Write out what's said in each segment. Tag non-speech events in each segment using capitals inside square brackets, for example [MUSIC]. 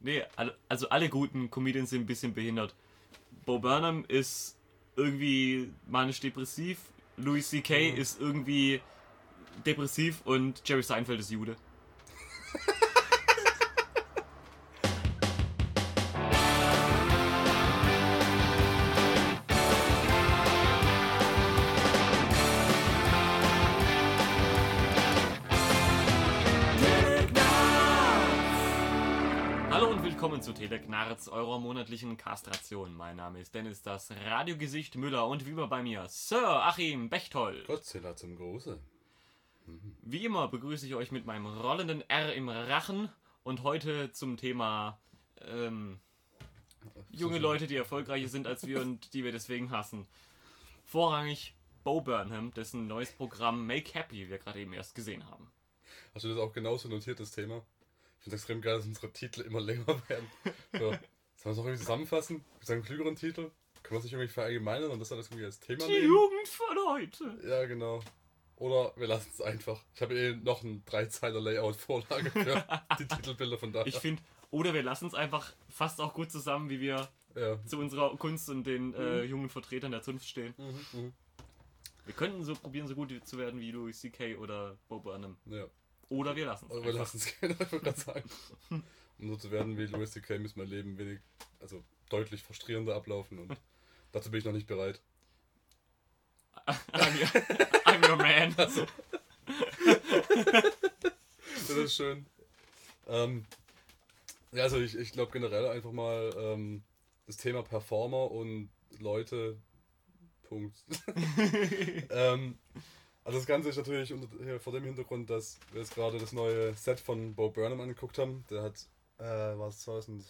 Nee, also alle guten Comedians sind ein bisschen behindert. Bo Burnham ist irgendwie manisch-depressiv, Louis C.K. Mhm. ist irgendwie depressiv und Jerry Seinfeld ist Jude. Teleknarz, eurer monatlichen Kastration. Mein Name ist Dennis, das Radiogesicht Müller und wie immer bei mir Sir Achim Bechtold. Godzilla zum Große. Mhm. Wie immer begrüße ich euch mit meinem rollenden R im Rachen und heute zum Thema ähm, junge Leute, die erfolgreicher sind als wir und die wir deswegen hassen. Vorrangig Bo Burnham, dessen neues Programm Make Happy wir gerade eben erst gesehen haben. Hast du das auch genauso notiert, das Thema? Finde es extrem geil, dass unsere Titel immer [LAUGHS] länger werden. So, sollen wir es noch irgendwie zusammenfassen? Mit einem klügeren Titel? Können wir es nicht irgendwie verallgemeinern und das alles irgendwie als Thema Die nehmen? Jugend von heute. Ja, genau. Oder wir lassen es einfach. Ich habe eh noch ein Dreizeiler Layout-Vorlage für [LAUGHS] die Titelbilder von da. Ich finde, oder wir lassen es einfach fast auch gut zusammen, wie wir ja. zu unserer Kunst und den äh, mhm. jungen Vertretern der Zunft stehen. Mhm, mh. Wir könnten so probieren, so gut zu werden wie Louis C.K. oder Bob Burnham. Ja. Oder wir lassen es. Oder wir lassen es gerne, [LAUGHS] ich gerade sagen. Um so zu werden wie Louis C.K. muss mein Leben wenig, also deutlich frustrierender ablaufen und [LAUGHS] dazu bin ich noch nicht bereit. I'm your, I'm your man. Also. [LAUGHS] das ist schön. Ähm, ja, also ich, ich glaube generell einfach mal ähm, das Thema Performer und Leute. Punkt. ähm, also das Ganze ist natürlich unter, vor dem Hintergrund, dass wir jetzt gerade das neue Set von Bo Burnham angeguckt haben. Der hat, äh, was 2000...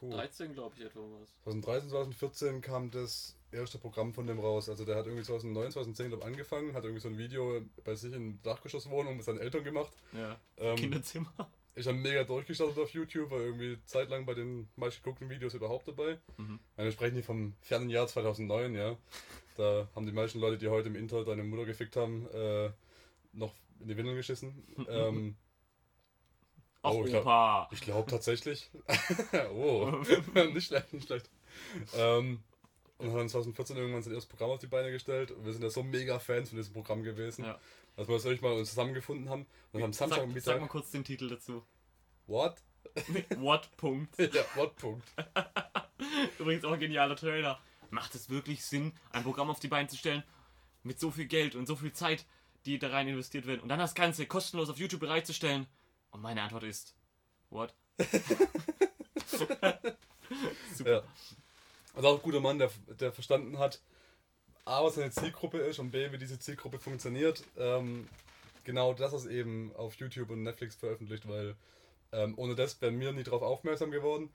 13 glaube ich etwa was. 2013, 2014 kam das erste Programm von dem raus. Also der hat irgendwie 2009, 2010 glaube angefangen, hat irgendwie so ein Video bei sich in Dachgeschosswohnung mit seinen Eltern gemacht. Ja. Ähm, Kinderzimmer. Ich habe mega durchgestartet auf YouTube, war irgendwie zeitlang bei den meistgeguckten Videos überhaupt dabei. Mhm. Wir sprechen hier vom fernen Jahr 2009, ja. Da haben die meisten Leute, die heute im Internet deine Mutter gefickt haben, äh, noch in die Windeln geschissen. [LAUGHS] ähm, Ach, oh, ich glaube glaub tatsächlich. [LAUGHS] oh, [LAUGHS] nicht schlecht, nicht schlecht. Ähm, und haben 2014 irgendwann sein erstes Programm auf die Beine gestellt. Und wir sind ja so mega Fans von diesem Programm gewesen, ja. dass wir das euch mal uns zusammengefunden haben. Und haben Samstag sag. Sag mal kurz den Titel dazu. What? what? Punkt. ja, what? Punkt. Übrigens auch ein genialer Trailer macht es wirklich Sinn, ein Programm auf die Beine zu stellen mit so viel Geld und so viel Zeit, die da rein investiert werden und dann das Ganze kostenlos auf YouTube bereitzustellen? Und meine Antwort ist, what? [LAUGHS] Super. Ja. Also auch ein guter Mann, der, der verstanden hat, A, was seine Zielgruppe ist und B, wie diese Zielgruppe funktioniert. Ähm, genau das ist eben auf YouTube und Netflix veröffentlicht, weil ähm, ohne das wären wir nie darauf aufmerksam geworden.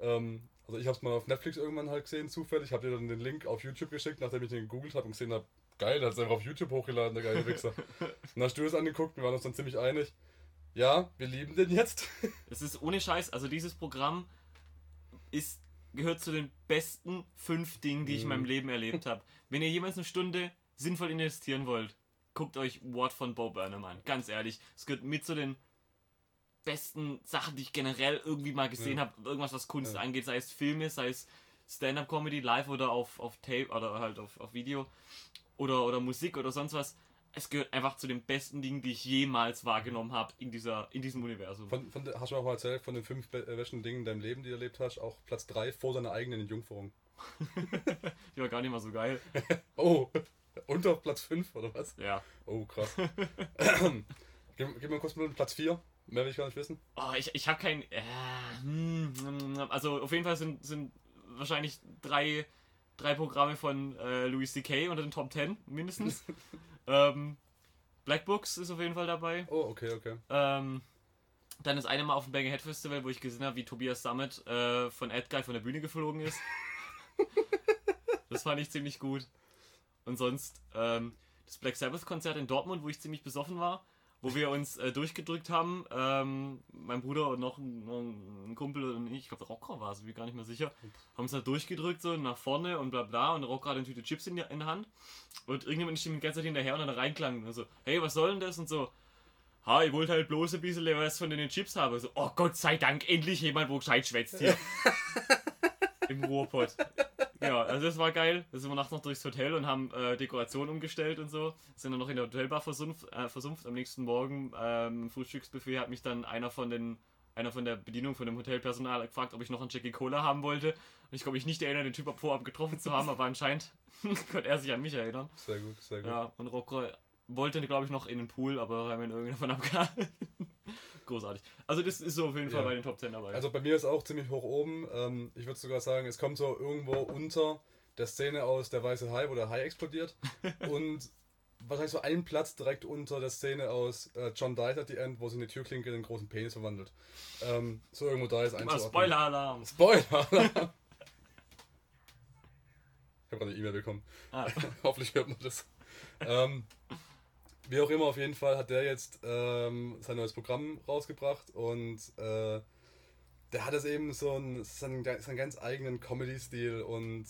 Ähm, also ich habe es mal auf Netflix irgendwann halt gesehen, zufällig. Habe dir dann den Link auf YouTube geschickt, nachdem ich den gegoogelt habe und gesehen habe, geil, hat es einfach auf YouTube hochgeladen, der geile Wichser. [LAUGHS] dann hast du es angeguckt, wir waren uns dann ziemlich einig. Ja, wir lieben den jetzt. [LAUGHS] Es ist ohne Scheiß, also dieses Programm ist, gehört zu den besten fünf Dingen, die ich in meinem mhm. Leben erlebt habe. Wenn ihr jemals eine Stunde sinnvoll investieren wollt, guckt euch What von Bob Burnham an. Ganz ehrlich, es gehört mit zu den besten Sachen, die ich generell irgendwie mal gesehen ja. habe. Irgendwas, was Kunst ja. angeht, sei es Filme, sei es Stand-up-Comedy, live oder auf, auf Tape oder halt auf, auf Video oder, oder Musik oder sonst was. Es gehört einfach zu den besten Dingen, die ich jemals wahrgenommen habe in, in diesem Universum. Von, von, hast du auch mal erzählt, von den fünf äh, besten Dingen in deinem Leben, die du erlebt hast, auch Platz 3 vor deiner eigenen Entjungferung. [LAUGHS] die war gar nicht mal so geil. [LAUGHS] oh, [LAUGHS] unter Platz 5 oder was? Ja. Oh, krass. gib, gib mal kurz mal Platz 4. Mehr will ich gar nicht wissen. Oh, ich, ich habe kein. Äh, hm, also auf jeden Fall sind, sind wahrscheinlich drei, drei Programme von äh, Louis C.K. unter den Top 10 mindestens. [LAUGHS] ähm, Black Books ist auf jeden Fall dabei. Oh, okay, okay. Ähm, dann ist eine Mal auf dem Bang Head Festival, wo ich gesehen habe, wie Tobias Summit äh, von Edguy von der Bühne geflogen ist. [LAUGHS] das fand ich ziemlich gut. Und sonst ähm, das Black Sabbath Konzert in Dortmund, wo ich ziemlich besoffen war wo wir uns äh, durchgedrückt haben. Ähm, mein Bruder und noch ein, ein Kumpel und ich, ich glaube, Rocker war es, bin gar nicht mehr sicher, haben uns da durchgedrückt, so nach vorne und bla bla. Und Rocker hat eine Tüte Chips in der, in der Hand. Und irgendjemand steht die ganze Zeit hinterher und dann reinklang. Und so, hey, was soll denn das? Und so, ha, ich wollte halt bloß ein bisschen was von den Chips haben. So, oh Gott sei Dank, endlich jemand, wo gescheit schwätzt hier. Im Ruhrpott. Ja, also das war geil. Da sind wir nachts noch durchs Hotel und haben äh, Dekoration umgestellt und so. Sind dann noch in der Hotelbar versumpft. Äh, versumpft. Am nächsten Morgen ähm, im Frühstücksbuffet hat mich dann einer von den einer von der Bedienung von dem Hotelpersonal gefragt, ob ich noch einen Jackie Cola haben wollte. Und ich glaube, mich nicht erinnern, den Typ vorab getroffen zu haben, aber anscheinend [LAUGHS] konnte er sich an mich erinnern. Sehr gut, sehr gut. Ja, und Rocco wollte, glaube ich, noch in den Pool, aber haben ihn irgendwie davon abgehalten. Großartig. Also das ist so auf jeden Fall Ja. bei den Top 10 dabei. Also bei mir ist auch ziemlich hoch oben. Ähm, ich würde sogar sagen, es kommt so irgendwo unter der Szene aus Der Weiße Hai, wo der Hai explodiert. [LAUGHS] und wahrscheinlich so ein Platz direkt unter der Szene aus äh, John Dies at the End, wo sich eine Türklinke in einen großen Penis verwandelt. Ähm, so irgendwo da ist einzuordnen. Spoiler-Alarm. Spoiler! [LAUGHS] ich habe gerade eine E-Mail bekommen. Ah. [LAUGHS] Hoffentlich hört man das. ähm, wie auch immer, auf jeden Fall hat der jetzt ähm, sein neues Programm rausgebracht und äh, der hat es eben so einen, seinen, seinen ganz eigenen Comedy-Stil und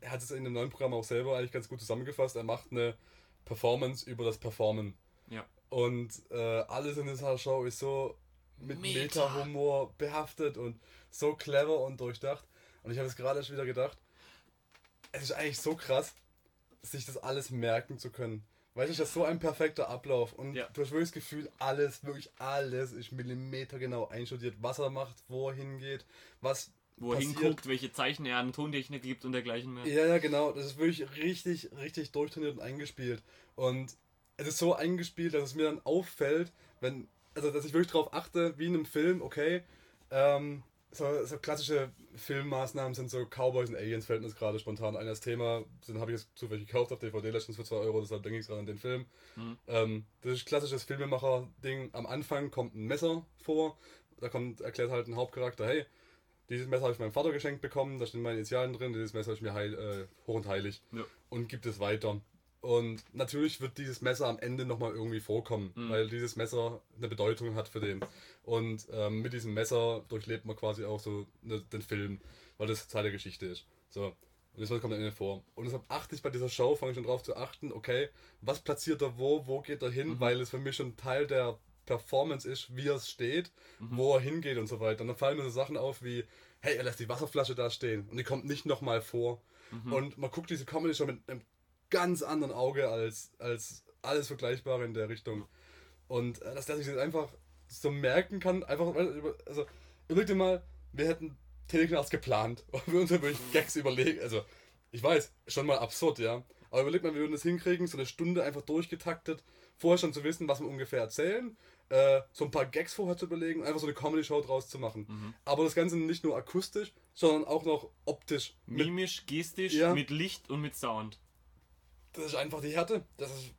er hat es in dem neuen Programm auch selber eigentlich ganz gut zusammengefasst. Er macht eine Performance über das Performen. Ja. Und äh, alles in dieser Show ist so mit Meta. Meta-Humor behaftet und so clever und durchdacht. Und ich habe es gerade erst wieder gedacht, es ist eigentlich so krass, sich das alles merken zu können. Weißt du, das ist so ein perfekter Ablauf und Ja. du hast wirklich das Gefühl, alles, wirklich alles ist millimetergenau einstudiert, was er macht, wo er hingeht, was Wo er hinguckt, welche Zeichen er an Tontechnik gibt und dergleichen mehr. Ja, ja, genau. Das ist wirklich richtig, richtig durchtrainiert und eingespielt. Und es ist so eingespielt, dass es mir dann auffällt, wenn, also dass ich wirklich darauf achte, wie in einem Film, okay, ähm, so, so klassische Filmmaßnahmen sind so Cowboys und Aliens, fällt mir jetzt gerade spontan ein als Thema. Den habe ich jetzt zufällig gekauft auf DVD letztens für 2 Euro, deshalb denke ich gerade an den Film. Mhm. Ähm, das ist klassisches Filmemacher-Ding. Am Anfang kommt ein Messer vor, da kommt, erklärt halt ein Hauptcharakter, hey, dieses Messer habe ich meinem Vater geschenkt bekommen, da stehen meine Initialen drin, dieses Messer ist mir heil, äh, hoch und heilig Ja. und gibt es weiter. Und natürlich wird dieses Messer am Ende nochmal irgendwie vorkommen, Mhm. weil dieses Messer eine Bedeutung hat für den. Und ähm, mit diesem Messer durchlebt man quasi auch so ne, den Film, weil das Teil der Geschichte ist. So. Und das kommt am Ende vor. Und deshalb achte ich bei dieser Show, fange ich schon drauf zu achten, okay, was platziert er wo, wo geht er hin, Mhm. weil es für mich schon Teil der Performance ist, wie er steht, Mhm. wo er hingeht und so weiter. Und dann fallen mir so Sachen auf wie, hey, er lässt die Wasserflasche da stehen und die kommt nicht nochmal vor. Mhm. Und man guckt diese Comedy schon mit einem ganz anderen Auge als, als alles Vergleichbare in der Richtung. Und äh, dass der sich das einfach so merken kann, einfach, also überleg dir mal, wir hätten Teleknast geplant [LAUGHS] und wir uns wirklich Gags überlegen. Also, ich weiß, schon mal absurd, ja. Aber überleg mal, wir würden das hinkriegen, so eine Stunde einfach durchgetaktet, vorher schon zu wissen, was wir ungefähr erzählen, äh, so ein paar Gags vorher zu überlegen einfach so eine Comedy-Show draus zu machen. Mhm. Aber das Ganze nicht nur akustisch, sondern auch noch optisch. Mit, Mimisch, gestisch, Ja. mit Licht und mit Sound. Das ist einfach die Härte. Das ist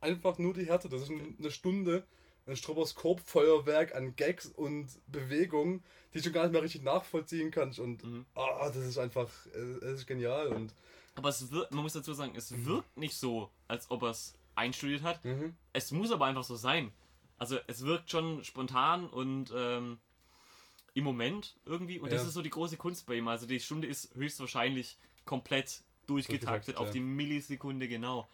einfach nur die Härte. Das ist ein- eine Stunde, ein Stroboskopfeuerwerk an Gags und Bewegungen, die du schon gar nicht mehr richtig nachvollziehen kannst. Und Mhm. ah, das ist einfach, es es ist genial. Und Aber es wirkt, man muss dazu sagen, es wirkt nicht so, als ob er es einstudiert hat. mhm. Es muss aber einfach so sein. Also es wirkt schon spontan und ähm, im Moment irgendwie. Und das Ja. ist so die große Kunst bei ihm. Also die Stunde ist höchstwahrscheinlich komplett durchgetaktet, auf die Millisekunde genau.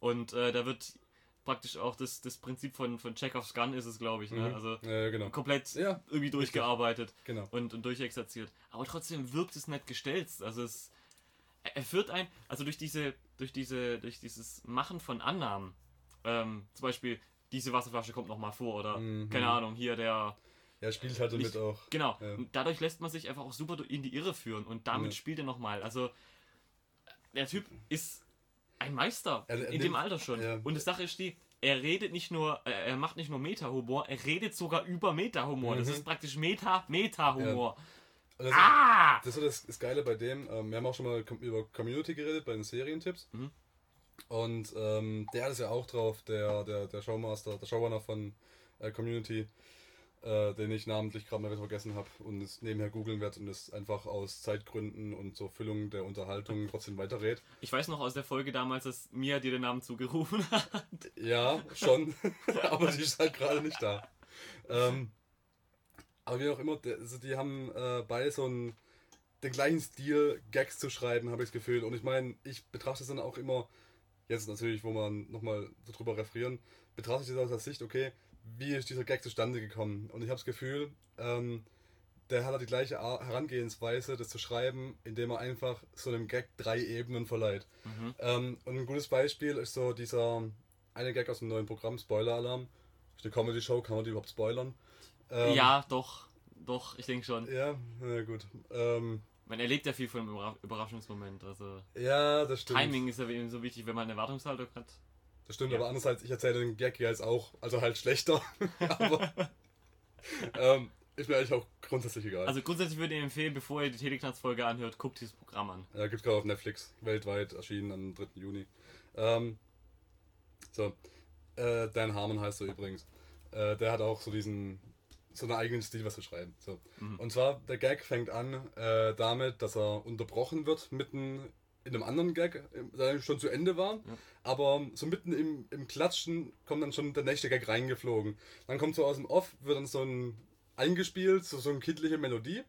Und äh, da wird praktisch auch das, das Prinzip von, von Chekhovs Gun ist es, glaube ich. Ne? Mhm. Also ja, genau. komplett Ja, irgendwie durchgearbeitet genau. und, und durchexerziert. Aber trotzdem wirkt es nicht gestelzt. Also es er- er führt ein, also durch diese, durch diese, durch dieses Machen von Annahmen, ähm, zum Beispiel diese Wasserflasche kommt nochmal vor oder Mhm. keine Ahnung, hier der, Ja, spielt halt damit Nicht- auch. genau. Ja. Dadurch lässt man sich einfach auch super in die Irre führen und damit spielt er nochmal. Also der Typ ist ein Meister Er- er in dem nimmt- Alter schon. ja. Und die Sache ist die, er redet nicht nur, er macht nicht nur Meta-Humor, er redet sogar über Meta-Humor. Das Mhm. ist praktisch Meta-Meta-Humor. Also das, Ah! das ist das, das Geile bei dem. Ähm, wir haben auch schon mal über Community geredet bei den Serientipps. Mhm. Und ähm, der ist ja auch drauf, der, der, der Showmaster, der Showrunner von äh, Community, äh, den ich namentlich gerade mal wieder vergessen habe und es nebenher googeln werde und es einfach aus Zeitgründen und zur Füllung der Unterhaltung trotzdem weiterredet. Ich weiß noch aus der Folge damals, dass Mia dir den Namen zugerufen [LAUGHS] hat. Ja, schon, [LAUGHS] aber die ist halt gerade nicht da. Ähm, aber wie auch immer, also die haben äh, beide so einen, den gleichen Stil, Gags zu schreiben, habe ich das Gefühl. Und ich meine, ich betrachte es dann auch immer, jetzt natürlich, wo man nochmal darüber referieren, betrachte ich das aus der Sicht, okay, wie ist dieser Gag zustande gekommen? Und ich habe das Gefühl, ähm, der hat die gleiche Herangehensweise, das zu schreiben, indem er einfach so einem Gag drei Ebenen verleiht. Mhm. Ähm, und ein gutes Beispiel ist so dieser eine Gag aus dem neuen Programm, Spoiler-Alarm. Ist eine Comedy-Show, kann man die überhaupt spoilern? Ähm, ja, doch, doch, ich denke schon. Ja, na gut. Ähm, man erlebt ja viel von dem Überraschungsmoment. Also ja, das stimmt. Timing ist ja eben so wichtig, wenn man eine Erwartungshaltung hat. Das stimmt, ja. aber andererseits, ich erzähle den Gag ja jetzt auch, also halt schlechter. [LAUGHS] aber ähm, ist mir eigentlich auch grundsätzlich egal. Also grundsätzlich würde ich empfehlen, bevor ihr die Teleknast-Folge anhört, guckt dieses Programm an. Ja, gibt es gerade auf Netflix, weltweit erschienen am 3. Juni. Ähm, so, äh, Dan Harmon heißt er übrigens. Äh, der hat auch so diesen, so einen eigenen Stil, was zu schreiben. So. Mhm. Und zwar, der Gag fängt an äh, damit, dass er unterbrochen wird mitten in einem anderen Gag, der schon zu Ende war. Ja. Aber so mitten im, im Klatschen kommt dann schon der nächste Gag reingeflogen. Dann kommt so aus dem Off, wird dann so ein eingespielt, so, so eine kindliche Melodie,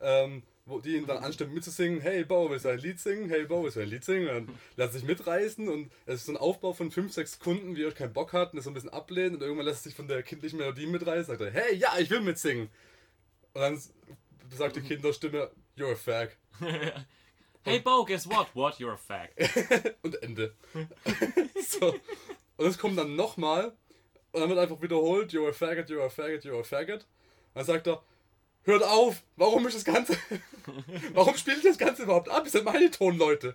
ähm, wo die ihn dann anstimmt mitzusingen, hey Bo, willst du ein Lied singen? Hey Bo, willst du ein Lied singen? Und dann lässt sich mitreißen und es ist so ein Aufbau von 5, 6 Sekunden, wie er keinen Bock hat und das so ein bisschen ablehnt und irgendwann lässt sich von der kindlichen Melodie mitreißen, sagt er, hey, ja, ich will mitsingen. Und dann sagt die Kinderstimme, you're a fag. [LAUGHS] hey Bo, guess what? What? You're a fag. [LAUGHS] und Ende. [LAUGHS] so. Und es kommt dann nochmal und dann wird einfach wiederholt, you're a faggot, you're a faggot, you're a faggot. Dann sagt er, hört auf, warum ist das Ganze, [LAUGHS] warum spiele ich das Ganze überhaupt ab? Das sind meine Tonleute.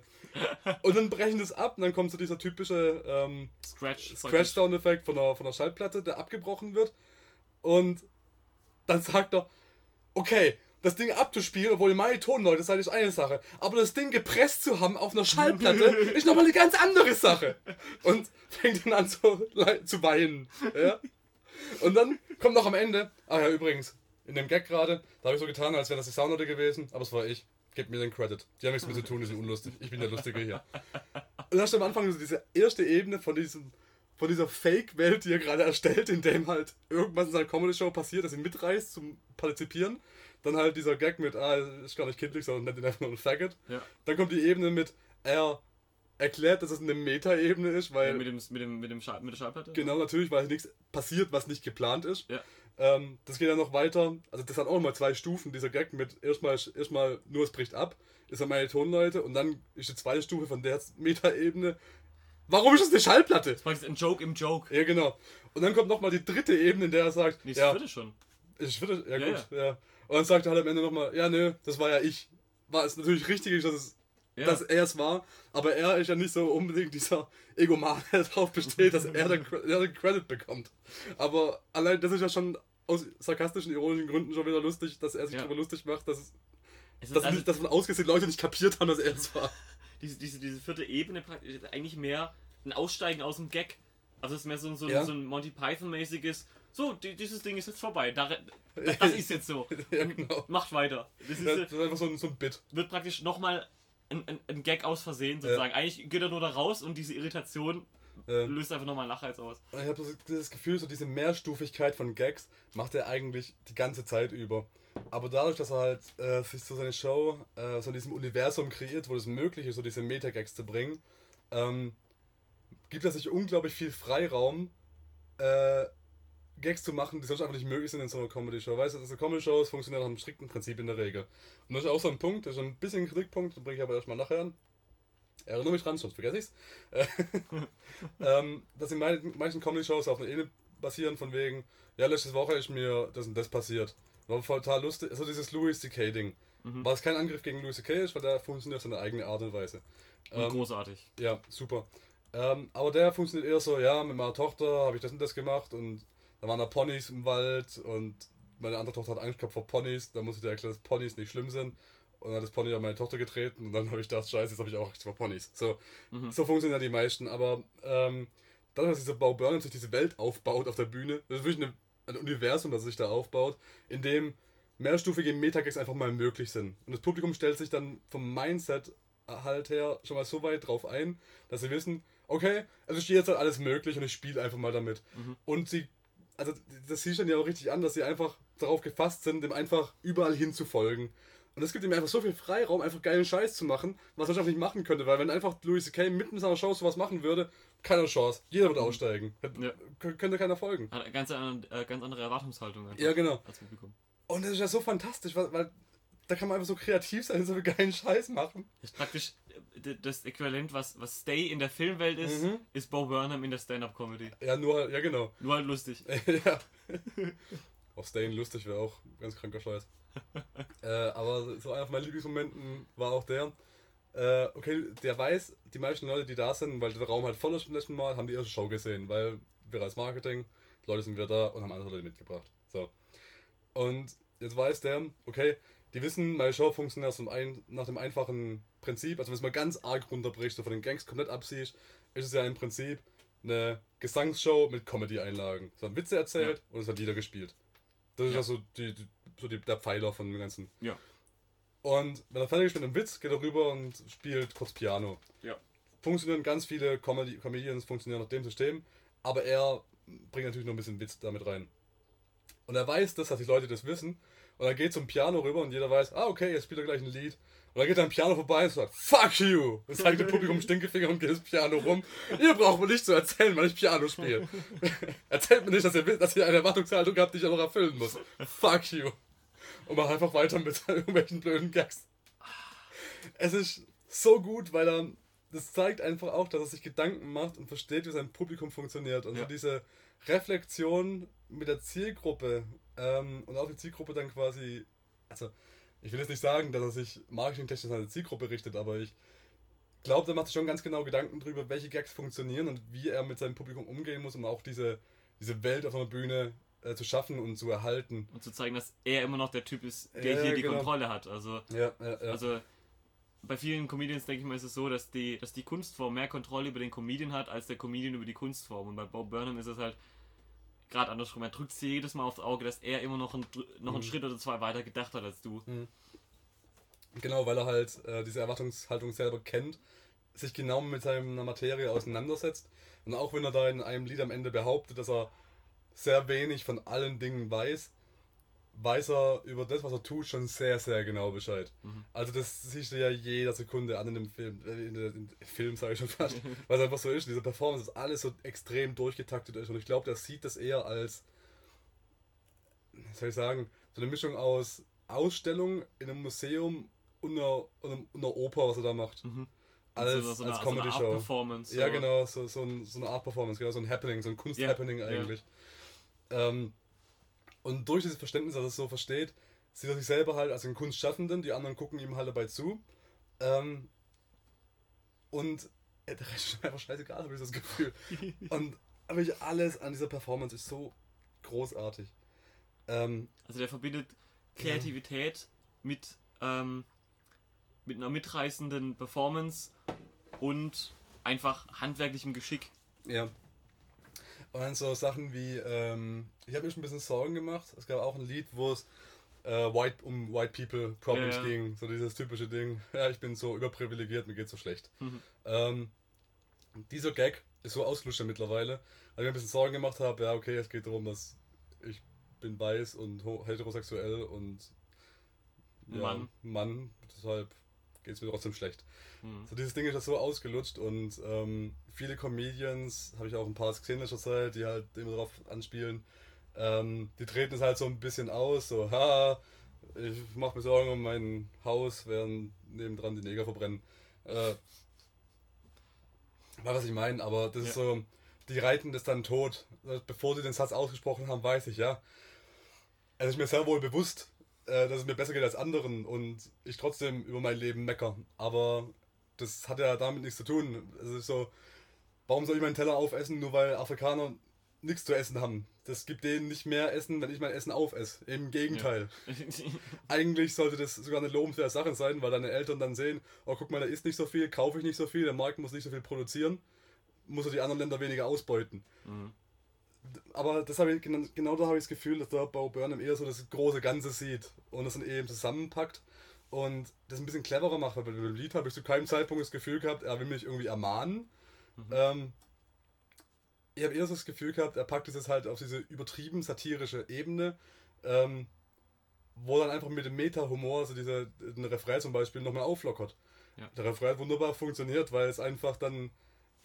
Und dann brechen das ab und dann kommt so dieser typische ähm, Scratch, Scratch Sound-Effekt von der, von der Schallplatte, der abgebrochen wird. Und dann sagt er, okay, das Ding abzuspielen, obwohl meine Tonleute seid, ist eine Sache. Aber das Ding gepresst zu haben auf einer Schallplatte [LAUGHS] ist nochmal eine ganz andere Sache. Und fängt dann an zu, zu weinen. Ja? Und dann kommt noch am Ende, ah ja, übrigens, in dem Gag gerade, da habe ich so getan, als wäre das die Soundnote gewesen, aber es war ich. Gebt mir den Credit. Die haben nichts mit zu tun, die sind unlustig. Ich bin der Lustige hier. Und da hast du am Anfang so diese erste Ebene von diesem von dieser Fake-Welt, die er gerade erstellt, in dem halt irgendwas in seiner Comedy-Show passiert, dass ihn mitreißt zum Partizipieren. Dann halt dieser Gag mit, ah, ist gar nicht kindlich, sondern nennt ihn einfach nur ein Faggot. Ja. Dann kommt die Ebene mit, er erklärt, dass es eine Meta-Ebene ist, weil. Ja, mit, dem, mit, dem, mit, dem Schall, mit der Schallplatte? Genau, natürlich, weil nichts passiert, was nicht geplant ist. Ja. Ähm, das geht dann noch weiter. Also, das hat auch mal zwei Stufen, dieser Gag mit erstmal, erstmal nur es bricht ab, ist er meine Tonleute und dann ist die zweite Stufe von der Meta-Ebene. Warum ist das eine Schallplatte? Das ist ein Joke im Joke. Ja, genau. Und dann kommt nochmal die dritte Ebene, in der er sagt. Nee, ist ja, vierte schon. Ist vierte? Ja, ja gut, ja. ja. Und dann sagt er halt am Ende nochmal, ja, nö, das war ja ich. War es natürlich richtig, dass es ja. dass er es war, aber er ist ja nicht so unbedingt dieser Egoman, der darauf besteht, dass er den, er den Credit bekommt. Aber allein das ist ja schon aus sarkastischen, ironischen Gründen schon wieder lustig, dass er sich ja. darüber lustig macht, dass, es dass, also, nicht, dass von ausgesehen Leute nicht kapiert haben, dass er es war. Diese, diese, diese vierte Ebene ist eigentlich mehr ein Aussteigen aus dem Gag. Also es ist mehr so, so, ja. so ein Monty Python-mäßiges, so, die, dieses Ding ist jetzt vorbei. Da, das ist jetzt so. [LAUGHS] ja, genau. Macht weiter. Das ist, das ist einfach so ein, so ein Bit. Wird praktisch nochmal ein, ein, ein, Gag aus Versehen sozusagen. Ja. Eigentlich geht er nur da raus und diese Irritation löst einfach nochmal Nachhalt aus. Ich habe das Gefühl, so diese Mehrstufigkeit von Gags macht er eigentlich die ganze Zeit über. Aber dadurch, dass er halt äh, sich so seine Show äh, so in diesem Universum kreiert, wo es möglich ist, so diese Meta-Gags zu bringen, ähm, gibt er sich unglaublich viel Freiraum, äh, Gags zu machen, die sonst einfach nicht möglich sind in so einer Comedy-Show. Weißt du, also Comedy-Shows funktionieren nach einem strikten Prinzip in der Regel. Und das ist auch so ein Punkt, das ist ein bisschen ein Kritikpunkt, den bringe ich aber erstmal nachher an. Erinnere mich dran, sonst vergesse ich's. [LAUGHS] ähm, dass in manchen Comedy-Shows auf einer Ebene basieren, von wegen, ja, letzte Woche ist mir das und das passiert. War total lustig. Also dieses Louis C.K.-Ding. Mhm. Was kein Angriff gegen Louis C.K. ist, weil der funktioniert auf seine eigene Art und Weise. Ähm, großartig. Ja, super. Ähm, aber der funktioniert eher so, ja, mit meiner Tochter habe ich das und das gemacht und da waren da Ponys im Wald und meine andere Tochter hat Angst gehabt vor Ponys. Da musste ich dir erklären, dass Ponys nicht schlimm sind. Und dann hat das Pony an meine Tochter getreten und dann habe ich gedacht, scheiße, jetzt habe ich auch Angst vor Ponys. So, mhm. so funktionieren ja die meisten. Aber ähm, dadurch, dass dieser Bau Burnham sich diese Welt aufbaut auf der Bühne, das ist wirklich eine, ein Universum, das sich da aufbaut, in dem mehrstufige Metagags einfach mal möglich sind. Und das Publikum stellt sich dann vom Mindset halt her schon mal so weit drauf ein, dass sie wissen, okay, also steht jetzt halt alles möglich und ich spiele einfach mal damit. Mhm. Und sie also das sieht schon ja auch richtig an, dass sie einfach darauf gefasst sind, dem einfach überall hin zu folgen. Und es gibt ihm einfach so viel Freiraum, einfach geilen Scheiß zu machen, was er einfach nicht machen könnte, weil wenn einfach Louis C.K. mitten in seiner Show sowas machen würde, keine Chance. Jeder wird Mhm. aussteigen. Ja. Kön- Könnte keiner folgen. Hat eine ganz, andere- äh, ganz andere Erwartungshaltung Ja, genau. als Publikum. Und das ist ja so fantastisch, weil, weil da kann man einfach so kreativ sein und so viel geilen Scheiß machen. Das ist praktisch äh, das Äquivalent, was, was Stay in der Filmwelt ist, Mhm. ist Bo Burnham in der Stand-Up-Comedy. Ja, nur, ja genau. Nur halt lustig. [LAUGHS] ja. [LAUGHS] Auch Stayin lustig wäre auch ganz kranker Scheiß. [LAUGHS] äh, aber so einer von meinen Lieblingsmomenten war auch der, äh, okay, der weiß, die meisten Leute, die da sind, weil der Raum halt voll ist beim letzten Mal, haben die erste Show gesehen, weil wir als Marketing, die Leute sind wieder da und haben andere Leute mitgebracht. So. Und jetzt weiß der, okay, die wissen, meine Show funktioniert aus dem ein, nach dem einfachen Prinzip, also wenn es mal ganz arg runterbricht, so von den Gangs komplett absiehst, ist es ja im Prinzip eine Gesangsshow mit Comedy-Einlagen. Es werden Witze erzählt und es wird Lieder gespielt. Das ist Ja. ja so, die, die, so die, der Pfeiler von dem Ganzen. Ja. Und wenn er fertig ist mit einem Witz, geht er rüber und spielt kurz Piano. Ja. Funktionieren ganz viele Comedy Comedians, funktionieren nach dem System, aber er bringt natürlich noch ein bisschen Witz damit rein. Und er weiß das, dass die Leute das wissen. Und er geht zum Piano rüber und jeder weiß, ah, okay, jetzt spielt er gleich ein Lied. Und dann geht er am Piano vorbei und sagt, fuck you! Und zeigt dem Publikum Stinkefinger und geht das Piano rum. Ihr braucht mir nicht zu erzählen, weil ich Piano spiele. [LAUGHS] Erzählt mir nicht, dass ihr wisst, dass ihr eine Erwartungshaltung habt, die ich auch noch erfüllen muss. Fuck you! Und mach einfach weiter mit [LAUGHS] irgendwelchen blöden Gags. Es ist so gut, weil er das zeigt einfach auch, dass er sich Gedanken macht und versteht, wie sein Publikum funktioniert. Und Ja. so diese Reflexion mit der Zielgruppe ähm, und auch die Zielgruppe dann quasi, also ich will jetzt nicht sagen, dass er sich marketingtechnisch an eine Zielgruppe richtet, aber ich glaube, er macht sich schon ganz genau Gedanken darüber, welche Gags funktionieren und wie er mit seinem Publikum umgehen muss, um auch diese, diese Welt auf einer Bühne äh, zu schaffen und zu erhalten. Und zu zeigen, dass er immer noch der Typ ist, der Ja, hier die genau. Kontrolle hat. Also, ja, ja. also bei vielen Comedians, denke ich mal, ist es so, dass die, dass die Kunstform mehr Kontrolle über den Comedian hat, als der Comedian über die Kunstform. Und bei Bob Burnham ist es halt gerade andersrum. Er drückt sie jedes Mal aufs Auge, dass er immer noch, ein, noch einen Mhm. Schritt oder zwei weiter gedacht hat als du. Genau, weil er halt äh, diese Erwartungshaltung selber kennt, sich genau mit seiner Materie auseinandersetzt. Und auch wenn er da in einem Lied am Ende behauptet, dass er sehr wenig von allen Dingen weiß, weiß er über das, was er tut, schon sehr, sehr genau Bescheid. Mhm. Also das siehst du ja jeder Sekunde an in dem Film, äh, in im Film sage ich schon fast, [LAUGHS] weil es einfach so ist, diese Performance, dass alles so extrem durchgetaktet ist. Und ich glaube, der sieht das eher als, soll ich sagen, so eine Mischung aus Ausstellung in einem Museum und einer, und einer, Oper, was er da macht. Mhm. Als, so, so eine, als so Art Comedy-Show. Performance. Ja, so. genau, so, so, ein, so eine Art Performance, genau, so ein Happening, so ein Kunst-Happening Ja, eigentlich. Ähm, und durch dieses Verständnis, dass er es so versteht, sieht er sich selber halt als einen Kunstschaffenden, die anderen gucken ihm halt dabei zu. Ähm, und äh, [LAUGHS] der Rest ist einfach scheißegal, habe ich das Gefühl. [LAUGHS] Und aber ich, alles an dieser Performance ist so großartig. Ähm, Also der verbindet Kreativität mit, ähm, mit einer mitreißenden Performance und einfach handwerklichem Geschick. Ja. Und dann so Sachen wie, ähm, ich habe mir schon ein bisschen Sorgen gemacht. Es gab auch ein Lied, wo es äh, white, um White People Problems Ja, ja. ging. So dieses typische Ding, ja, ich bin so überprivilegiert, mir geht's so schlecht. Mhm. Ähm, dieser Gag ist so ausgelutscht mittlerweile, weil ich mir ein bisschen Sorgen gemacht habe, ja, okay, es geht darum, dass ich bin weiß und heterosexuell und ja, Mann. Mann, deshalb geht's mir trotzdem schlecht. Mhm. So dieses Ding ist ja so ausgelutscht und ähm, viele Comedians, habe ich auch ein paar gesehen in letzter Zeit, die halt immer darauf anspielen, ähm, die treten es halt so ein bisschen aus, so, ha, ich mache mir Sorgen um mein Haus, während nebendran die Neger verbrennen. Äh, war was ich meine, aber das ist Ja. so, die reiten das dann tot. Bevor sie den Satz ausgesprochen haben, weiß ich, ja. Es ist mir sehr wohl bewusst, äh, dass es mir besser geht als anderen und ich trotzdem über mein Leben mecker. Aber das hat ja damit nichts zu tun. Es ist so, warum soll ich meinen Teller aufessen, nur weil Afrikaner nichts zu essen haben? Das gibt denen nicht mehr Essen, wenn ich mein Essen aufesse. Im Gegenteil. [LAUGHS] [LAUGHS] Eigentlich sollte das sogar eine lobenswerte Sache sein, weil deine Eltern dann sehen, oh guck mal, da ist nicht so viel, kaufe ich nicht so viel, der Markt muss nicht so viel produzieren, muss er die anderen Länder weniger ausbeuten. Mhm. Aber das habe ich, genau, genau da habe ich das Gefühl, dass der Bo Burnham eher so das große Ganze sieht und das dann eben zusammenpackt und das ein bisschen cleverer macht, weil bei dem Lied habe ich zu keinem Zeitpunkt das Gefühl gehabt, er will mich irgendwie ermahnen. Ähm, ich habe eher so das Gefühl gehabt, er packt es jetzt halt auf diese übertrieben satirische Ebene, ähm, wo dann einfach mit dem Meta-Humor, also dieser den Refrain zum Beispiel, nochmal auflockert. Ja. Der Refrain hat wunderbar funktioniert, weil es einfach dann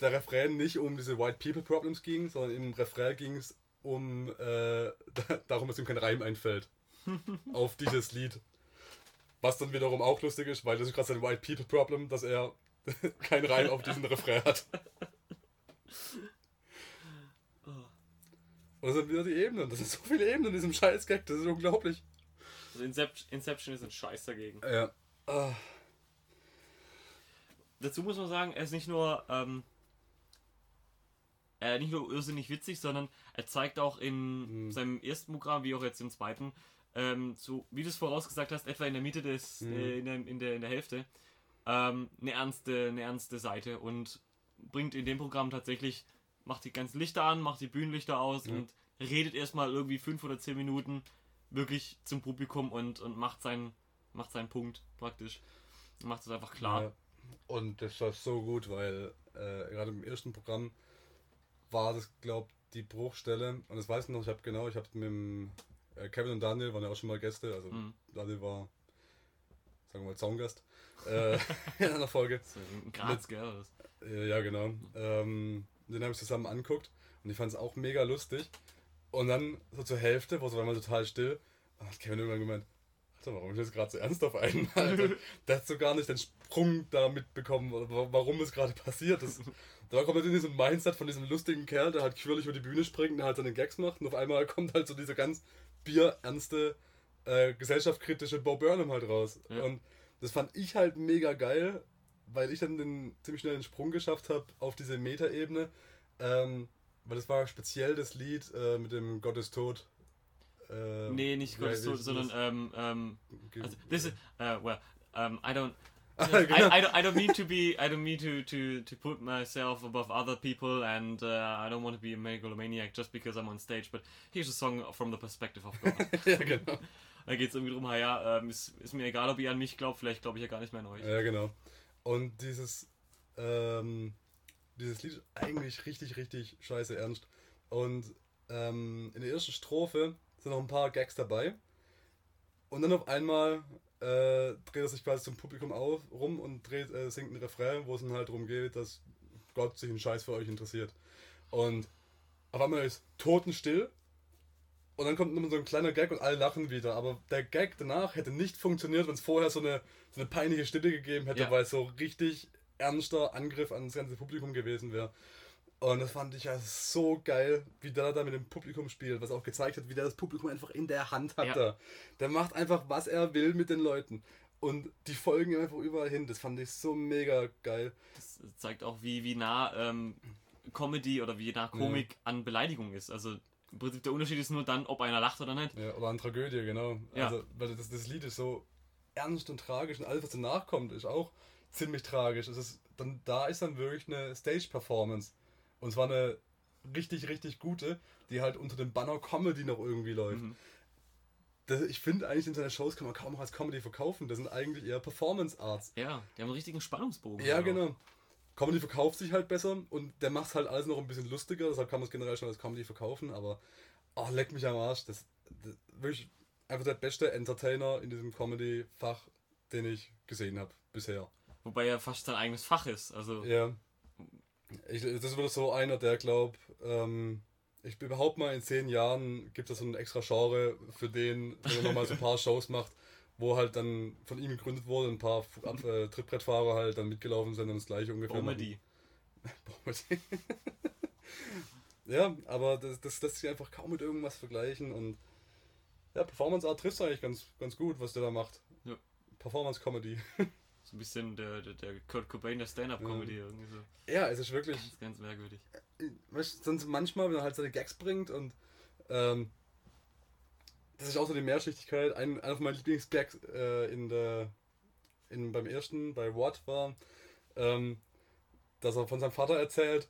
der Refrain nicht um diese White People Problems ging, sondern im Refrain ging es um äh, [LAUGHS] darum, dass ihm kein Reim einfällt [LAUGHS] auf dieses Lied. Was dann wiederum auch lustig ist, weil das ist gerade sein White People Problem, dass er [LAUGHS] kein Reim auf diesen Refrain hat. Und das sind wieder die Ebenen. Das sind so viele Ebenen in diesem Scheiß-Gag, das ist unglaublich. Also Inception, Inception ist ein Scheiß dagegen. Ja. Ah. Dazu muss man sagen, er ist nicht nur ähm, äh, nicht nur irrsinnig witzig, sondern er zeigt auch in Mhm. seinem ersten Programm, wie auch jetzt im zweiten, ähm, so wie du es vorausgesagt hast, etwa in der Mitte des, Mhm. äh, in, der, in, der, in der Hälfte, ähm, eine, ernste, eine ernste Seite und bringt in dem Programm tatsächlich, macht die ganzen Lichter an, macht die Bühnenlichter aus Ja. und redet erstmal irgendwie fünf oder zehn Minuten wirklich zum Publikum und, und macht, seinen, macht seinen Punkt praktisch. Macht es einfach klar. Ja. Und das war so gut, weil äh, gerade im ersten Programm war das, glaube die Bruchstelle. Und das weiß ich noch, ich habe genau, ich habe mit dem, äh, Kevin und Daniel waren ja auch schon mal Gäste. Also Mhm. Daniel war, sagen wir mal, Zaungast äh, [LAUGHS] in einer Folge. Graz, gell? Äh, ja, genau. Ähm, den habe ich zusammen anguckt und ich fand es auch mega lustig. Und dann so zur Hälfte, wo es war mal total still, hat Kevin irgendwann gemeint, Alter, warum ist jetzt gerade so ernst auf einmal? Alter? [LAUGHS] Der hat so gar nicht den Sprung da mitbekommen, warum es gerade passiert ist. Da kommt halt in diesem Mindset von diesem lustigen Kerl, der halt quirlig über die Bühne springt und der halt seine Gags macht und auf einmal kommt halt so diese ganz bierernste, äh, gesellschaftskritische Bo Burnham halt raus. Ja. Und das fand ich halt mega geil, weil ich dann den, ziemlich schnell den Sprung geschafft habe auf diese Metaebene. Ähm, weil das war speziell das Lied äh, mit dem Gott ist tot. Äh, Nee, nicht wie- Gottes wie Tod, ist sondern ähm, ähm, Ge- also this is uh, well um, I don't Ah, [LAUGHS] I, genau. I, don't, I don't mean to be I don't mean to, to, to put myself above other people and uh, I don't want to be a megalomaniac just because I'm on stage but here's a song from the perspective of God [LAUGHS] ja, genau. da geht es irgendwie drum ja ähm, ist, ist mir egal ob ihr an mich glaubt vielleicht glaube ich ja gar nicht mehr an euch Ja, genau. Und dieses, ähm, dieses Lied ist eigentlich richtig, richtig scheiße ernst. Und ähm, in der ersten Strophe sind noch ein paar Gags dabei. Und dann auf einmal äh, dreht er sich quasi zum Publikum auf, rum und dreht, äh, singt einen Refrain, wo es dann halt darum geht, dass Gott sich einen Scheiß für euch interessiert. Und auf einmal ist totenstill. Und dann kommt nochmal so ein kleiner Gag und alle lachen wieder. Aber der Gag danach hätte nicht funktioniert, wenn es vorher so eine, so eine peinliche Stille gegeben hätte, Ja. weil es so richtig ernster Angriff an das ganze Publikum gewesen wäre. Und das fand ich ja so geil, wie der da mit dem Publikum spielt, was auch gezeigt hat, wie der das Publikum einfach in der Hand hat. Ja. Da. Der macht einfach, was er will mit den Leuten. Und die folgen ihm einfach überall hin. Das fand ich so mega geil. das zeigt auch wie, wie nah ähm, Comedy oder wie nah Komik an Beleidigung ist also im Prinzip der Unterschied ist nur dann ob einer lacht oder nicht Ja, oder an Tragödie, genau. Ja. Also, weil das, das Lied ist so ernst und tragisch und alles, was danach kommt, ist auch ziemlich tragisch. Es ist dann, da ist dann wirklich eine Stage-Performance. Und zwar eine richtig, richtig gute, die halt unter dem Banner Comedy noch irgendwie läuft. Mhm. Das, ich finde eigentlich in seine Shows kann man kaum noch als Comedy verkaufen. Das sind eigentlich eher Performance-Arts. ja die haben einen richtigen Spannungsbogen Ja, auch. genau. Comedy verkauft sich halt besser und der macht halt alles noch ein bisschen lustiger, deshalb kann man es generell schon als Comedy verkaufen, aber oh, leck mich am Arsch. Das, das wirklich einfach der beste Entertainer in diesem Comedy-Fach, den ich gesehen habe bisher. Wobei er fast sein eigenes Fach ist. Also, Ja. Ich, das wieder so einer, der glaubt, ähm, ich überhaupt mal in zehn Jahren gibt es so ein extra Genre für den, wenn er nochmal so ein paar Shows macht, wo halt dann von ihm gegründet wurde, ein paar äh, Trittbrettfahrer halt dann mitgelaufen sind und das gleiche ungefähr. machen. Comedy. [LAUGHS] [LAUGHS] ja, aber das, das lässt sich einfach kaum mit irgendwas vergleichen und ja, Performance Art trifft eigentlich ganz, ganz gut, was der da macht. Ja. Performance Comedy. [LAUGHS] So ein bisschen der, der, der Kurt Cobain der Stand-Up-Comedy irgendwie so. Ja, es ist wirklich, Ganz, ganz merkwürdig. weißt, du, sonst manchmal, wenn er halt seine Gags bringt und ähm, das ist auch so die Mehrschichtigkeit. Ein, einer von meinen Lieblingsgags äh, in der, in, beim ersten, bei What war, ähm, dass er von seinem Vater erzählt,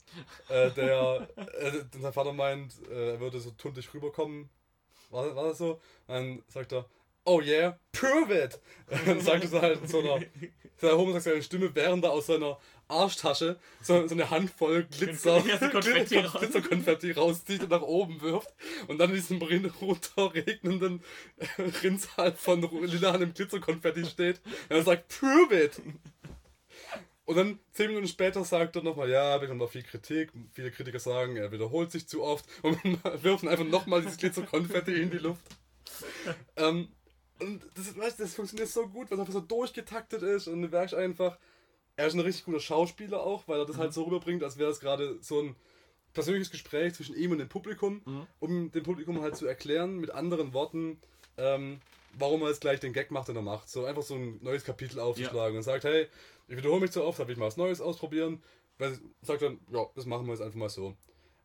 äh, der, äh, sein Vater meint, äh, er würde so tuntig rüberkommen. War, war das so? Dann sagt er, oh yeah, prove it! Und [LAUGHS] dann sagt er halt in so einer, [LAUGHS] seiner homosexuellen Stimme, während er aus seiner Arschtasche so, so eine Handvoll Glitzer, Konfetti Glitzer, rauszieht und nach oben wirft und dann in diesem runterregnenden [LAUGHS] Rinnsal von lilanem Glitzerkonfetti steht und er sagt, prove it! Und dann zehn Minuten später sagt er nochmal, ja, wir haben noch viel Kritik. Viele Kritiker sagen, er wiederholt sich zu oft und wirft einfach nochmal dieses Glitzer-Konfetti in die Luft. ähm, und das, weißt, das funktioniert so gut, weil es einfach so durchgetaktet ist und du merkst einfach, er ist ein richtig guter Schauspieler auch, weil er das mhm. halt so rüberbringt, als wäre es gerade so ein persönliches Gespräch zwischen ihm und dem Publikum, mhm. um dem Publikum halt zu erklären mit anderen Worten, ähm, warum er jetzt gleich den Gag macht, den er macht. So einfach so ein neues Kapitel aufzuschlagen ja. und sagt, hey, ich wiederhole mich zu oft, habe ich mal was Neues ausprobieren. Weil sagt dann, ja, das machen wir jetzt einfach mal so.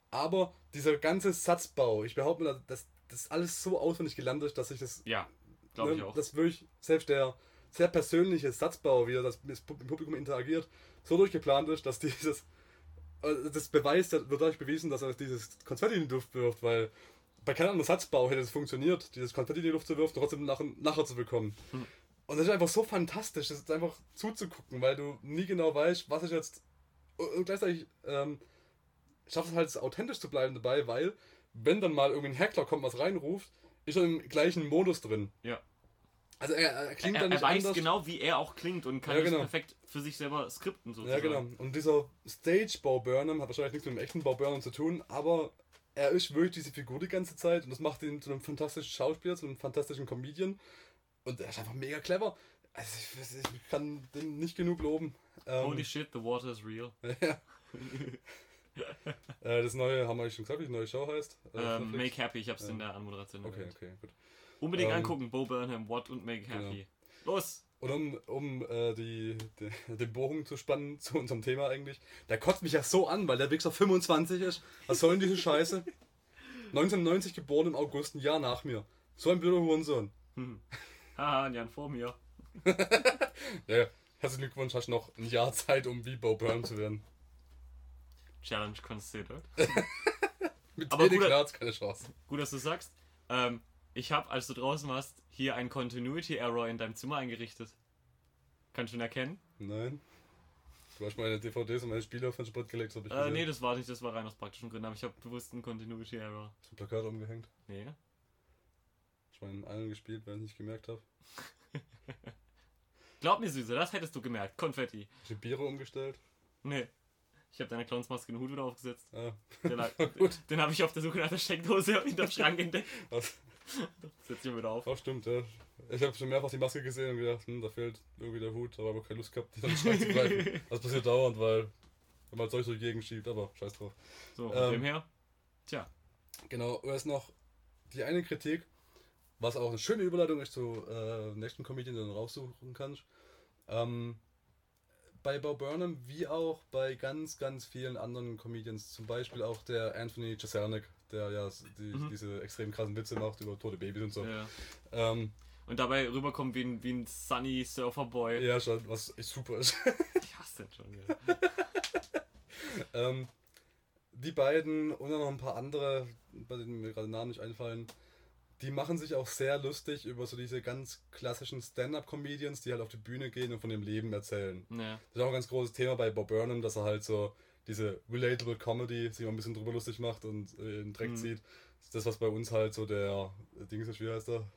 Aber dieser ganze Satzbau, ich behaupte mal, dass das alles so auswendig gelernt ist, dass ich das. Ja, glaube ne, ich auch. Dass wirklich selbst der sehr persönliche Satzbau, wie er das mit dem Publikum interagiert, so durchgeplant ist, dass dieses. Äh, das beweist, wird dadurch bewiesen, dass er dieses Konfetti in die Luft wirft, weil bei keinem anderen Satzbau hätte es funktioniert, dieses Konfetti in die Luft zu werfen und trotzdem nach, nachher zu bekommen. Hm. Und das ist einfach so fantastisch, das ist einfach zuzugucken, weil du nie genau weißt, was ich jetzt. Und gleichzeitig ähm, schafft es halt authentisch zu bleiben dabei, weil, wenn dann mal irgendwie ein Hackler kommt, was reinruft, ist er im gleichen Modus drin. Ja. Also er, er klingt er, dann nicht Er weiß anders. genau, wie er auch klingt und kann ja, genau. perfekt für sich selber skripten sozusagen. Ja, genau. Und dieser Stage-Bo Burnham hat wahrscheinlich nichts mit dem echten Bo Burnham zu tun, aber er ist wirklich diese Figur die ganze Zeit und das macht ihn zu einem fantastischen Schauspieler, zu einem fantastischen Comedian. Und er ist einfach mega clever. Also ich, ich kann den nicht genug loben. Ähm, Holy shit, the water is real. [LAUGHS] ja. [LAUGHS] [LAUGHS] äh, das neue, haben wir schon gesagt, wie die neue Show heißt? Äh, ähm, Make Happy, ich hab's ja. in der Anmoderation Okay, erwähnt. okay, gut. Unbedingt ähm, angucken, Bo Burnham, What und Make Happy. Genau. Los! Und um, um äh, die, die, den Bogen zu spannen [LAUGHS] zu unserem Thema eigentlich, der kotzt mich ja so an, weil der Wichser 25 ist. Was soll denn diese Scheiße? [LAUGHS] 1990 geboren im August, ein Jahr nach mir. So ein blöder Hurensohn. Hm. Haha, ein Jahr vor mir. ja, herzlichen Glückwunsch, hast noch ein Jahr Zeit, um wie Bo Burnham zu werden. Challenge considered. [LAUGHS] Mit Aber gut, Graz keine Chance. Gut, dass du sagst. Ähm, ich habe, als du draußen warst, hier einen Continuity Error in deinem Zimmer eingerichtet. Kannst du ihn erkennen? Nein. Du hast meine DVDs und meine Spiele auf den Sprit gelegt, habe ich äh, Nee, das war nicht, das war rein aus praktischen Gründen, aber ich habe bewusst einen Continuity Error. Hast du ein Plakat umgehängt? Nee. Ich meine, einen gespielt, weil ich nicht gemerkt habe. [LAUGHS] Glaub mir, Süße, das hättest du gemerkt. Konfetti. Hast du Biere umgestellt? Nee. Ich habe deine Clownsmaske in den Hut wieder aufgesetzt. Ah. [LAUGHS] Den, den habe ich auf der Suche nach der Steckdose hinterm Schrank entdeckt. Was? [LAUGHS] Setz ihn wieder auf. Oh, stimmt, ja. Ich habe schon mehrfach die Maske gesehen und gedacht, hm, da fehlt irgendwie der Hut, aber habe keine Lust gehabt, die dann Schrank zu greifen. [LAUGHS] Das passiert dauernd, weil wenn man solche Gegend schiebt, aber scheiß drauf. So, von ähm, dem her, tja. Genau, und ist noch die eine Kritik, was auch eine schöne Überleitung ist zu äh, nächsten Comedian, den du raussuchen kannst. Ähm, bei Bo Burnham wie auch bei ganz, ganz vielen anderen Comedians, zum Beispiel auch der Anthony Jeselnik, der ja die, mhm. diese extrem krassen Witze macht über tote Babys und so. Ja. Ähm, und dabei rüberkommt wie ein, wie ein Sunny Surferboy. Ja, schon, was echt super ist. [LAUGHS] ich hasse den schon, ja. [LAUGHS] ähm, die beiden und dann noch ein paar andere, bei denen mir gerade Namen nicht einfallen, die machen sich auch sehr lustig über so diese ganz klassischen Stand-up-Comedians, die halt auf die Bühne gehen und von dem Leben erzählen. Ja. Das ist auch ein ganz großes Thema bei Bob Burnham, dass er halt so diese relatable Comedy sich mal ein bisschen drüber lustig macht und äh, in den Dreck mhm. zieht. Das was bei uns halt so der äh, Ding ist, wie heißt der?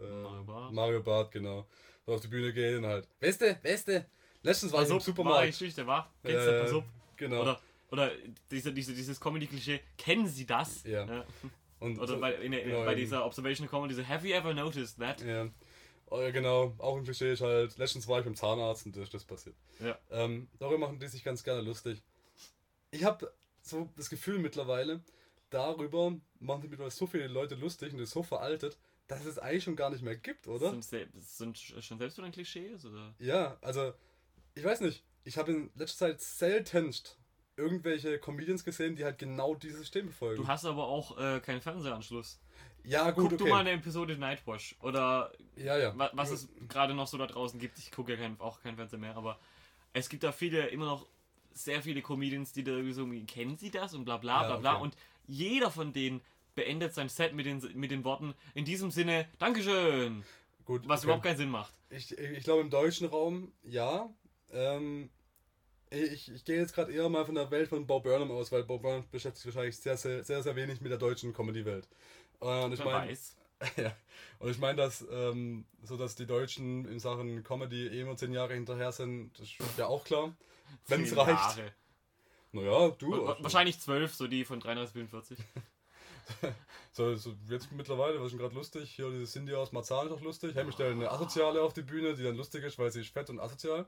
Äh, Mario Bart. Mario Bart, genau. So auf die Bühne gehen und halt, Weste, Weste. Letztens war ich im Supermarkt. Schüchtern, war? Kennst äh, du Genau. Oder, oder diese, diese, dieses Comedy-Klischee, kennen Sie das? Ja. ja. Und Oder so, bei, in, in, genau, bei dieser Observation Comedy, diese Have you ever noticed that? Ja. Oh, genau, auch ein Klischee ist halt, letztens war ich beim Zahnarzt und das ist das passiert. Ja. Ähm, darüber machen die sich ganz gerne lustig. Ich habe so das Gefühl mittlerweile, darüber machen sich mittlerweile so viele Leute lustig und das ist so veraltet, dass es eigentlich schon gar nicht mehr gibt, oder? Sind, sind schon selbst wieder ein Klischee oder? Ja, also, ich weiß nicht. Ich habe in letzter Zeit seltenst irgendwelche Comedians gesehen, die halt genau dieses System befolgen. Du hast aber auch äh, keinen Fernsehanschluss. Ja, gut. Guck okay. du mal eine Episode Nightwash oder ja, ja. was, was es gerade noch so da draußen gibt. Ich gucke ja kein, auch kein Fernseher mehr, aber es gibt da viele, immer noch sehr viele Comedians, die da irgendwie so, kennen sie das und bla bla bla ja, bla. Und jeder von denen beendet sein Set mit den, mit den Worten, in diesem Sinne, Dankeschön. Gut, was okay. überhaupt keinen Sinn macht. Ich, ich glaube, im deutschen Raum, ja. Ähm, ich, ich gehe jetzt gerade eher mal von der Welt von Bob Burnham aus, weil Bob Burnham beschäftigt sich wahrscheinlich sehr, sehr, sehr, sehr wenig mit der deutschen Comedy-Welt. Und ich meine, [LAUGHS] ja. Und ich meine, dass, ähm, so dass die Deutschen in Sachen Comedy eh immer zehn Jahre hinterher sind, das ist ja auch klar. Wenn es reicht. Jahre. Naja, du. Also- Wahrscheinlich zwölf, so die von 33 bis 44. [LAUGHS] [LAUGHS] So, so jetzt mittlerweile, was ist gerade lustig? Hier, diese Cindy aus Marzahn ist auch lustig. Hey, wir stellen eine Asoziale auf die Bühne, die dann lustig ist, weil sie ist fett und asozial.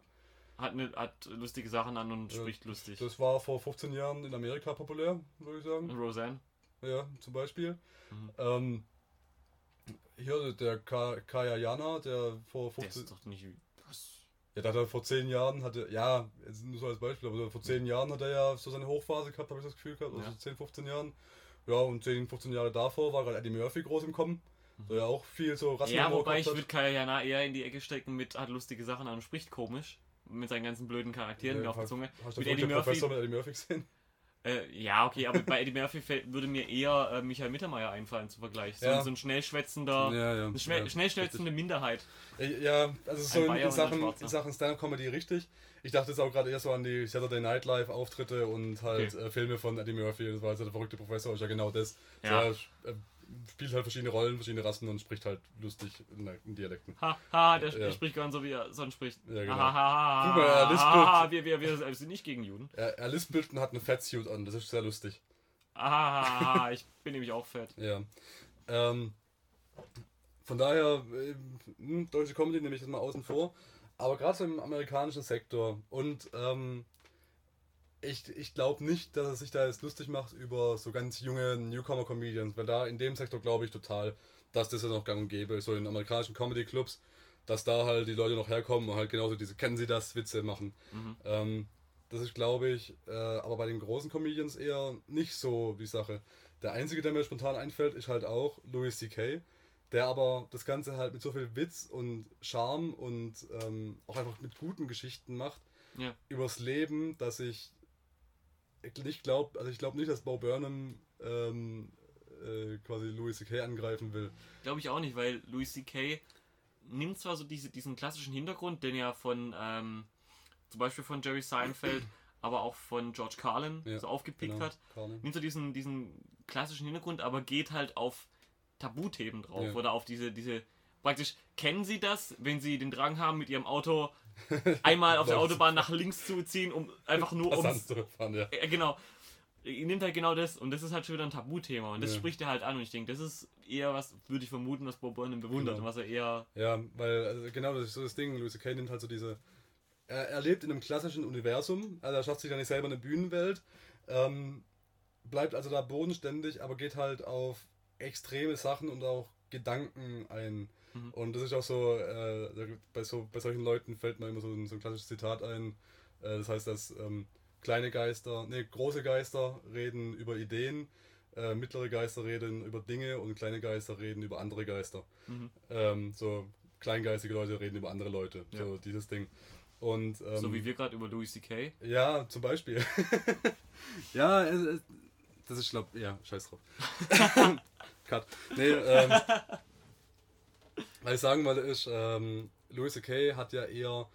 Hat, ne, hat lustige Sachen an und Ja, spricht lustig. Das war vor 15 Jahren in Amerika populär, würde ich sagen. Roseanne. Ja, zum Beispiel. Mhm. Ähm, hier der Ka Kaya Jana, der vor Der 15 ist doch nicht. Was? Ja, da hat er vor 10 Jahren, hatte, ja, jetzt nur so als Beispiel, aber vor 10 Jahren hat er ja so seine Hochphase gehabt, habe ich das Gefühl gehabt, also Ja. 10, 15 Jahren. Ja, und 10, 15 Jahre davor war gerade Eddie Murphy groß im Kommen, der ja auch viel so Ja, Rassenhumor wobei ich würde Kaya Jana eher in die Ecke stecken mit, hat lustige Sachen an und spricht komisch. Mit seinen ganzen blöden Charakteren Ja, auf der Zunge. Hast du Mit Eddie Murphy. Professor mit Eddie Murphy gesehen? Äh, ja, okay, aber bei Eddie Murphy würde mir eher äh, Michael Mittermeier einfallen zum Vergleich. So, Ja. so ein schnell schwätzender, ja, ja. eine schnell, schnell schwätzende Minderheit. Ja, also so in, in und Sachen, in Sachen Stand-Up-Comedy richtig. Ich dachte jetzt auch gerade eher so an die Saturday Night Live-Auftritte und halt Okay. äh, Filme von Eddie Murphy. Das war also der verrückte Professor, ist ja genau das. Ja. Äh, spielt halt verschiedene Rollen, verschiedene Rassen und spricht halt lustig in, in Dialekten. Ha, ha, der Ja. spricht gar nicht so, wie er sonst spricht. Ja, genau. Ha, ha, ha, Guck mal, er ha, lispelt. ha, wir, wir, wir sind nicht gegen Juden. Er, er lispelt und hat einen Fatsuit an, das ist sehr lustig. Ah, ich bin nämlich auch fett. Ja. Ähm, von daher, äh, deutsche Comedy nehme ich jetzt mal außen vor. Aber gerade so im amerikanischen Sektor und ähm, ich, ich glaube nicht, dass er sich da jetzt lustig macht über so ganz junge Newcomer-Comedians, weil da in dem Sektor glaube ich total, dass das ja noch gang und gäbe ist, so in amerikanischen Comedy-Clubs, dass da halt die Leute noch herkommen und halt genauso diese, kennen sie das, Witze machen. Mhm. Ähm, das ist, glaube ich, äh, aber bei den großen Comedians eher nicht so die Sache. Der einzige, der mir spontan einfällt, ist halt auch Louis C.K., der aber das Ganze halt mit so viel Witz und Charme und ähm, auch einfach mit guten Geschichten macht Ja. übers Leben, dass ich nicht glaube, also ich glaube nicht, dass Bo Burnham ähm, äh, quasi Louis C.K. angreifen will. Glaube ich auch nicht, weil Louis C.K. nimmt zwar so diese, diesen klassischen Hintergrund, den er von, ähm, zum Beispiel von Jerry Seinfeld, [CLEARS THROAT] aber auch von George Carlin Ja, so aufgepickt genau, hat, Carlin. nimmt so diesen, diesen klassischen Hintergrund, aber geht halt auf Tabuthemen drauf Ja. oder auf diese, diese, praktisch, kennen Sie das, wenn Sie den Drang haben, mit Ihrem Auto [LAUGHS] einmal auf der. Autobahn nach links zu ziehen, um einfach nur zurückfahren, ja. ja, genau. Ihr nimmt halt genau das und das ist halt schon wieder ein Tabuthema und das Ja. spricht er halt an und ich denke, das ist eher was, würde ich vermuten, was Bob Burnham bewundert Genau. und was er eher. Ja, weil also genau das ist so das Ding. Louis C.K. nimmt halt so diese. Er, er lebt in einem klassischen Universum, also er schafft sich dann nicht selber eine Bühnenwelt, ähm, bleibt also da bodenständig, aber geht halt auf extreme Sachen und auch Gedanken ein. Mhm. Und das ist auch so, äh, bei, so, bei solchen Leuten fällt mir immer so ein, so ein klassisches Zitat ein. Äh, das heißt, dass ähm, kleine Geister, nee, große Geister reden über Ideen, äh, mittlere Geister reden über Dinge und kleine Geister reden über andere Geister. Mhm. Ähm, so kleingeistige Leute reden über andere Leute. Ja. So dieses Ding. Und ähm, so wie wir gerade über Louis C.K. ja, zum Beispiel. [LAUGHS] ja, das ist glaub, ja, scheiß drauf. [LAUGHS] Cut. Nee, ähm, was ich sagen wollte ist, ähm, Louis C.K. hat ja eher,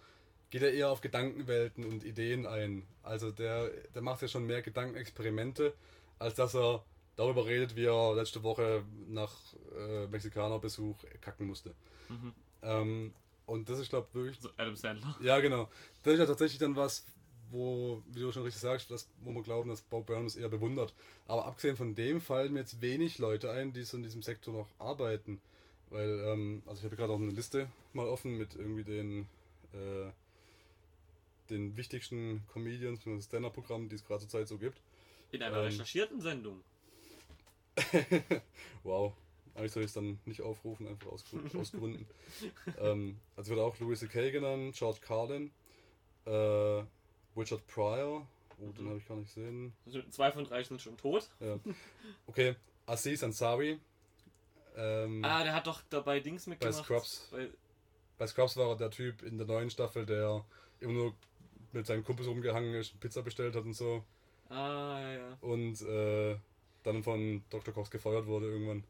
geht ja eher auf Gedankenwelten und Ideen ein. Also der, der macht ja schon mehr Gedankenexperimente, als dass er darüber redet, wie er letzte Woche nach äh, Mexikanerbesuch kacken musste. Mhm. Ähm, und das ist, glaube ich, wirklich So Adam Sandler. ja, genau. Das ist ja tatsächlich dann was, wo, wie du schon richtig sagst, das, wo wir glauben, dass Bob Burnham es eher bewundert. Aber abgesehen von dem fallen mir jetzt wenig Leute ein, die so in diesem Sektor noch arbeiten. Weil, ähm, also ich habe gerade auch eine Liste mal offen mit irgendwie den, äh, den wichtigsten Comedians und Stand-Up-Programmen, die es gerade zur Zeit so gibt. In einer Ähm. recherchierten Sendung. [LAUGHS] Wow. Eigentlich soll ich es dann nicht aufrufen, einfach aus, [LAUGHS] aus Gründen. ähm, also wird auch Louis C.K. genannt, George Carlin, äh, Richard Pryor, oh, den Mhm. habe ich gar nicht gesehen. Also zwei von drei sind schon tot. Ja. Okay, Aziz Ansari. Ähm, Ah, der hat doch dabei Dings mitgemacht. Scrubs. Bei, Bei Scrubs war er der Typ in der neuen Staffel, der immer nur mit seinen Kumpels rumgehangen ist, Pizza bestellt hat und so. ah, ja, ja. Und äh, dann von Dr. Cox gefeuert wurde irgendwann.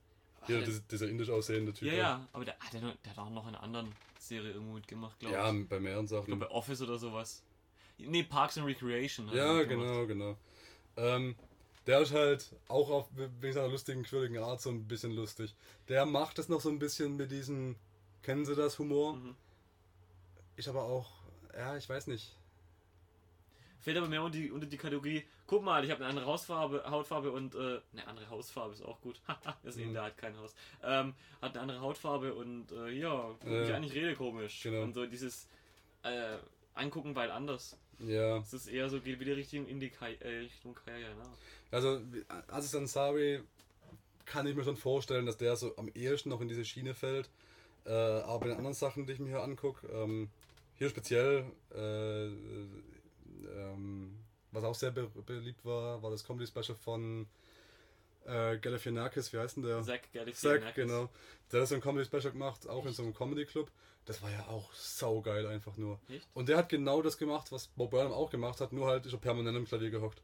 Hier, Ah, der- dieser, indisch aussehende Typ. ja, ja, aber der, der, der hat auch noch in einer anderen Serie irgendwo mitgemacht, glaube Ja, ich. bei mehreren Ich glaube Sachen. bei Office oder sowas. Nee, Parks and Recreation. Ja, genau, genau. Ähm, Der ist halt auch auf, wegen seiner lustigen, quirligen Art so ein bisschen lustig. Der macht es noch so ein bisschen mit diesem, kennen Sie das, Humor? Mhm. Ich aber auch, ja, ich weiß nicht. Fällt aber mehr unter die, unter die Kategorie, guck mal, ich habe eine andere Hausfarbe, Hautfarbe und, äh, eine andere Hausfarbe ist auch gut. [LAUGHS] Haha, das ist eben, Mhm. der hat kein Haus. Ähm, hat eine andere Hautfarbe und, äh, ja, an, ich rede komisch. Genau. Und so dieses, äh, angucken, weil anders. Ja. Es ist eher so, geht wieder Richtung, in die Kai, äh, Richtung Kaya, ja. Also, Aziz Ansari kann ich mir schon vorstellen, dass der so am ehesten noch in diese Schiene fällt. Äh, aber bei den anderen Sachen, die ich mir hier angucke, ähm, hier speziell, äh, ähm, was auch sehr be beliebt war, war das Comedy Special von äh, Galifianakis, wie heißt denn der? Zack Galifianakis. Zack, genau. Der hat so ein Comedy Special gemacht, auch in so einem Comedy Club. Das war ja auch saugeil einfach nur. Echt? Und der hat genau das gemacht, was Bob Burnham auch gemacht hat, nur halt ist er permanent im Klavier gehockt.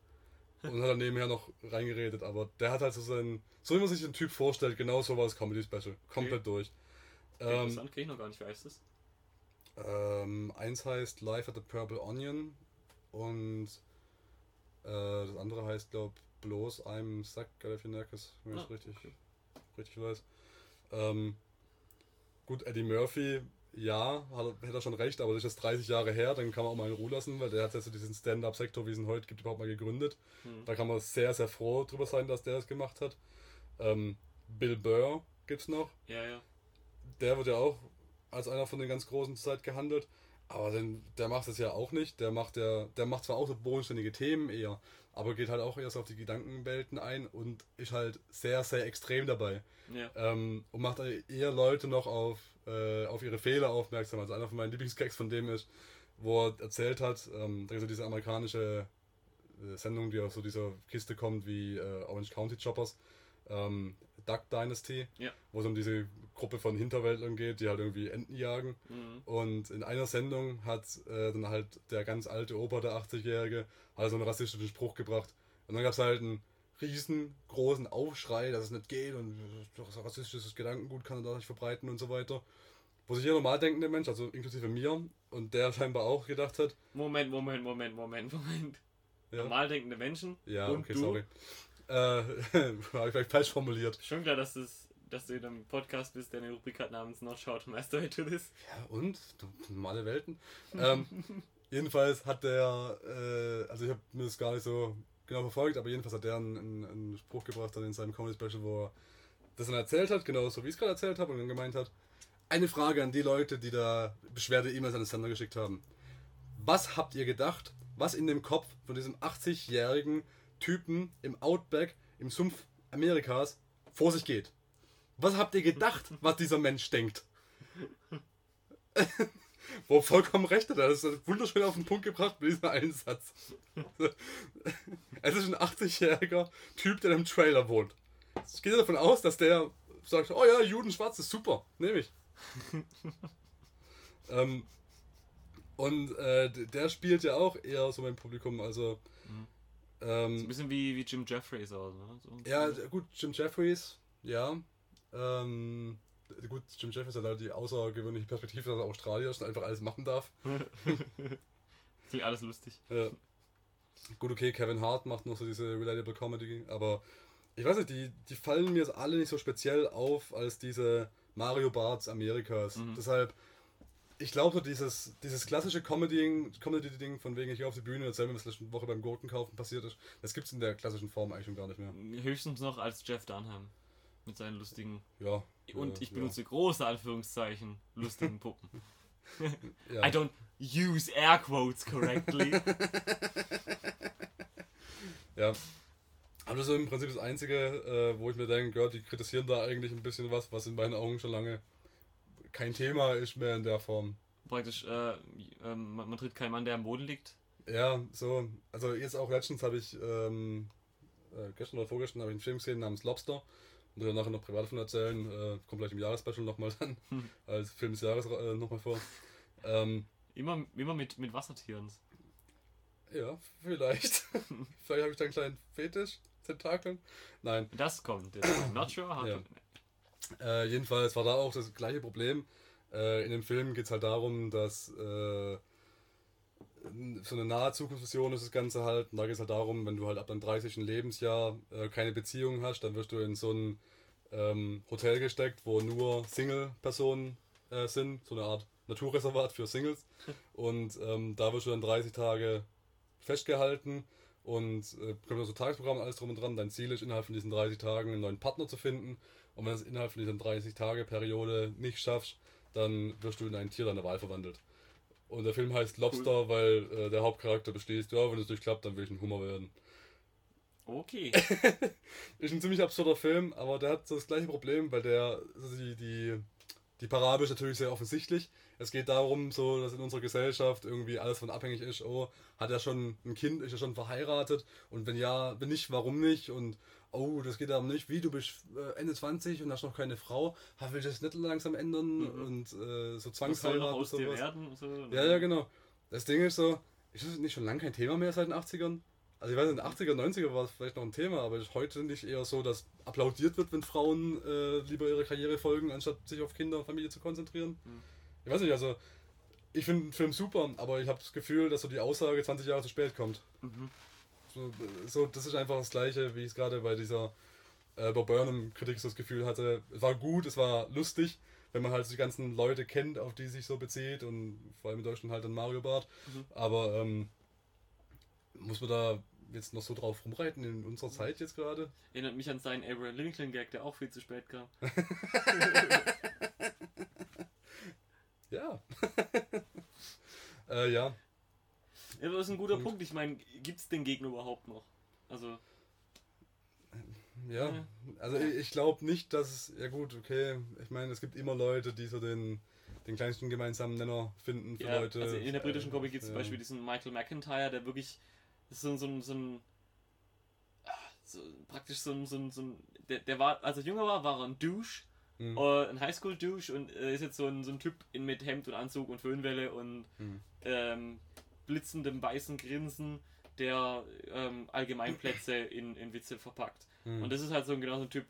Und hat dann nebenher noch reingeredet, aber der hat halt so sein, so wie man sich den Typ vorstellt, genau so war das Comedy Special. Komplett durch. Okay, Ähm, Interessant, kenn ich noch gar nicht, wie heißt das? ähm, eins heißt Life at the Purple Onion und äh, das andere heißt, glaub, bloß I'm Zack Galifianakis, wenn ich Ah, es richtig, richtig weiß. Ähm, gut, Eddie Murphy, ja, hat, er- hätte er schon recht, aber das ist jetzt 30 Jahre her, dann kann man auch mal in Ruhe lassen, weil der hat jetzt so diesen Stand-Up-Sektor, wie es ihn heute gibt, überhaupt mal gegründet. Hm. Da kann man sehr, sehr froh drüber sein, dass der das gemacht hat. Ähm, Bill Burr gibt's noch Ja, ja. der wird ja auch als einer von den ganz großen zur Zeit gehandelt. Aber den, der macht es ja auch nicht. Der macht ja, der macht zwar auch so bodenständige Themen eher, aber geht halt auch erst auf die Gedankenwelten ein und ist halt sehr, sehr extrem dabei. Ja. Ähm, und macht eher Leute noch auf, äh, auf ihre Fehler aufmerksam. Also einer von meinen Lieblingsgags von dem ist, wo er erzählt hat, ähm, da gibt es diese amerikanische äh, Sendung, die aus so dieser Kiste kommt wie äh, Orange County Choppers, ähm, Duck Dynasty, Ja. wo es um diese Gruppe von Hinterwäldlern geht, die halt irgendwie Enten jagen. Mhm. Und in einer Sendung hat äh, dann halt der ganz alte Opa, der 80-Jährige, halt so einen rassistischen Spruch gebracht. Und dann gab es halt einen riesengroßen Aufschrei, dass es nicht geht und rassistisches Gedankengut kann er da nicht verbreiten und so weiter. Wo sich jeder normal denkende Mensch, also inklusive mir, und der scheinbar auch gedacht hat, Moment, Moment, Moment, Moment, Moment. ja, Normal denkende Menschen. ja und okay, du? sorry. Äh, [LAUGHS] habe ich vielleicht falsch formuliert. Schon klar, dass, das, dass du in einem Podcast bist, der eine Rubrik hat namens Not Short Master to This. Ja, und? Normale Welten. ähm, [LAUGHS] jedenfalls hat der, äh, also ich habe mir das gar nicht so genau verfolgt, aber jedenfalls hat der einen, einen, einen Spruch gebracht dann in seinem Comedy Special, wo er das dann erzählt hat, genau so wie ich es gerade erzählt habe, und dann gemeint hat, eine Frage an die Leute, die da Beschwerde-E-Mails an den Sender geschickt haben. Was habt ihr gedacht, was in dem Kopf von diesem 80-jährigen Typen im Outback, im Sumpf Amerikas vor sich geht? Was habt ihr gedacht, was dieser Mensch denkt? [LAUGHS] Wo vollkommen recht hat. Er hat es wunderschön auf den Punkt gebracht mit diesem einen Satz. Es ist ein 80-jähriger Typ, der im Trailer wohnt. Ich gehe davon aus, dass der sagt, oh ja, Juden schwarz ist super, nehme ich. [LAUGHS] ähm, und äh, der spielt ja auch eher so mein Publikum, also Mhm. So ein ähm, bisschen wie, wie Jim Jeffries auch, ne? So, ja, gut, Jim Jeffries, ja. Ähm, gut, Jim Jeffries hat halt die außergewöhnliche Perspektive, dass er Australier ist und einfach alles machen darf. [LAUGHS] Klingt alles lustig. Ja. Gut, okay, Kevin Hart macht noch so diese Relatable Comedy, aber ich weiß nicht, die, die fallen mir jetzt alle nicht so speziell auf als diese Mario Barts Amerikas. Mhm. Deshalb, ich glaube, so dieses, dieses klassische Comedy-Ding Comedy von wegen ich gehe auf die Bühne und erzähle mir, was letzte Woche beim Gurkenkaufen passiert ist, das gibt es in der klassischen Form eigentlich schon gar nicht mehr. Höchstens noch als Jeff Dunham. Mit seinen lustigen. Ja. Und ja, ich benutze große Anführungszeichen, lustigen Puppen. [LAUGHS] I don't use air quotes correctly. [LAUGHS] Ja. Aber das ist im Prinzip das Einzige, äh, wo ich mir denke, ja, die kritisieren da eigentlich ein bisschen was, was in meinen Augen schon lange kein Thema ist mehr in der Form. Praktisch, äh, ähm, man, man tritt keinen Mann, der am Boden liegt. Ja, so, also jetzt auch letztens habe ich, ähm, äh, gestern oder vorgestern habe ich einen Film gesehen namens Lobster. Und dann nachher noch privat davon erzählen, äh, kommt gleich im Jahresspecial nochmal dann, [LAUGHS] Hm. als Film des Jahres äh, nochmal vor. Ähm, Immer, immer mit, mit Wassertieren. ja, vielleicht. [LAUGHS] vielleicht habe ich da einen kleinen Fetisch, Tentakeln. Nein, Das kommt jetzt. Not sure how Ja. Äh, jedenfalls war da auch das gleiche Problem. Äh, in dem Film geht es halt darum, dass äh, so eine nahe Zukunftsvision ist das Ganze halt. Und da geht es halt darum, wenn du halt ab deinem 30. Lebensjahr äh, keine Beziehung hast, dann wirst du in so ein ähm, Hotel gesteckt, wo nur Single-Personen äh, sind, so eine Art Naturreservat für Singles. [LAUGHS] Und ähm, da wirst du dann 30 Tage festgehalten und äh, kommt so Tagesprogramm alles drum und dran. Dein Ziel ist, innerhalb von diesen 30 Tagen einen neuen Partner zu finden. Und wenn du es innerhalb von dieser 30 Tage Periode nicht schaffst, dann wirst du in ein Tier deiner Wahl verwandelt. Und der Film heißt Lobster, cool. weil äh, der Hauptcharakter besteht, ja, wenn es durchklappt, dann will ich ein Hummer werden. Okay. [LAUGHS] ist ein ziemlich absurder Film, aber der hat so das gleiche Problem, weil der, also die, die, die Parabel ist natürlich sehr offensichtlich. Es geht darum, so, dass in unserer Gesellschaft irgendwie alles von abhängig ist. Oh, hat er schon ein Kind, ist er schon verheiratet? Und wenn ja, wenn nicht, warum nicht? Und oh, das geht darum nicht, wie du bist äh, Ende 20 und hast noch keine Frau, will ich das nicht langsam ändern mhm. und äh, so Zwangsheirat aus dir werden. So. Ja, ja, genau. Das Ding ist so, ist das nicht schon lange kein Thema mehr seit den 80ern? Also ich weiß, in den 80er, 90er war es vielleicht noch ein Thema, aber ist heute nicht eher so, dass applaudiert wird, wenn Frauen äh, lieber ihre Karriere folgen, anstatt sich auf Kinder und Familie zu konzentrieren. Mhm. Ich weiß nicht, also ich finde den Film super, aber ich habe das Gefühl, dass so die Aussage 20 Jahre zu spät kommt. Mhm. So, das ist einfach das Gleiche, wie ich es gerade bei dieser äh, Bob Burnham-Kritik so das Gefühl hatte. Es war gut, es war lustig, wenn man halt die ganzen Leute kennt, auf die sich so bezieht und vor allem in Deutschland halt dann Mario Bart. Mhm. Aber ähm, muss man da jetzt noch so drauf rumreiten in unserer Zeit jetzt gerade? Erinnert mich an seinen Abraham Lincoln Gag, der auch viel zu spät kam. [LAUGHS] [LAUGHS] ja. [LAUGHS] äh, ja. Ja, das ist ein guter und, Punkt. Ich meine, gibt es den Gegner überhaupt noch? Also. Ja, also ich, ich glaube nicht, dass es. Ja, gut, okay. Ich meine, es gibt immer Leute, die so den, den kleinsten gemeinsamen Nenner finden für ja, Leute. Also in der britischen Comic gibt es ja. zum Beispiel diesen Michael McIntyre, der wirklich so, so, so ein. So, praktisch so ein. So so ein der, der war, als er jünger war, war er ein Douche. Mhm. Ein Highschool-Douche und äh, ist jetzt so ein, so ein Typ in, mit Hemd und Anzug und Föhnwelle und mhm. ähm, blitzendem weißen Grinsen, der ähm, Allgemeinplätze in, in Witze verpackt. Mhm. Und das ist halt so ein genau so ein Typ,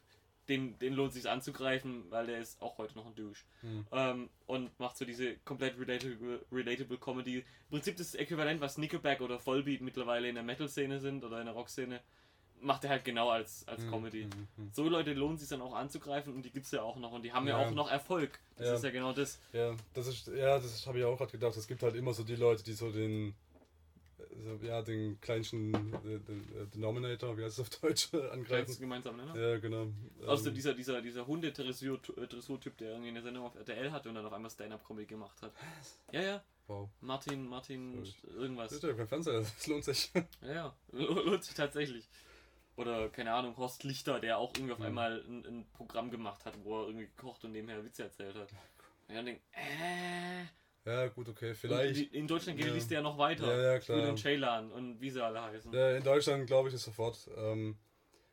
den, den lohnt sich anzugreifen, weil der ist auch heute noch ein Douche. Mhm. Ähm, und macht so diese komplett relatable, relatable Comedy. Im Prinzip das Äquivalent, was Nickelback oder Vollbeat mittlerweile in der Metal-Szene sind oder in der Rock-Szene, macht er halt genau als, als mhm. Comedy. Mhm. mhm. So Leute lohnt sich dann auch anzugreifen und die gibt es ja auch noch und die haben ja, ja auch noch Erfolg. Das ja. ist ja genau das. Ja, das ist, ja, das habe ich auch gerade gedacht. Es gibt halt immer so die Leute, die so den so, ja, den kleinsten äh, Denominator, wie heißt es auf Deutsch, [LAUGHS] angreifen. gemeinsam, ne? Ja, genau. Also dieser, dieser, dieser Hunde-Dressur-Typ, der irgendwie eine Sendung auf RTL hatte und dann auf einmal Stand-Up-Comedy gemacht hat. Ja, ja. Wow. Martin, Martin, irgendwas. Das ist ja kein Fernseher, das lohnt sich. Ja, ja, [LAUGHS] lohnt sich tatsächlich. Oder, keine Ahnung, Horst Lichter, der auch irgendwie auf mhm. einmal ein, ein, Programm gemacht hat, wo er irgendwie gekocht und nebenher Witze erzählt hat. Und dann denkt, äh. Ja, gut, okay, vielleicht. Und in Deutschland geht ja. die Liste ja noch weiter. Ja, ja, klar. Für den Ceylan und wie sie alle heißen. Ja, in Deutschland glaube ich es sofort. Ähm,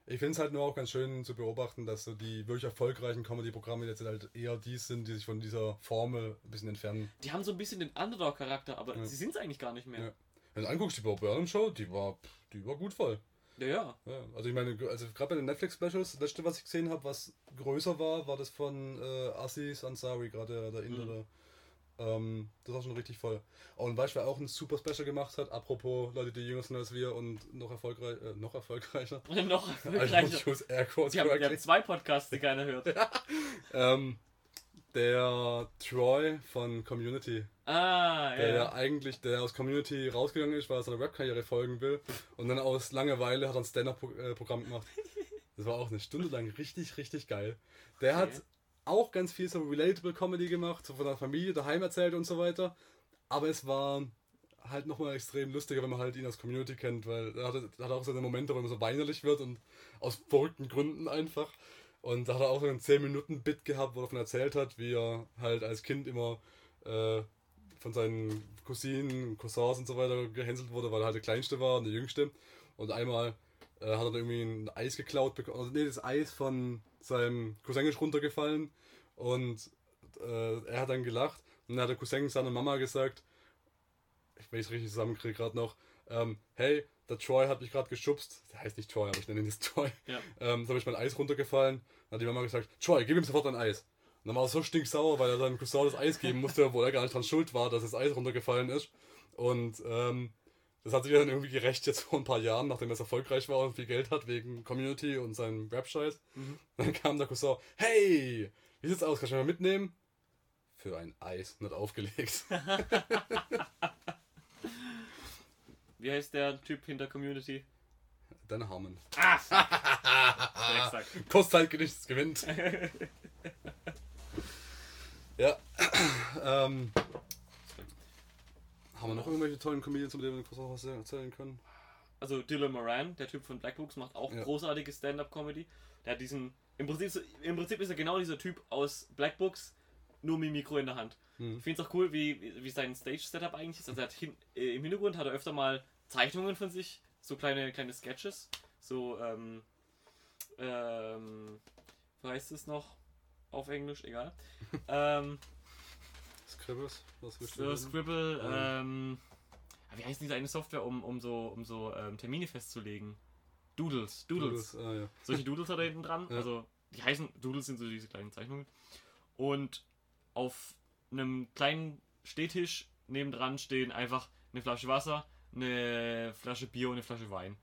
ich finde es halt nur auch ganz schön zu beobachten, dass so die wirklich erfolgreichen Comedy-Programme jetzt halt eher die sind, die sich von dieser Formel ein bisschen entfernen. Die haben so ein bisschen den Underdog-Charakter, aber ja. sie sind es eigentlich gar nicht mehr. Ja. Wenn du anguckst, die Bob Burnham Show, die war, die war gut voll. Ja, ja. ja also ich meine, also gerade bei den Netflix-Specials, das letzte, was ich gesehen habe, was größer war, war das von äh, Aziz Ansari, gerade der, der Inder. Mhm. Ähm, das war schon richtig voll. Und weißt du, wer auch ein super Special gemacht hat? Apropos Leute, die jünger sind als wir und noch, erfolgreich, äh, noch erfolgreicher. [LAUGHS] noch erfolgreicher. Also, wir, haben, wir haben zwei Podcasts, die keiner hört. [LAUGHS] ähm, der Troy von Community. Ah, der ja. ja eigentlich, der aus Community rausgegangen ist, weil er seiner Webkarriere folgen will. Und dann aus Langeweile hat er ein Stand-Up-Programm gemacht. Das war auch eine Stunde lang richtig, richtig geil. Der okay. hat auch ganz viel so relatable Comedy gemacht, so von der Familie daheim erzählt und so weiter. Aber es war halt nochmal extrem lustiger, wenn man halt ihn als Community kennt, weil er hat, hat auch seine Momente, wo man so weinerlich wird und aus verrückten Gründen einfach. Und da hat er auch so einen 10-Minuten-Bit gehabt, wo er davon erzählt hat, wie er halt als Kind immer äh, von seinen Cousinen, Cousins und so weiter gehänselt wurde, weil er halt der Kleinste war und der Jüngste. Und einmal äh, hat er irgendwie ein Eis geklaut bekommen. Also nee, das Eis von seinem Cousin ist runtergefallen und äh, er hat dann gelacht und dann hat der Cousin seiner Mama gesagt, ich weiß richtig zusammenkriege gerade noch, ähm, hey, der Troy hat mich gerade geschubst. Der heißt nicht Troy, aber ich nenne ihn jetzt Troy. Ja. Ähm, da habe ich mein Eis runtergefallen. Dann hat die Mama gesagt, Troy, gib ihm sofort ein Eis. Und dann war er so stinksauer, weil er seinem Cousin das Eis geben musste, obwohl er gar nicht dran schuld war, dass das Eis runtergefallen ist. Und ähm, das hat sich dann irgendwie gerecht jetzt vor ein paar Jahren, nachdem er erfolgreich war und viel Geld hat wegen Community und seinem Rap-Scheiß. Mhm. Dann kam der Cousin, hey, wie sieht's aus, kannst du mal mitnehmen? Für ein Eis, nicht aufgelegt. [LAUGHS] wie heißt der Typ hinter Community? Dan Harmon. Ah, [LAUGHS] exakt. Postzeitgedichts gewinnt. ja. ähm, haben wir noch irgendwelche tollen Comedians, mit denen wir kurz auch was erzählen können? Also Dylan Moran, der Typ von Black Books, macht auch ja. großartige Stand-Up-Comedy. Der hat diesen. Im Prinzip, Im Prinzip ist er genau dieser Typ aus Black Books, nur mit Mikro in der Hand. Hm. Ich finde es auch cool, wie, wie sein Stage-Setup eigentlich ist. Also er hat hin, äh, im Hintergrund hat er öfter mal Zeichnungen von sich, so kleine, kleine Sketches. So, ähm, ähm, wie heißt es noch auf Englisch? Egal. [LAUGHS] ähm, Scribbles? Was so, Scribble, ähm, wie heißt diese eine Software, um, um so, um so ähm, Termine festzulegen? Doodles. Doodles. Doodles ah, ja. Solche Doodles hat er hinten dran. [LAUGHS] Ja. Also, die heißen, Doodles sind so diese kleinen Zeichnungen. Und auf einem kleinen Stehtisch nebendran stehen einfach eine Flasche Wasser, eine Flasche Bier und eine Flasche Wein.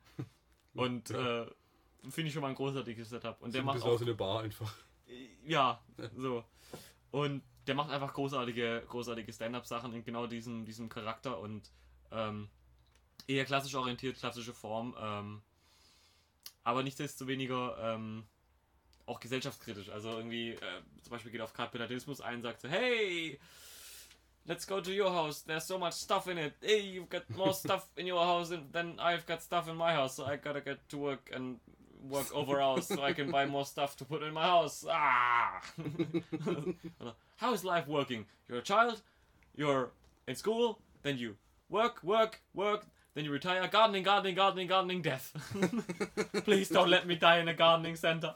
Und ja. äh, finde ich schon mal ein großartiges Setup. Und der macht auch, in der Bar einfach. Ja, so. Und der macht einfach großartige, großartige Stand-up-Sachen in genau diesem, diesem Charakter und ähm, eher klassisch orientiert, klassische Form. Ähm, aber nichtsdestoweniger ähm, auch gesellschaftskritisch. Also irgendwie, äh, zum Beispiel geht auf Kapitalismus ein, sagt so, hey, let's go to your house. There's so much stuff in it. Hey, you've got more [LAUGHS] stuff in your house than I've got stuff in my house. So I gotta get to work and work over hours so I can buy more stuff to put in my house. Ah! [LAUGHS] [LAUGHS] How is life working? You're a child, you're in school, then you work, work, work, then you retire. Gardening, gardening, gardening, gardening, death. Please don't let me die in a gardening center.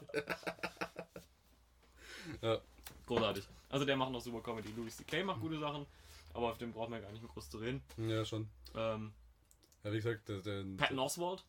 Ja. Großartig. Also der macht noch super Comedy. Louis C.K. macht gute Sachen, aber auf dem brauchen wir gar nicht mehr groß zu reden. Ja, schon. Ähm, ja, wie gesagt, der, der Patton Oswald.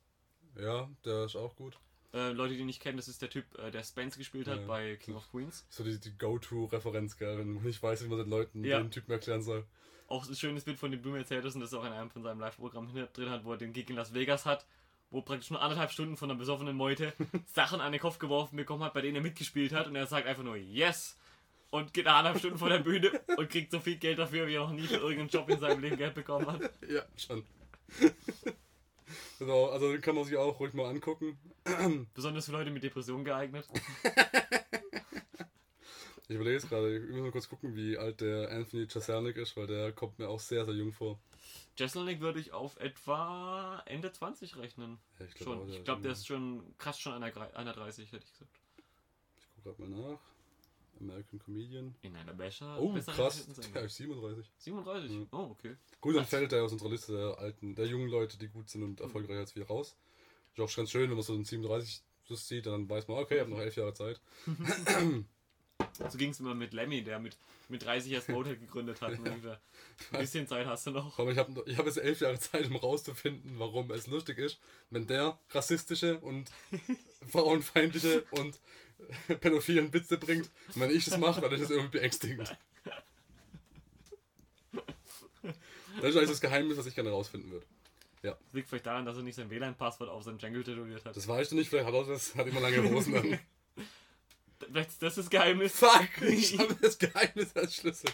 Ja, der ist auch gut. Äh, Leute, die nicht kennen, das ist der Typ, äh, der Spence gespielt hat ja. bei King of Queens. So die, die Go-To-Referenz, gell, wenn man nicht weiß, wie man den Leuten ja. den Typen erklären soll. Auch ein schönes Bild von dem ist und das auch in einem von seinem Live-Programm drin hat, wo er den Gig in Las Vegas hat, wo praktisch nur anderthalb Stunden von einer besoffenen Meute [LAUGHS] Sachen an den Kopf geworfen bekommen hat, bei denen er mitgespielt hat und er sagt einfach nur Yes! Und geht anderthalb Stunden vor der Bühne und kriegt so viel Geld dafür, wie er noch nie für irgendeinen Job in seinem Leben Geld bekommen hat. Ja, schon. Genau, also den kann man sich auch ruhig mal angucken. Besonders für Leute mit Depressionen geeignet. ich überlege jetzt gerade, ich muss mal kurz gucken, wie alt der Anthony Jeselnik ist, weil der kommt mir auch sehr, sehr jung vor. Jeselnik würde ich auf etwa Ende 20 rechnen. Ja, ich glaube, ich glaube, der ist schon krass schon einer, einer 30, hätte ich gesagt. Ich gucke gerade mal nach. American Comedian. In einer Becher. Oh, krass. Der ist 37. 37? Ja. Oh, okay. Gut, dann fällt er aus unserer Liste der alten, der jungen Leute, die gut sind und erfolgreich als wir raus. Ist auch ganz schön, wenn man so einen 37 das sieht, dann weiß man, okay, ich habe noch elf Jahre Zeit. [LAUGHS] so ging es immer mit Lemmy, der mit, mit 30 erst Motel gegründet hat. ein bisschen Zeit hast du noch. Aber ich habe ich hab jetzt elf Jahre Zeit, um rauszufinden, warum es lustig ist, wenn der rassistische und frauenfeindliche und [LAUGHS] pädophilen Witze bringt. Und wenn ich das mache, dann ist das irgendwie beängstigend. Das ist also das Geheimnis, was ich gerne rausfinden würde. Ja. Das liegt vielleicht daran, dass er nicht sein WLAN-Passwort auf seinem Jungle tätowiert hat. Das weiß ich nicht, vielleicht hat er das, hat immer lange Hosen [LAUGHS] dann. Vielleicht ist das das Geheimnis. Fuck, ich [LAUGHS] habe das Geheimnis als Schlüssel.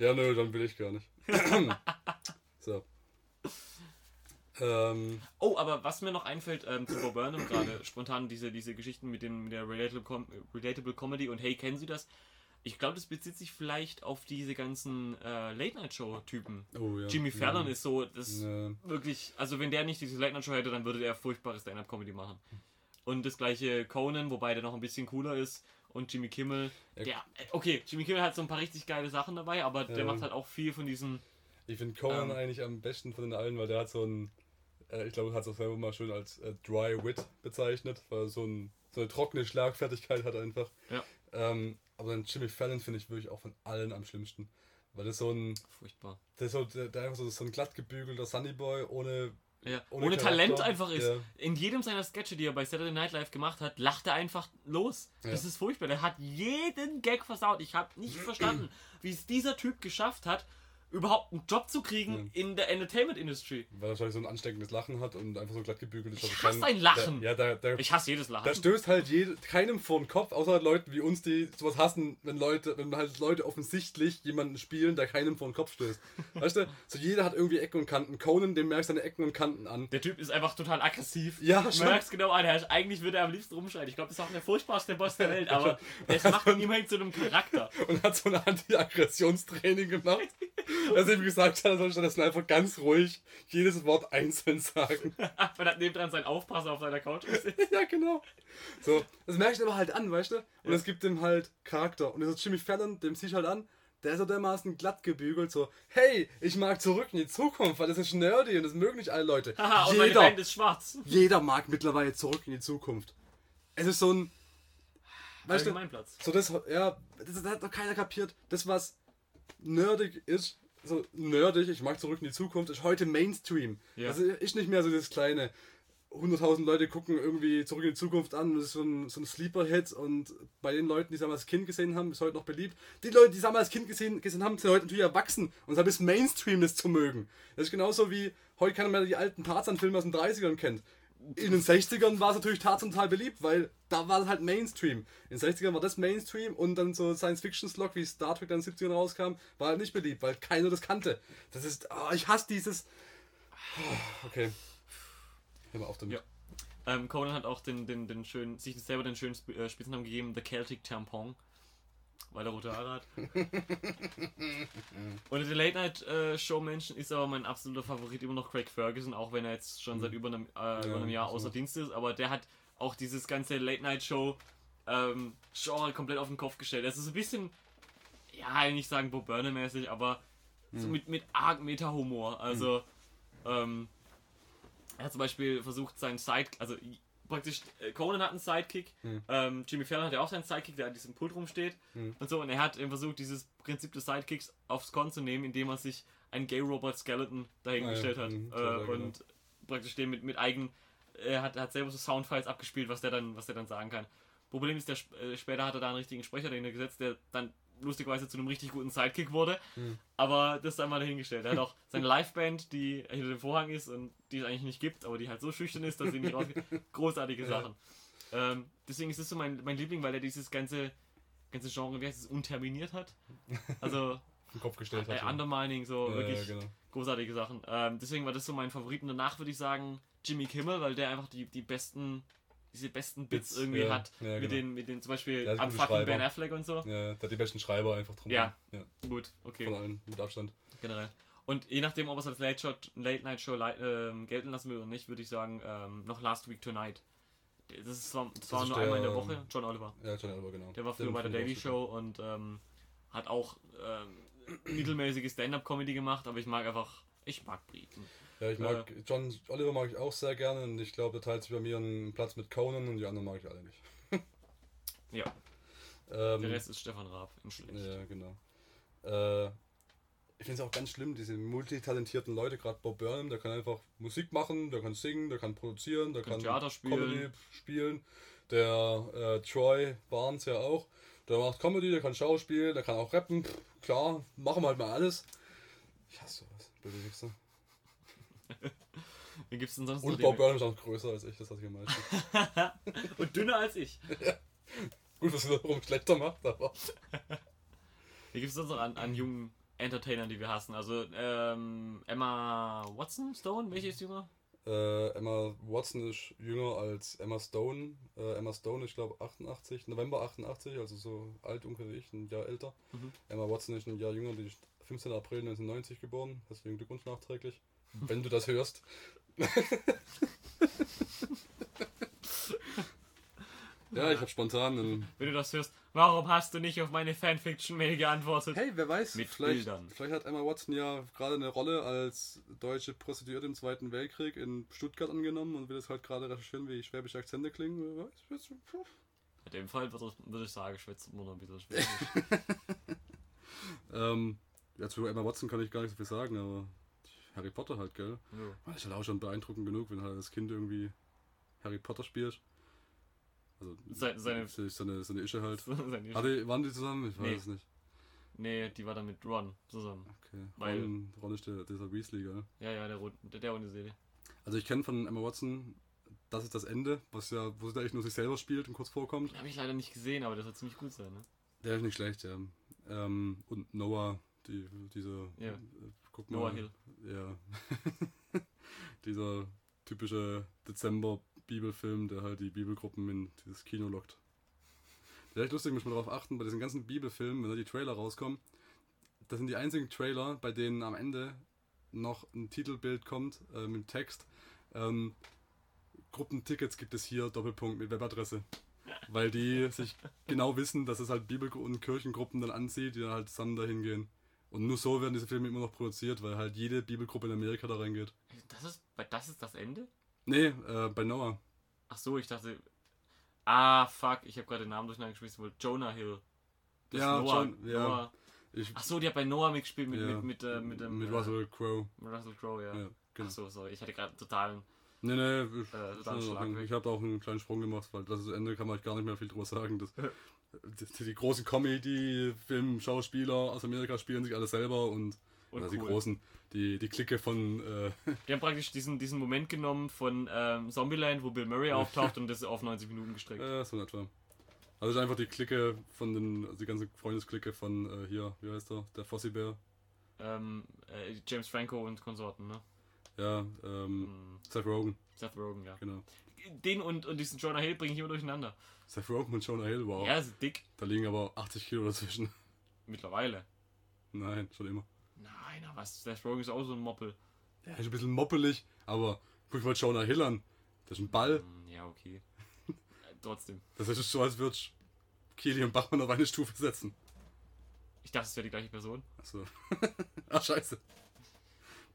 Ja, nö, dann will ich gar nicht. Ähm, oh, aber was mir noch einfällt ähm, zu Bob Burnham [CLEARS THROAT] gerade, spontan diese, diese Geschichten mit, dem, mit der Relatable, Com Relatable Comedy und hey, kennen Sie das? Ich glaube, das bezieht sich vielleicht auf diese ganzen äh, Late-Night-Show-Typen. Oh, ja. Jimmy Fallon ja. ist so, das ja. wirklich, also wenn der nicht diese Late-Night-Show hätte, dann würde der furchtbare Stand-Up-Comedy machen. Und das gleiche Conan, wobei der noch ein bisschen cooler ist. Und Jimmy Kimmel, der, okay, Jimmy Kimmel hat so ein paar richtig geile Sachen dabei, aber der macht halt auch viel von diesen. Ich finde Conan ähm, eigentlich am besten von den allen, weil der hat so ein ich glaube, er hat es auch selber mal schön als äh, Dry Wit bezeichnet, weil so, ein, so eine trockene Schlagfertigkeit hat einfach. Ja. Ähm, aber dann Jimmy Fallon finde ich wirklich auch von allen am schlimmsten. Weil das so ein. Furchtbar. Der ist so, der, der einfach so, so ein glatt gebügelter Sunnyboy ohne Ja. Ohne Ohne, Talent einfach ist. ja. In jedem seiner Sketche, die er bei Saturday Night Live gemacht hat, lacht er einfach los. Das ist furchtbar. Der hat jeden Gag versaut. Ich habe nicht [CLEARS THROAT] verstanden, wie es dieser Typ geschafft hat, überhaupt einen Job zu kriegen in der Entertainment Industry. Weil er wahrscheinlich so ein ansteckendes Lachen hat und einfach so glatt gebügelt ist. Ich Also hasse kein- ein Lachen. Der, ja, der, der, Ich hasse jedes Lachen. da stößt halt jede, keinem vor den Kopf, außer Leuten wie uns, die sowas hassen, wenn Leute, wenn halt Leute offensichtlich jemanden spielen, der keinem vor den Kopf stößt. [LAUGHS] Weißt du, so jeder hat irgendwie Ecken und Kanten. Conan, dem merkst du seine Ecken und Kanten an. Der Typ ist einfach total aggressiv. Ja, schon. merkst genau an, er eigentlich würde er am liebsten rumschreien. Ich glaube, das ist auch der furchtbarste Boss der Welt, [LAUGHS] aber es macht [LAUGHS] ihn immerhin zu einem Charakter. Und hat so ein Anti-Aggressionstraining gemacht. [LAUGHS] Also ihm gesagt hat, er soll stattdessen einfach ganz ruhig jedes Wort einzeln sagen. [LAUGHS] Man hat nebendran seinen Aufpasser auf seiner Couch gesetzt. [LAUGHS] ja, genau. So, das merke ich aber halt an, weißt du? Und es gibt ihm halt Charakter. Und dieser Jimmy Fallon, dem zieh ich halt an, der ist so dermaßen glatt gebügelt, so, hey, ich mag zurück in die Zukunft, weil das ist nerdy und das mögen nicht alle Leute. Haha, und meine jeder, Band ist schwarz. jeder mag mittlerweile zurück in die Zukunft. Es ist so ein, weißt du, so das, ja, das, das hat noch keiner kapiert. Das, was nerdig ist, so nerdig, ich mag zurück in die Zukunft, ist heute Mainstream. Ja. Also ist nicht mehr so das kleine 100.000 Leute gucken irgendwie zurück in die Zukunft an, das ist so ein, so ein Sleeper-Hit und bei den Leuten, die es damals als Kind gesehen haben, ist heute noch beliebt. Die Leute, die es damals als Kind gesehen, gesehen haben, sind heute natürlich erwachsen und deshalb ist Mainstream das zu mögen. Das ist genauso wie heute keiner mehr die alten Tarzan-Filme aus den 30ern kennt. In den 60ern war es natürlich Tarzan total beliebt, weil da war es halt Mainstream. In den 60ern war das Mainstream und dann so Science-Fiction-Slog, wie Star Trek dann in den 70ern rauskam, war halt nicht beliebt, weil keiner das kannte. Das ist, ah, ich hasse dieses... Oh, Okay. Hör mal auf damit. Ja. Ähm, Conan hat auch den, den, den schönen, sich selber den schönen Sp äh, Spitznamen gegeben, The Celtic Tampon. Weil er rote Haare hat. [LAUGHS] Unter den Late Night äh, Show Menschen ist aber mein absoluter Favorit immer noch Craig Ferguson, auch wenn er jetzt schon seit über einem, äh, über einem Jahr außer. Dienst ist. Aber der hat auch dieses ganze Late Night Show ähm, Genre komplett auf den Kopf gestellt. Das ist ein bisschen, ja, nicht sagen Bob Burner mäßig, aber so mit, mit arg Meta-Humor. Also, ähm, er hat zum Beispiel versucht, seinen Side, also praktisch, äh, Conan hat einen Sidekick, ähm, Jimmy Fallon hat ja auch seinen Sidekick, der an diesem Pult rumsteht und so, und er hat eben versucht, dieses Prinzip des Sidekicks aufs Korn zu nehmen, indem er sich einen Gay Robot Skeleton dahingestellt Ah, ja, hat mhm, äh, ja, genau. und praktisch den mit, mit eigenen, er hat, hat selber so Soundfiles abgespielt, was der dann, was der dann sagen kann. Problem ist, der, äh, später hat er da einen richtigen Sprecher dahinter gesetzt, der dann lustigerweise zu einem richtig guten Sidekick wurde. Hm. Aber das sei mal dahingestellt. Er hat auch [LAUGHS] seine Liveband, die hinter dem Vorhang ist und die es eigentlich nicht gibt, aber die halt so schüchtern ist, dass sie nicht rausgeht. [LAUGHS] Großartige Sachen. Ähm, deswegen ist es so mein, mein Liebling, weil er dieses ganze, ganze Genre, wie heißt es, unterminiert hat. Also [LAUGHS] den Kopf gestellt äh, hat. ja. Undermining, so Ja, wirklich ja, genau. großartige Sachen. Ähm, deswegen war das so mein Favorit. Und danach würde ich sagen Jimmy Kimmel, weil der einfach die, die besten, diese besten Bits Bits, irgendwie ja, hat. ja, mit, genau. den, mit den zum Beispiel am fucking. Ben Affleck und so. Ja, der hat die besten Schreiber einfach drum. Ja. ja. Gut, okay. Von allen, mit Abstand. generell. Und je nachdem, ob er es als Late, Shot, Late Night Show lei- ähm, gelten lassen will oder nicht, würde ich sagen, ähm, noch Last Week Tonight. Das, ist zwar, das war ist nur der, einmal in der Woche. John Oliver. Ja, John Elber, genau. Der war früher bei der Daily Show und ähm, hat auch ähm, [CLEARS THROAT] mittelmäßige Stand-Up-Comedy gemacht, aber ich mag einfach, ich mag Briten. Ja, ich mag, John Oliver mag ich auch sehr gerne und ich glaube, der teilt sich bei mir einen Platz mit Conan und die anderen mag ich alle nicht. [LAUGHS] Ja, Ähm, der Rest ist Stefan Raab in schlecht. Ja, genau. Äh, ich finde es auch ganz schlimm, diese multitalentierten Leute, gerade Bob Burnham, der kann einfach Musik machen, der kann singen, der kann produzieren, der kann Theater spielen. Comedy spielen. Der äh, Troy Barnes ja auch. Der macht Comedy, der kann Schauspiel, der kann auch rappen. Pff, klar, machen wir halt mal alles. Ich hasse sowas. Böse Wichser. Wie gibt's denn sonst Und Bob Burnham ist auch größer als ich, das hat meisten. [LAUGHS] Und dünner als ich. [LAUGHS] Gut, was wiederum schlechter macht, aber. Wie gibt es sonst noch an, an jungen Entertainern, die wir hassen? Also ähm, Emma Watson, Stone, welche ist jünger? Äh, Emma Watson ist jünger als Emma Stone. Äh, Emma Stone ist, glaube 88, November 88, also so alt ungefähr wie ich, ein Jahr älter. Mhm. Emma Watson ist ein Jahr jünger, die ist 15. April 1990 geboren. Deswegen Glückwunsch nachträglich. Wenn du das hörst. [LAUGHS] ja, ich habe spontan einen. Wenn du das hörst, warum hast du nicht auf meine Fanfiction-Mail geantwortet? Hey, wer weiß, Mit vielleicht, Bildern. vielleicht hat Emma Watson ja gerade eine Rolle als deutsche Prostituierte im Zweiten Weltkrieg in Stuttgart angenommen und will es halt gerade recherchieren, wie schwäbische Akzente klingen. Wer weiß, In dem Fall würde ich- sagen, schwätzt immer noch ein bisschen schwierig. [LAUGHS] Ähm, ja, zu Emma Watson kann ich gar nicht so viel sagen, aber Harry Potter halt, gell? Ja. Das ist halt auch schon beeindruckend genug, wenn halt das Kind irgendwie Harry Potter spielt. Also, Se- seine- seine, seine Ische halt. [LAUGHS] Seine- Hatte, waren die zusammen? Ich weiß Nee. es nicht. nee, die war dann mit Ron zusammen. Okay. Weil- Ron, Ron ist der, dieser Weasley, gell? Ja, ja, der, der, der ohne Seele. Also ich kenne von Emma Watson, das ist das Ende, was ja, wo sie da eigentlich nur sich selber spielt und kurz vorkommt. Habe ich leider nicht gesehen, aber das soll ziemlich gut sein, ne? Der ist nicht schlecht, ja. Ähm, und Noah, die, dieser, Ja. Guck mal. Noah Hill. Ja. [LAUGHS] dieser typische Dezember-Bibelfilm, der halt die Bibelgruppen in dieses Kino lockt. Vielleicht lustig, muss man darauf achten, bei diesen ganzen Bibelfilmen, wenn da die Trailer rauskommen, das sind die einzigen Trailer, bei denen am Ende noch ein Titelbild kommt äh, mit Text. Ähm, Gruppentickets gibt es hier, Doppelpunkt mit Webadresse. Weil die sich genau wissen, dass es halt Bibel- und Kirchengruppen dann anzieht, die dann halt zusammen dahin gehen. Und nur so werden diese Filme immer noch produziert, weil halt jede Bibelgruppe in Amerika da reingeht. Das ist, das ist das Ende? Nee, äh, bei Noah. Ach so, ich dachte. Ah, fuck, ich habe gerade den Namen durcheinander geschmissen. wohl Jonah Hill. Das Ja, Noah. John- ja. Noah. Ich, Ach so, die hat bei Noah mitgespielt mit, ja, mit, mit, äh, mit, dem, mit äh, Russell Crowe. mit Russell Crowe, ja. Ja, genau. Ach so, sorry, ich hatte gerade totalen. Nee, nee, ich, Äh, ich habe auch einen kleinen Sprung gemacht, weil das Ende kann man gar nicht mehr viel drüber sagen. Das, [LAUGHS] die, die großen Comedy-Film-Schauspieler aus Amerika spielen sich alle selber und, Und also die cool. großen, die, die Clique von äh, Die haben praktisch diesen, diesen Moment genommen von ähm, Zombieland, wo Bill Murray auftaucht und das auf 90 Minuten gestreckt. äh, so in etwa. Also ist einfach die Clique von den, also die ganze Freundesklicke von äh, hier, wie heißt der? Der Fossi-Bär. Ähm, äh, James Franco und Konsorten, ne? Ja, ähm, Hm, Seth Rogen, Seth Rogen, ja. genau. Den und, und diesen Jonah Hill bringe ich immer durcheinander. Seth Rogen und Jonah Hill, wow. Er ist dick. Da liegen aber 80 Kilo dazwischen. [LAUGHS] Mittlerweile. Nein, schon immer. Nein, aber Seth Rogen ist auch so ein Moppel. Er ist ein bisschen moppelig, aber guck mal Jonah Hill an. Das ist ein Ball. Hm, Ja, okay. [LAUGHS] Äh, Trotzdem. Das ist so, als würde Kili und Bachmann auf eine Stufe setzen. Ich dachte, es wäre die gleiche Person. Achso. [LAUGHS] Ach, scheiße.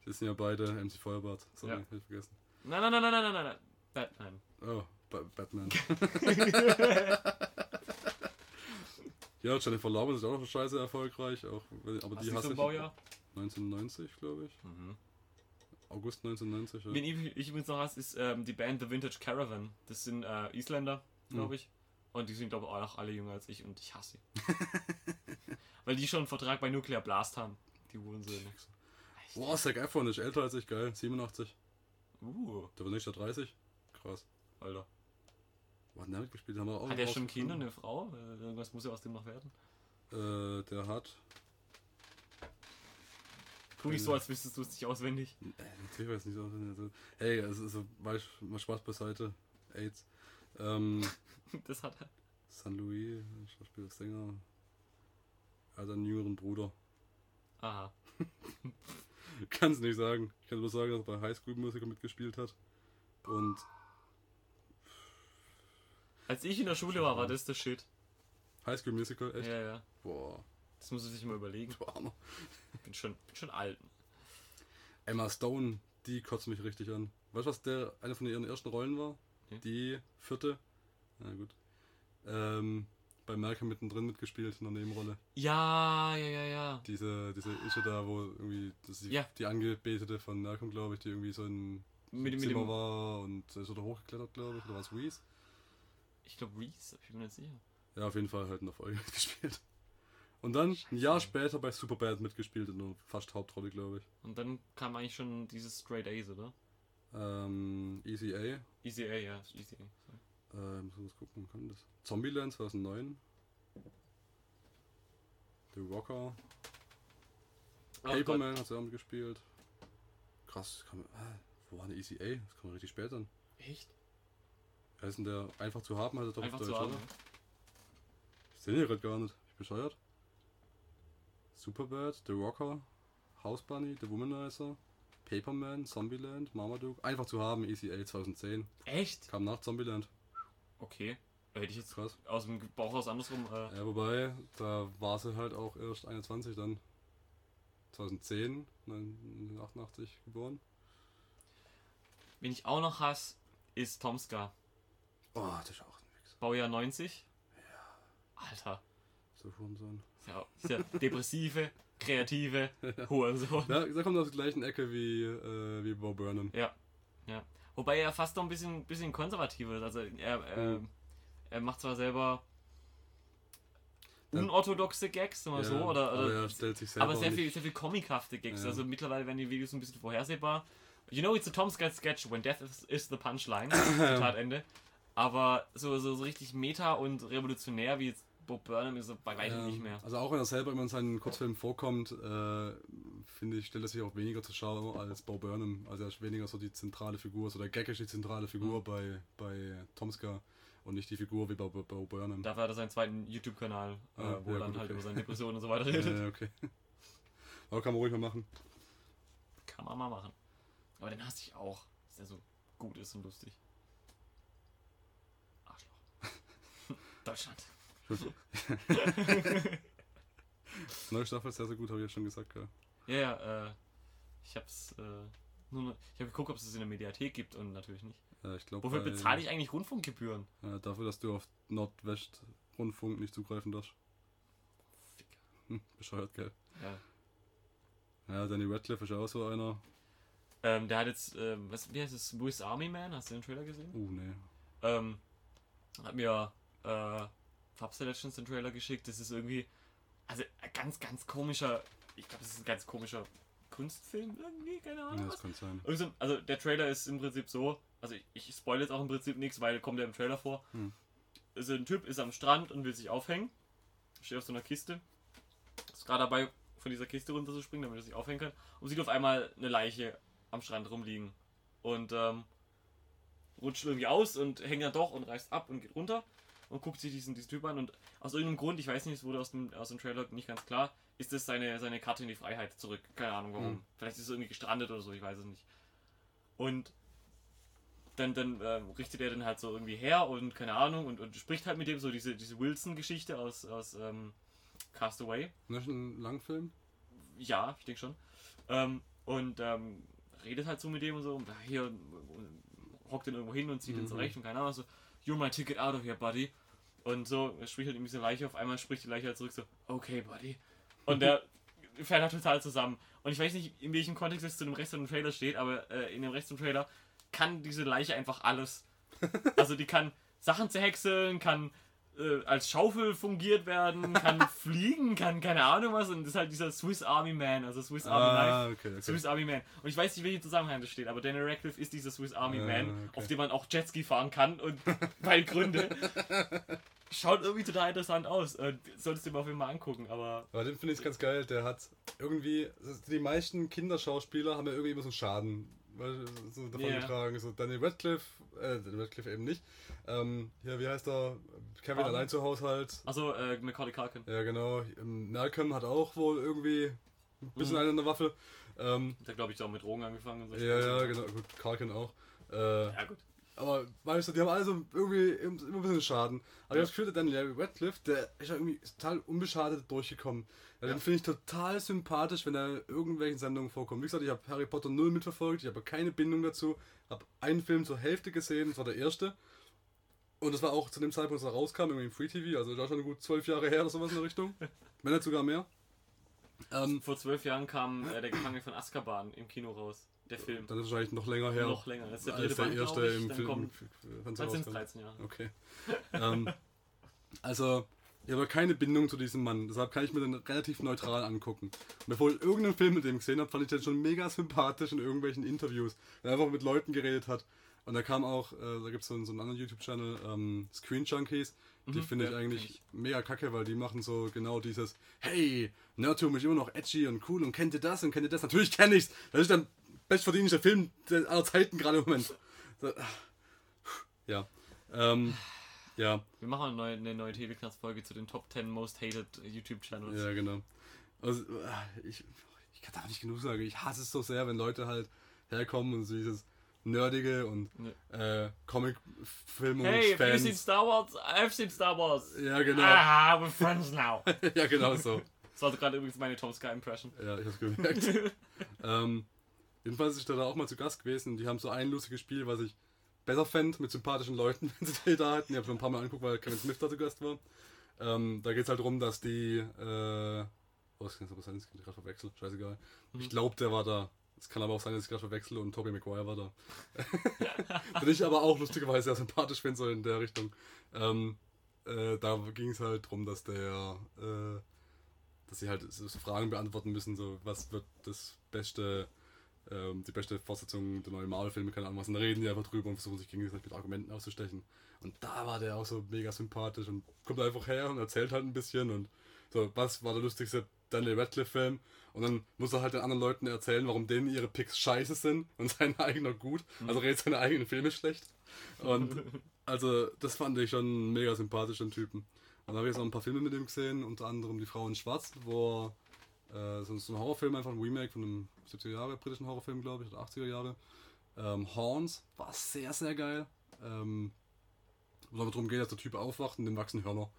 Das sind ja beide MC Feuerbart. Sorry, Ja. hab ich vergessen. Nein, nein, nein, nein, nein, nein, nein. Nein. Oh, ba Batman. [LAUGHS] [LAUGHS] ja, Jennifer Lawrence ist auch noch scheiße erfolgreich. Auch, aber Was die hasse so ich. Baujahr? 1990, glaube ich. Mhm. August 1990. Ja. Wen ich, ich übrigens noch hasse, ist ähm, die Band The Vintage Caravan. Das sind äh, Isländer, glaube Mhm. ich. Und die sind, glaube ich, auch alle jünger als ich und ich hasse sie. [LAUGHS] Weil die schon einen Vertrag bei Nuclear Blast haben. Die Hurensöhne. Boah, Zac Efron ist älter als ich, geil. 87. Uh, Der war nicht der 30. Krass. Alter. Wo hat denn der mitgespielt? Haben wir auch Hat er schon. Kinder, eine Frau? Äh, Irgendwas muss ja aus dem noch werden. Äh, der hat. Tu nicht so, als wüsstest du es nicht auswendig. Äh, natürlich weiß ich nicht so. Also, hey, also, also weißt, mal Spaß beiseite. AIDS. Ähm, [LAUGHS] Das hat er. San Luis, Schauspieler, Sänger. Er hat einen jüngeren Bruder. Aha. [LAUGHS] Kann es nicht sagen. Ich kann nur sagen, dass er bei High School Musical mitgespielt hat. Und Als ich in der Schule war, war das der Shit. High School Musical, echt? Ja, ja. Boah, Das muss man sich mal überlegen. du Armer. Ich bin schon, bin schon alt. Emma Stone, die kotzt mich richtig an. Weißt du, was der eine von ihren ersten Rollen war? Nee. Die vierte. Na gut. Ähm, bei Malcolm mittendrin mitgespielt in der Nebenrolle. Ja, ja, ja, ja. Diese, diese Ische da, wo irgendwie, die, Ja. die Angebetete von Malcolm, glaube ich, die irgendwie so in Mit, mit Zimmer dem, war und ist da hochgeklettert, glaube ich, oder was Reese? Ich glaube Reese, ich bin mir nicht sicher. Ja, auf jeden Fall halt in der Folge [LAUGHS] mitgespielt. Und dann ein Jahr später bei Superbad mitgespielt in einer fast Hauptrolle, glaube ich. Und dann kam eigentlich schon dieses Straight A's, oder? Ähm, Easy A. Easy A, ja, Easy A. sorry. Äh, muss ich gucken, wann kam das? Zombieland 2009. The Rocker. Oh. Paperman hat sie auch mitgespielt. Krass, kann man, ah, wo war eine Easy A? Das kann man richtig spät an. Echt? Wer ist denn der einfach zu haben? Hat er doch Einfach auf zu Deutsch, haben. oder? Ich sehe den hier gerade gar nicht. Ich bescheuert. Superbad, The Rocker, House Bunny, The Womanizer, Paperman, Zombieland, Marmaduke. Einfach zu haben, Easy A 2010. Echt? Kam nach Zombieland. Okay. Hätte ich jetzt Krass. aus dem Bauch aus andersrum. Äh, Ja, wobei, da war sie halt auch erst 21 dann. 2010, 1988 geboren. wen ich auch noch hasse, ist Tomska. Oh, das ist auch ein Wichser. Baujahr 90. Ja. Alter. So Hurensohn. Ja, ist ja depressive, kreative Hurensohn. Ja, der kommt aus der gleichen Ecke wie, äh, wie Bo Burnham. Ja, ja. Wobei er fast noch ein bisschen, bisschen konservativer ist. Also er, er, Mhm. er macht zwar selber Ja. unorthodoxe Gags, sagen wir so, oder, aber oder er selber aber sehr viel, sehr viel comichafte Gags. Ja. Also mittlerweile werden die Videos ein bisschen vorhersehbar. You know, it's a Tom Scott sketch when death is, is the punchline. [COUGHS] Zitat Ende. Aber so, so, so richtig meta und revolutionär wie jetzt Bob Burnham ist bei weitem Ja, nicht mehr. Also auch wenn er selber immer in seinen Kurzfilmen vorkommt, äh, finde ich, stellt er sich auch weniger zur Schau als Bo Burnham. Also er ist weniger so die zentrale Figur, so der Gag ist die zentrale Figur Mhm. bei, bei Tomska und nicht die Figur wie bei Bo, Bo Burnham. Dafür hat er seinen zweiten YouTube-Kanal, äh, Ah, wo ja, er dann gut, halt okay. über seine Depressionen und so weiter redet. äh, okay. Aber kann man ruhig mal machen. Kann man mal machen. Aber den hasse ich auch, dass der so gut ist und lustig. Arschloch. Deutschland. [LAUGHS] Neue Staffel ist sehr, sehr gut, habe ich ja schon gesagt. Ja. Ja, ja, äh, ich hab's, äh, nur, noch- ich habe geguckt, ob es es in der Mediathek gibt und natürlich nicht. Ja, ich glaub, Wofür bei- bezahle ich eigentlich Rundfunkgebühren? Ja, dafür, dass du auf Nordwest-Rundfunk nicht zugreifen darfst. Ficker. Hm, bescheuert, gell? Ja. Ja, Danny Radcliffe ist auch so einer. Ähm, der hat jetzt, ähm, was, wie heißt es, Swiss Army Man? Hast du den Trailer gesehen? Uh, nee. Ähm, hat mir, äh, Fabster letztens den Trailer geschickt. Das ist irgendwie, also ein ganz, ganz komischer, ich glaube, das ist ein ganz komischer Kunstfilm irgendwie, keine Ahnung. Ja, was. das kann sein. Irgend so- Also der Trailer ist im Prinzip so, also ich, ich spoil jetzt auch im Prinzip nichts, weil kommt ja im Trailer vor. Hm. Also ein Typ ist am Strand und will sich aufhängen, steht auf so einer Kiste, ist gerade dabei, von dieser Kiste runterzuspringen, damit er sich aufhängen kann, und sieht auf einmal eine Leiche am Strand rumliegen. Und ähm, rutscht irgendwie aus und hängt dann doch und reißt ab und geht runter und guckt sich diesen, diesen Typ an und aus irgendeinem Grund, ich weiß nicht, es wurde aus dem, aus dem Trailer nicht ganz klar, ist das seine, seine Karte in die Freiheit zurück. Keine Ahnung warum. Hm. Vielleicht ist es irgendwie gestrandet oder so, ich weiß es nicht. Und dann, dann ähm, richtet er den halt so irgendwie her und keine Ahnung und, und spricht halt mit dem so diese, diese Wilson-Geschichte aus, aus ähm, Castaway. Das ist ein Langfilm? Ja, ich denke schon. Ähm, und ähm, redet halt so mit dem und so. Und hier und, und hockt den irgendwo hin und zieht Mhm. zurecht und keine Ahnung, so, you're my ticket out of here, buddy. Und so, spricht halt irgendwie diese Leiche, auf einmal spricht die Leiche halt zurück so, okay, buddy. [LAUGHS] Und der fährt halt total zusammen. Und ich weiß nicht, in welchem Kontext es zu dem Rest von dem Trailer steht, aber äh, in dem Rest vom Trailer kann diese Leiche einfach alles. [LAUGHS] Also die kann Sachen zerhäckseln, kann äh, als Schaufel fungiert werden, [LAUGHS] kann fliegen, kann keine Ahnung was und das ist halt dieser Swiss Army Man, also Swiss Army Knife. Ah, okay, okay. Swiss Army Man. Und ich weiß nicht, welchen Zusammenhang das steht, aber Daniel Radcliffe ist dieser Swiss Army Ah, Man, okay. auf dem man auch Jetski fahren kann und weil Gründe. Schaut irgendwie total interessant aus. Äh, solltest du dir mal auf jeden Fall mal angucken, aber Aber den finde ich ganz geil. Der hat irgendwie. Die meisten Kinderschauspieler haben ja irgendwie immer so einen Schaden so davon Ja. getragen. So Daniel Radcliffe, äh, Daniel Radcliffe eben nicht. Ähm, hier, wie heißt er? Kevin Pardon? allein zu Haushalt. also äh, Macaulay Culkin. Ja, genau. Ähm, Malcolm hat auch wohl irgendwie ein bisschen Mhm. eine in der Waffe. Ähm, Der glaube ich auch mit Drogen angefangen und so. ja, ja, genau. Gut, Culkin auch. Äh, Ja, gut. Aber weißt du, die haben alle so irgendwie immer ein bisschen Schaden. Aber Ja. ich habe das Gefühl, der Daniel Radcliffe, der ist ja irgendwie total unbeschadet durchgekommen. Ja, Ja. Den finde ich total sympathisch, wenn er in irgendwelchen Sendungen vorkommt. Wie gesagt, ich habe Harry Potter null mitverfolgt, ich habe keine Bindung dazu. Habe einen Film zur Hälfte gesehen, das war der erste. Und das war auch zu dem Zeitpunkt, als er rauskam, irgendwie im Free TV, also war schon gut zwölf Jahre her oder sowas in der Richtung. [LAUGHS] Wenn nicht sogar mehr. Ähm, Vor zwölf Jahren kam äh, der Gefangene von Azkaban im Kino raus. Der Film. dann ist wahrscheinlich noch länger her. Noch länger. Das ist der als der Band, erste ich. im Dann Film. kommt, dann sind es rauskam. 13 Jahre. Okay. ähm, also, ich habe keine Bindung zu diesem Mann, deshalb kann ich mir den relativ neutral angucken. Und bevor ich irgendeinen Film mit dem gesehen habe, fand ich den schon mega sympathisch in irgendwelchen Interviews, wenn er einfach mit Leuten geredet hat. Und da kam auch, äh, da gibt es so, einen- so einen anderen YouTube-Channel, ähm, Screen Junkies. Die Mhm, finde ich ja, eigentlich kenn ich. mega kacke, weil die machen so genau dieses, hey, Nerdtum ist immer noch edgy und cool und kennt ihr das und kennt ihr das? Natürlich kenne ich's. Das ist der bestverdienste Film der- aller Zeiten gerade im Moment. So, ja. Ähm, ja, Wir machen eine neue, eine neue TV-Knast-Folge zu den Top 10 Most Hated YouTube-Channels. ja, genau. Also, äh, ich, ich kann da nicht genug sagen. Ich hasse es so sehr, wenn Leute halt herkommen und so dieses Nerdige und Ne. äh, Comic-Film Hey, have you seen Fans. Star Wars? I've seen Star Wars. Ja, genau. Ah, we're friends now. [LAUGHS] ja, genau so. Das war gerade übrigens meine Tom Sky Impression. Ja, ich hab's gemerkt. [LAUGHS] ähm, jedenfalls ist er da auch mal zu Gast gewesen die haben so ein lustiges Spiel, was ich besser fände mit sympathischen Leuten, [LAUGHS] wenn sie die da hatten. Ich habe schon ein paar Mal angeguckt, weil Kevin Smith da zu Gast war. Ähm, da geht es halt darum, dass die äh, aber sein, dass ich gerade verwechsel. Scheißegal. Mhm. Ich glaube, der war da. Es kann aber auch sein, dass ich gerade verwechsel und Tobey Maguire war da. [LAUGHS] [LAUGHS] Bin ich aber auch lustigerweise sehr sympathisch finde, so in der Richtung. Ähm, äh, da ging es halt darum, dass der, äh, dass sie halt so Fragen beantworten müssen, so was wird das beste, ähm, die beste Fortsetzung der neuen Marvel-Filme, keine Ahnung was, und da reden die einfach drüber und versuchen sich gegenseitig mit Argumenten auszustechen. Und da war der auch so mega sympathisch und kommt einfach her und erzählt halt ein bisschen und so, was war der lustigste Daniel Radcliffe-Film? Und dann muss er halt den anderen Leuten erzählen, warum denen ihre Picks scheiße sind und [LAUGHS] sein eigener gut. Also redet seine eigenen Filme schlecht. Und [LAUGHS] also, das fand ich schon mega sympathischen Typen. Und dann habe ich jetzt noch ein paar Filme mit ihm gesehen, unter anderem Die Frau in Schwarz, wo äh, so ein Horrorfilm, einfach ein Remake von einem 70er Jahre britischen Horrorfilm, glaube ich, oder 80er Jahre. Ähm, Horns war sehr, sehr geil. Ähm, wo es darum geht, dass der Typ aufwacht und dem wachsen Hörner.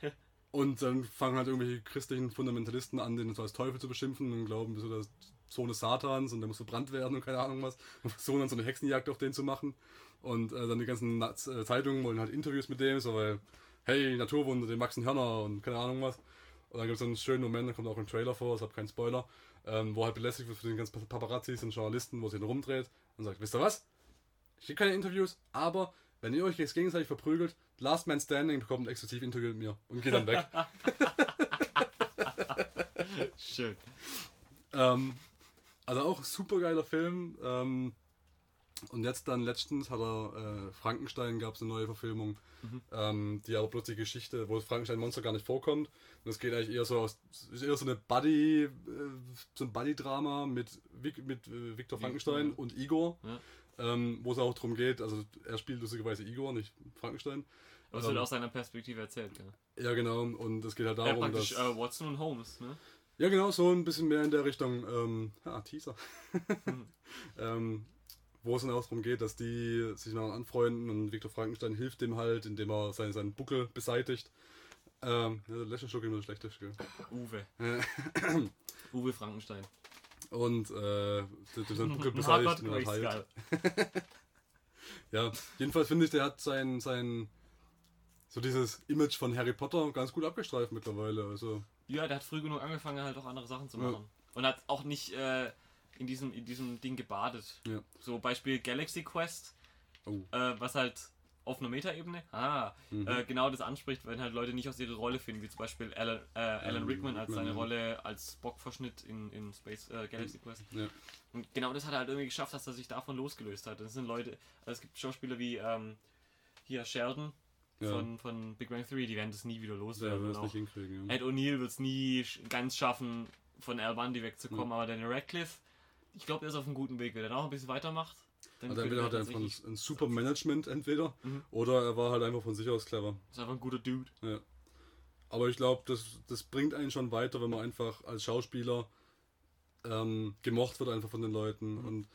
[LAUGHS] Und dann fangen halt irgendwelche christlichen Fundamentalisten an, den so als Teufel zu beschimpfen und glauben, so der Sohn des Satans und der muss verbrannt werden und keine Ahnung was. Und versuchen dann so eine Hexenjagd auf den zu machen. Und äh, dann die ganzen äh, Zeitungen wollen halt Interviews mit dem, so weil, hey, Naturwunder, den wachsen Hörner und keine Ahnung was. Und dann gibt es einen schönen Moment, da kommt auch ein Trailer vor, ich habe keinen Spoiler, ähm, wo halt belästigt wird für den ganzen Paparazzis und Journalisten, wo sie ihn rumdreht und sagt, wisst ihr was? Ich kriege keine Interviews, aber wenn ihr euch jetzt gegenseitig verprügelt, Last Man Standing bekommt ein exklusiv Interview mit mir und geht dann weg. [LAUGHS] Schön. Ähm, also auch super geiler Film. Ähm, und jetzt dann letztens hat er äh, Frankenstein gab es eine neue Verfilmung, mhm. ähm, die aber plötzlich Geschichte, wo das Frankenstein-Monster gar nicht vorkommt. Und es geht eigentlich eher so aus, ist eher so eine Buddy, äh, so ein Buddy-Drama mit, mit äh, Viktor Frankenstein und Igor. Ja ähm, wo es auch darum geht, also er spielt lustigerweise Igor, nicht Frankenstein. Aber es ähm, wird aus seiner Perspektive erzählt, ja. Ja, genau, und es geht halt darum, ja, dass... Äh, Watson und Holmes, ne? Ja, genau, so ein bisschen mehr in der Richtung, ähm, ja, [LAUGHS] Teaser. hm. [LAUGHS] ähm, wo es dann auch darum geht, dass die sich dann anfreunden und Viktor Frankenstein hilft dem halt, indem er seinen, seinen Buckel beseitigt. Ähm, ja, der Lächelschluck immer schlecht ist, gell? Uwe. [CLEARS THROAT] Uwe Frankenstein. Und äh, seinen Buckel [LAUGHS] beseitigt und halt. [LAUGHS] ja, jedenfalls finde ich, der hat sein, sein so dieses Image von Harry Potter ganz gut abgestreift mittlerweile. Also. Ja, der hat früh genug angefangen, halt auch andere Sachen zu machen. Ja. Und hat auch nicht äh, in, diesem, in diesem Ding gebadet. Ja. So Beispiel Galaxy Quest, oh. äh, was halt auf einer Metaebene, ah, mhm. äh, genau das anspricht, wenn halt Leute nicht aus ihrer Rolle finden, wie zum Beispiel Alan, äh, Alan Rickman als seine Rolle als Spock-Verschnitt in, in Space äh, Galaxy Quest. Ja. Und genau das hat er halt irgendwie geschafft, dass er sich davon losgelöst hat. Das sind Leute, also es gibt Schauspieler wie ähm, hier Sheldon, ja. von, von Big Bang Theory, die werden das nie wieder loswerden. Ja. Ed O'Neill wird es nie ganz schaffen, von Al Bundy wegzukommen, aber Daniel Radcliffe, ich glaube, er ist auf einem guten Weg. Wenn er noch ein bisschen weitermacht, dann also entweder hat er einfach ein, ein super Management entweder mhm. oder er war halt einfach von sich aus clever. Ist einfach ein guter Dude. Ja. Aber ich glaube, das, das bringt einen schon weiter, wenn man einfach als Schauspieler ähm, gemocht wird einfach von den Leuten. Mhm. Und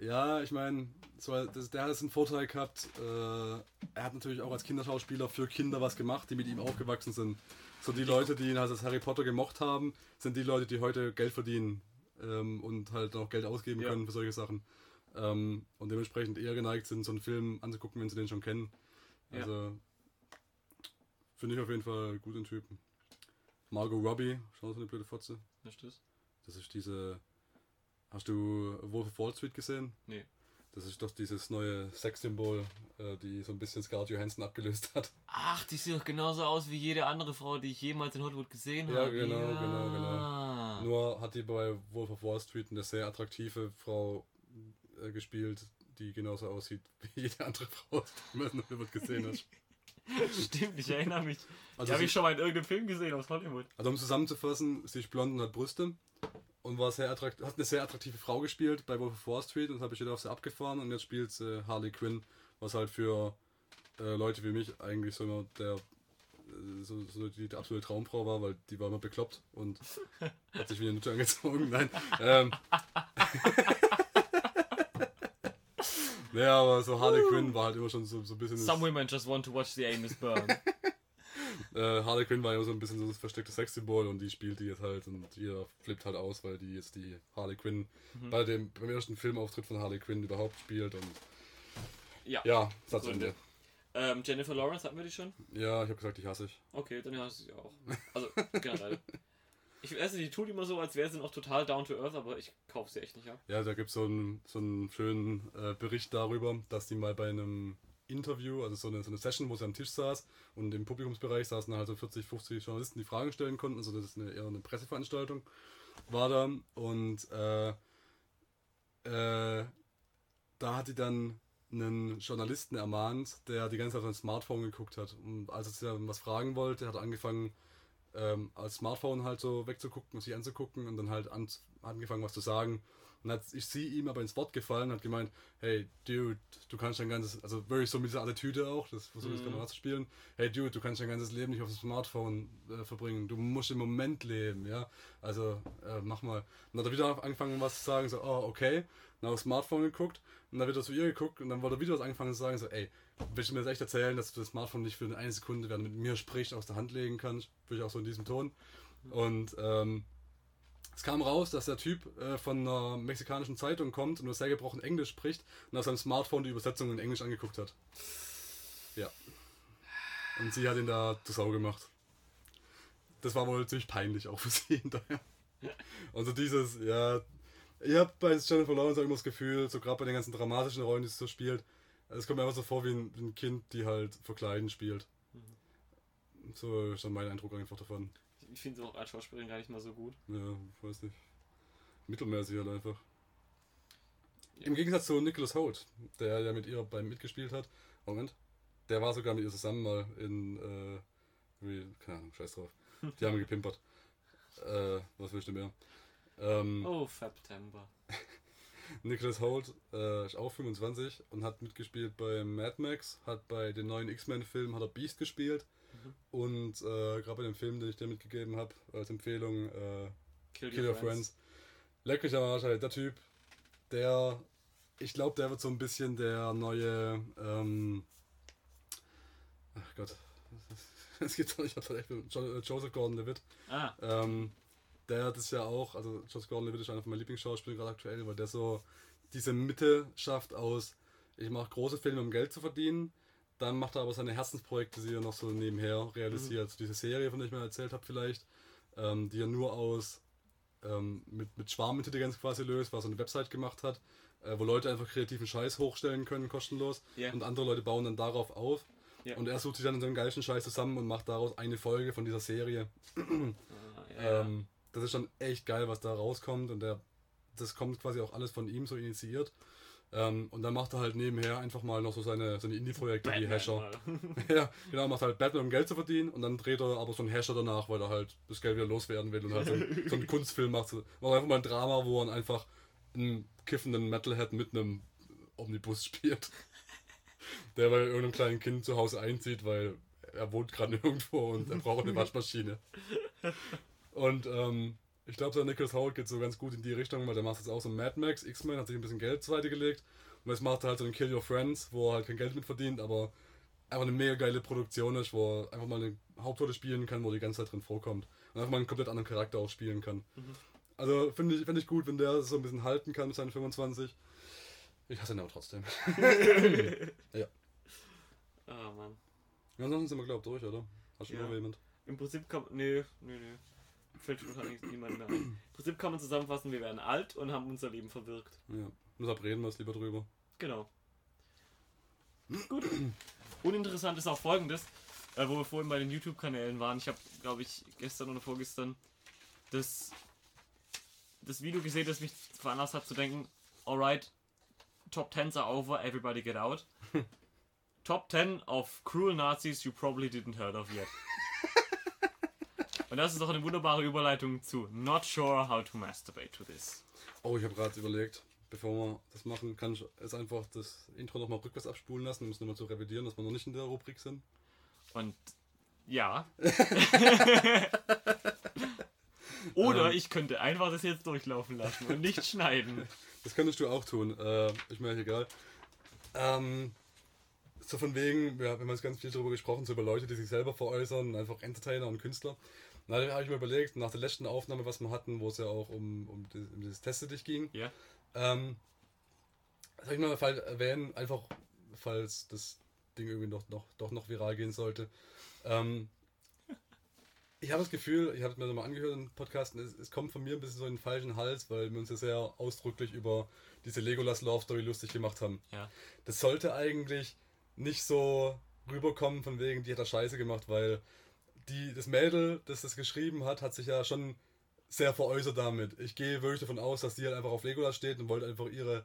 ja, ich meine, so, der hat jetzt einen Vorteil gehabt. Äh, er hat natürlich auch als Kinderschauspieler für Kinder was gemacht, die mit ihm aufgewachsen sind. So die Leute, die ihn halt als Harry Potter gemocht haben, sind die Leute, die heute Geld verdienen ähm, und halt auch Geld ausgeben ja. können für solche Sachen. Ähm, und dementsprechend eher geneigt sind, so einen Film anzugucken, wenn sie den schon kennen. Also ja. finde ich auf jeden Fall guten Typen. Margot Robbie, schau so eine blöde Fotze. Was ist das? Das ist diese. Hast du Wolf of Wall Street gesehen? Nee. Das ist doch dieses neue Sexsymbol, äh, die so ein bisschen Scarlett Johansson abgelöst hat. Ach, die sieht doch genauso aus wie jede andere Frau, die ich jemals in Hollywood gesehen ja, habe. Genau, ja, genau, genau. Nur hat die bei Wolf of Wall Street eine sehr attraktive Frau äh, gespielt, die genauso aussieht wie jede andere Frau, [LAUGHS] die man in Hollywood gesehen hat. [LAUGHS] Stimmt, ich erinnere mich. Also die habe ich schon mal in irgendeinem Film gesehen aus Hollywood. Also um zusammenzufassen, sie ist blond und hat Brüste und war sehr hat eine sehr attraktive Frau gespielt bei Wolf of Wall Street und habe ich wieder auf sie abgefahren und jetzt spielt sie Harley Quinn, was halt für äh, Leute wie mich eigentlich so immer der so, so die, die, absolute Traumfrau war, weil die war immer bekloppt und hat sich wie eine Nutte angezogen. Nein. Ähm, [LAUGHS] naja, aber so Harley Quinn war halt immer schon so, so ein bisschen. Some women just want to watch the Amos burn. [LAUGHS] äh, Harley Quinn war ja so ein bisschen so das versteckte Sexsymbol und die spielt die jetzt halt und jeder flippt halt aus, weil die jetzt die Harley Quinn mhm. bei dem beim ersten Filmauftritt von Harley Quinn überhaupt spielt und ja, ja Satzende. Ähm, Jennifer Lawrence hatten wir die schon? Ja, ich habe gesagt, ich hasse ich. Okay, dann hasse ich sie auch. Also generell. Ich weiß nicht, die tut immer so, als wäre sie noch total down to earth, aber ich kaufe sie echt nicht ab. Ja, da gibt es so einen, so einen schönen äh, Bericht darüber, dass die mal bei einem Interview, also so eine, so eine Session, wo sie am Tisch saß und im Publikumsbereich saßen halt so 40, 50 Journalisten, die Fragen stellen konnten. Also das ist eine, eher eine Presseveranstaltung, war da. Und äh, äh, da hat die dann einen Journalisten ermahnt, der die ganze Zeit auf sein Smartphone geguckt hat. Und als er sie was fragen wollte, hat er angefangen, ähm, als Smartphone halt so wegzugucken, sich anzugucken und dann halt an, angefangen, was zu sagen. Und hat ist sie ihm aber ins Wort gefallen hat gemeint, hey Dude, du kannst dein ganzes, also wirklich so mit dieser Attitüde auch, das versuche ich mm. gerade zu spielen, hey Dude, du kannst dein ganzes Leben nicht auf dem Smartphone äh, verbringen, du musst im Moment leben, ja, also äh, mach mal. Und dann hat er wieder angefangen was zu sagen, so, oh okay, dann aufs Smartphone geguckt und dann wieder zu ihr geguckt und dann wollte er wieder was angefangen zu sagen, so, ey, willst du mir das echt erzählen, dass du das Smartphone nicht für eine Sekunde, während mit mir spricht, aus der Hand legen kannst? Würde ich auch so in diesem Ton. Und ähm, es kam raus, dass der Typ äh, von einer mexikanischen Zeitung kommt und nur sehr gebrochen Englisch spricht und auf seinem Smartphone die Übersetzung in Englisch angeguckt hat. Ja. Und sie hat ihn da zur Sau gemacht. Das war wohl ziemlich peinlich auch für sie [LAUGHS] hinterher. Also dieses, ja, ich habe bei Jennifer Lawrence auch immer das Gefühl, so gerade bei den ganzen dramatischen Rollen, die sie so spielt, es kommt mir einfach so vor wie ein, ein Kind, die halt verkleiden spielt. Mhm. So ist dann mein Eindruck einfach davon. Ich finde sie auch als Schauspielerin gar nicht mal so gut. Ja, weiß nicht. Mittelmäßig halt einfach. Ja. Im Gegensatz zu Nicholas Holt, der ja mit ihr beim mitgespielt hat. Moment. Der war sogar mit ihr zusammen mal in, äh, keine Ahnung, scheiß drauf. Die haben gepimpert. [LAUGHS] Äh, was willst du mehr? Ähm, oh, September. [LAUGHS] Nicholas Holt äh, ist auch 25 und hat mitgespielt bei Mad Max, hat bei den neuen X-Men-Filmen hat er Beast gespielt mhm. und äh, gerade bei dem Film, den ich dir mitgegeben habe, als Empfehlung, äh, Kill, Kill, Your Friends. Friends. Leck Arsch, halt, der Typ, der, ich glaube, der wird so ein bisschen der neue, ähm, ach Gott, [LAUGHS] es geht doch nicht, ich habe Joseph Gordon-Levitt. Ah. Ähm, der hat es ja auch, also Joseph Gordon-Levitt ist einer von meinen Lieblingsschauspielern gerade aktuell, weil der so diese Mitte schafft aus, ich mache große Filme, um Geld zu verdienen, dann macht er aber seine Herzensprojekte, die er noch so nebenher realisiert. Mhm. Also diese Serie, von der ich mal erzählt habe vielleicht, ähm, die er nur aus ähm, mit, mit Schwarmintelligenz quasi löst, was er eine Website gemacht hat, äh, wo Leute einfach kreativen Scheiß hochstellen können, kostenlos. Yeah. Und andere Leute bauen dann darauf auf. Yeah. Und er sucht sich dann so einen geilsten Scheiß zusammen und macht daraus eine Folge von dieser Serie. Ah, ja, ähm, das ist schon echt geil, was da rauskommt und der, das kommt quasi auch alles von ihm so initiiert. Ähm, und dann macht er halt nebenher einfach mal noch so seine, seine Indie-Projekte wie Hasher. [LAUGHS] ja, genau, macht halt Batman, um Geld zu verdienen und dann dreht er aber so einen Hasher danach, weil er halt das Geld wieder loswerden will und halt so, [LAUGHS] so einen Kunstfilm macht. So, macht einfach mal ein Drama, wo er einfach einen kiffenden Metalhead mit einem Omnibus spielt. [LAUGHS] Der bei irgendeinem kleinen Kind zu Hause einzieht, weil er wohnt gerade irgendwo und er braucht eine Waschmaschine. Und ähm, ich glaube, der Nicholas Holt geht so ganz gut in die Richtung, weil der macht jetzt auch so Mad Max, X-Men, hat sich ein bisschen Geld zur Seite gelegt. Und jetzt macht er halt so einen Kill Your Friends, wo er halt kein Geld mit verdient, aber einfach eine mega geile Produktion ist, wo er einfach mal eine Hauptrolle spielen kann, wo die ganze Zeit drin vorkommt. Und einfach mal einen komplett anderen Charakter auch spielen kann. Mhm. Also finde ich, find ich gut, wenn der so ein bisschen halten kann mit seinen 25. Ich hasse ihn aber trotzdem. [LAUGHS] ja. Ah, oh, Mann. Ja, ansonsten sind wir, glaube ich, durch, oder? Hast du ja. noch jemand? Im Prinzip kann. Nee, nee, nee fällt wahrscheinlich niemand mehr ein. Im Prinzip kann man zusammenfassen, wir werden alt und haben unser Leben verwirkt. Ja, deshalb reden wir es lieber drüber. Genau. Gut. Uninteressant ist auch folgendes, äh, wo wir vorhin bei den YouTube-Kanälen waren. Ich habe, glaube ich, gestern oder vorgestern das, das Video gesehen, das mich veranlasst hat zu denken, alright, Top 10s are over, everybody get out. [LAUGHS] Top 10 of cruel Nazis you probably didn't heard of yet. Und das ist doch eine wunderbare Überleitung zu Not sure how to masturbate to this. Oh, ich habe gerade überlegt, bevor wir das machen, kann ich es einfach das Intro nochmal rückwärts abspulen lassen, um es nochmal zu revidieren, dass wir noch nicht in der Rubrik sind. Und ja. [LAUGHS] Oder ähm, ich könnte einfach das jetzt durchlaufen lassen und nicht schneiden. [LAUGHS] Das könntest du auch tun. Äh, ich mir egal. Ähm, so von wegen, wir haben jetzt ganz viel darüber gesprochen, so über Leute, die sich selber veräußern, einfach Entertainer und Künstler. Na, dann habe ich mir überlegt, nach der letzten Aufnahme, was wir hatten, wo es ja auch um, um, das, um dieses Teste dich ging, ja. ähm, soll ich mal erwähnen, einfach, falls das Ding irgendwie doch noch, doch noch viral gehen sollte. Ähm, ich habe das Gefühl, ich habe es mir nochmal angehört im Podcast, es, es, kommt von mir ein bisschen so in den falschen Hals, weil wir uns ja sehr ausdrücklich über diese Legolas Love Story lustig gemacht haben. Ja. Das sollte eigentlich nicht so rüberkommen, von wegen, die hat da Scheiße gemacht, weil die, das Mädel, das das geschrieben hat, hat sich ja schon sehr veräußert damit. Ich gehe wirklich davon aus, dass die halt einfach auf Legolas steht und wollte einfach ihre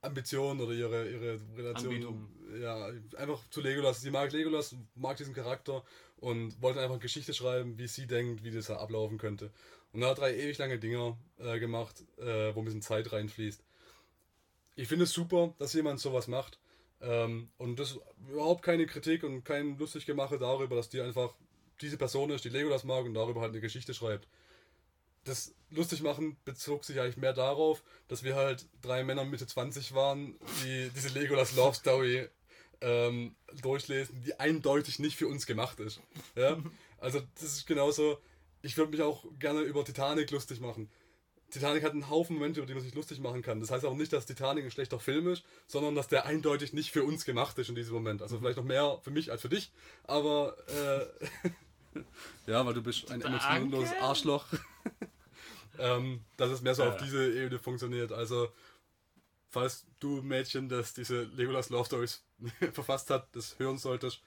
Ambitionen oder ihre, ihre Relation Anbetung. ja, einfach zu Legolas. Sie mag Legolas, mag diesen Charakter und wollte einfach eine Geschichte schreiben, wie sie denkt, wie das da ablaufen könnte. Und da hat drei ewig lange Dinger äh, gemacht, äh, wo ein bisschen Zeit reinfließt. Ich finde es super, dass jemand sowas macht. Ähm, und das ist überhaupt keine Kritik und kein lustig Gemache darüber, dass die einfach diese Person ist, die Legolas mag und darüber halt eine Geschichte schreibt. Das lustig machen bezog sich eigentlich mehr darauf, dass wir halt drei Männer Mitte 20 waren, die diese Legolas Love Story ähm, durchlesen, die eindeutig nicht für uns gemacht ist. Ja? Also das ist genauso, ich würde mich auch gerne über Titanic lustig machen. Titanic hat einen Haufen Momente, über die man sich lustig machen kann. Das heißt auch nicht, dass Titanic ein schlechter Film ist, sondern dass der eindeutig nicht für uns gemacht ist in diesem Moment. Also vielleicht noch mehr für mich als für dich, aber äh, [LAUGHS] ja, weil du bist ein emotionsloses Arschloch. [LAUGHS] ähm, dass es mehr so auf diese Ebene funktioniert. Also falls du Mädchen, das diese Legolas Love Stories [LAUGHS] verfasst hat, das hören solltest,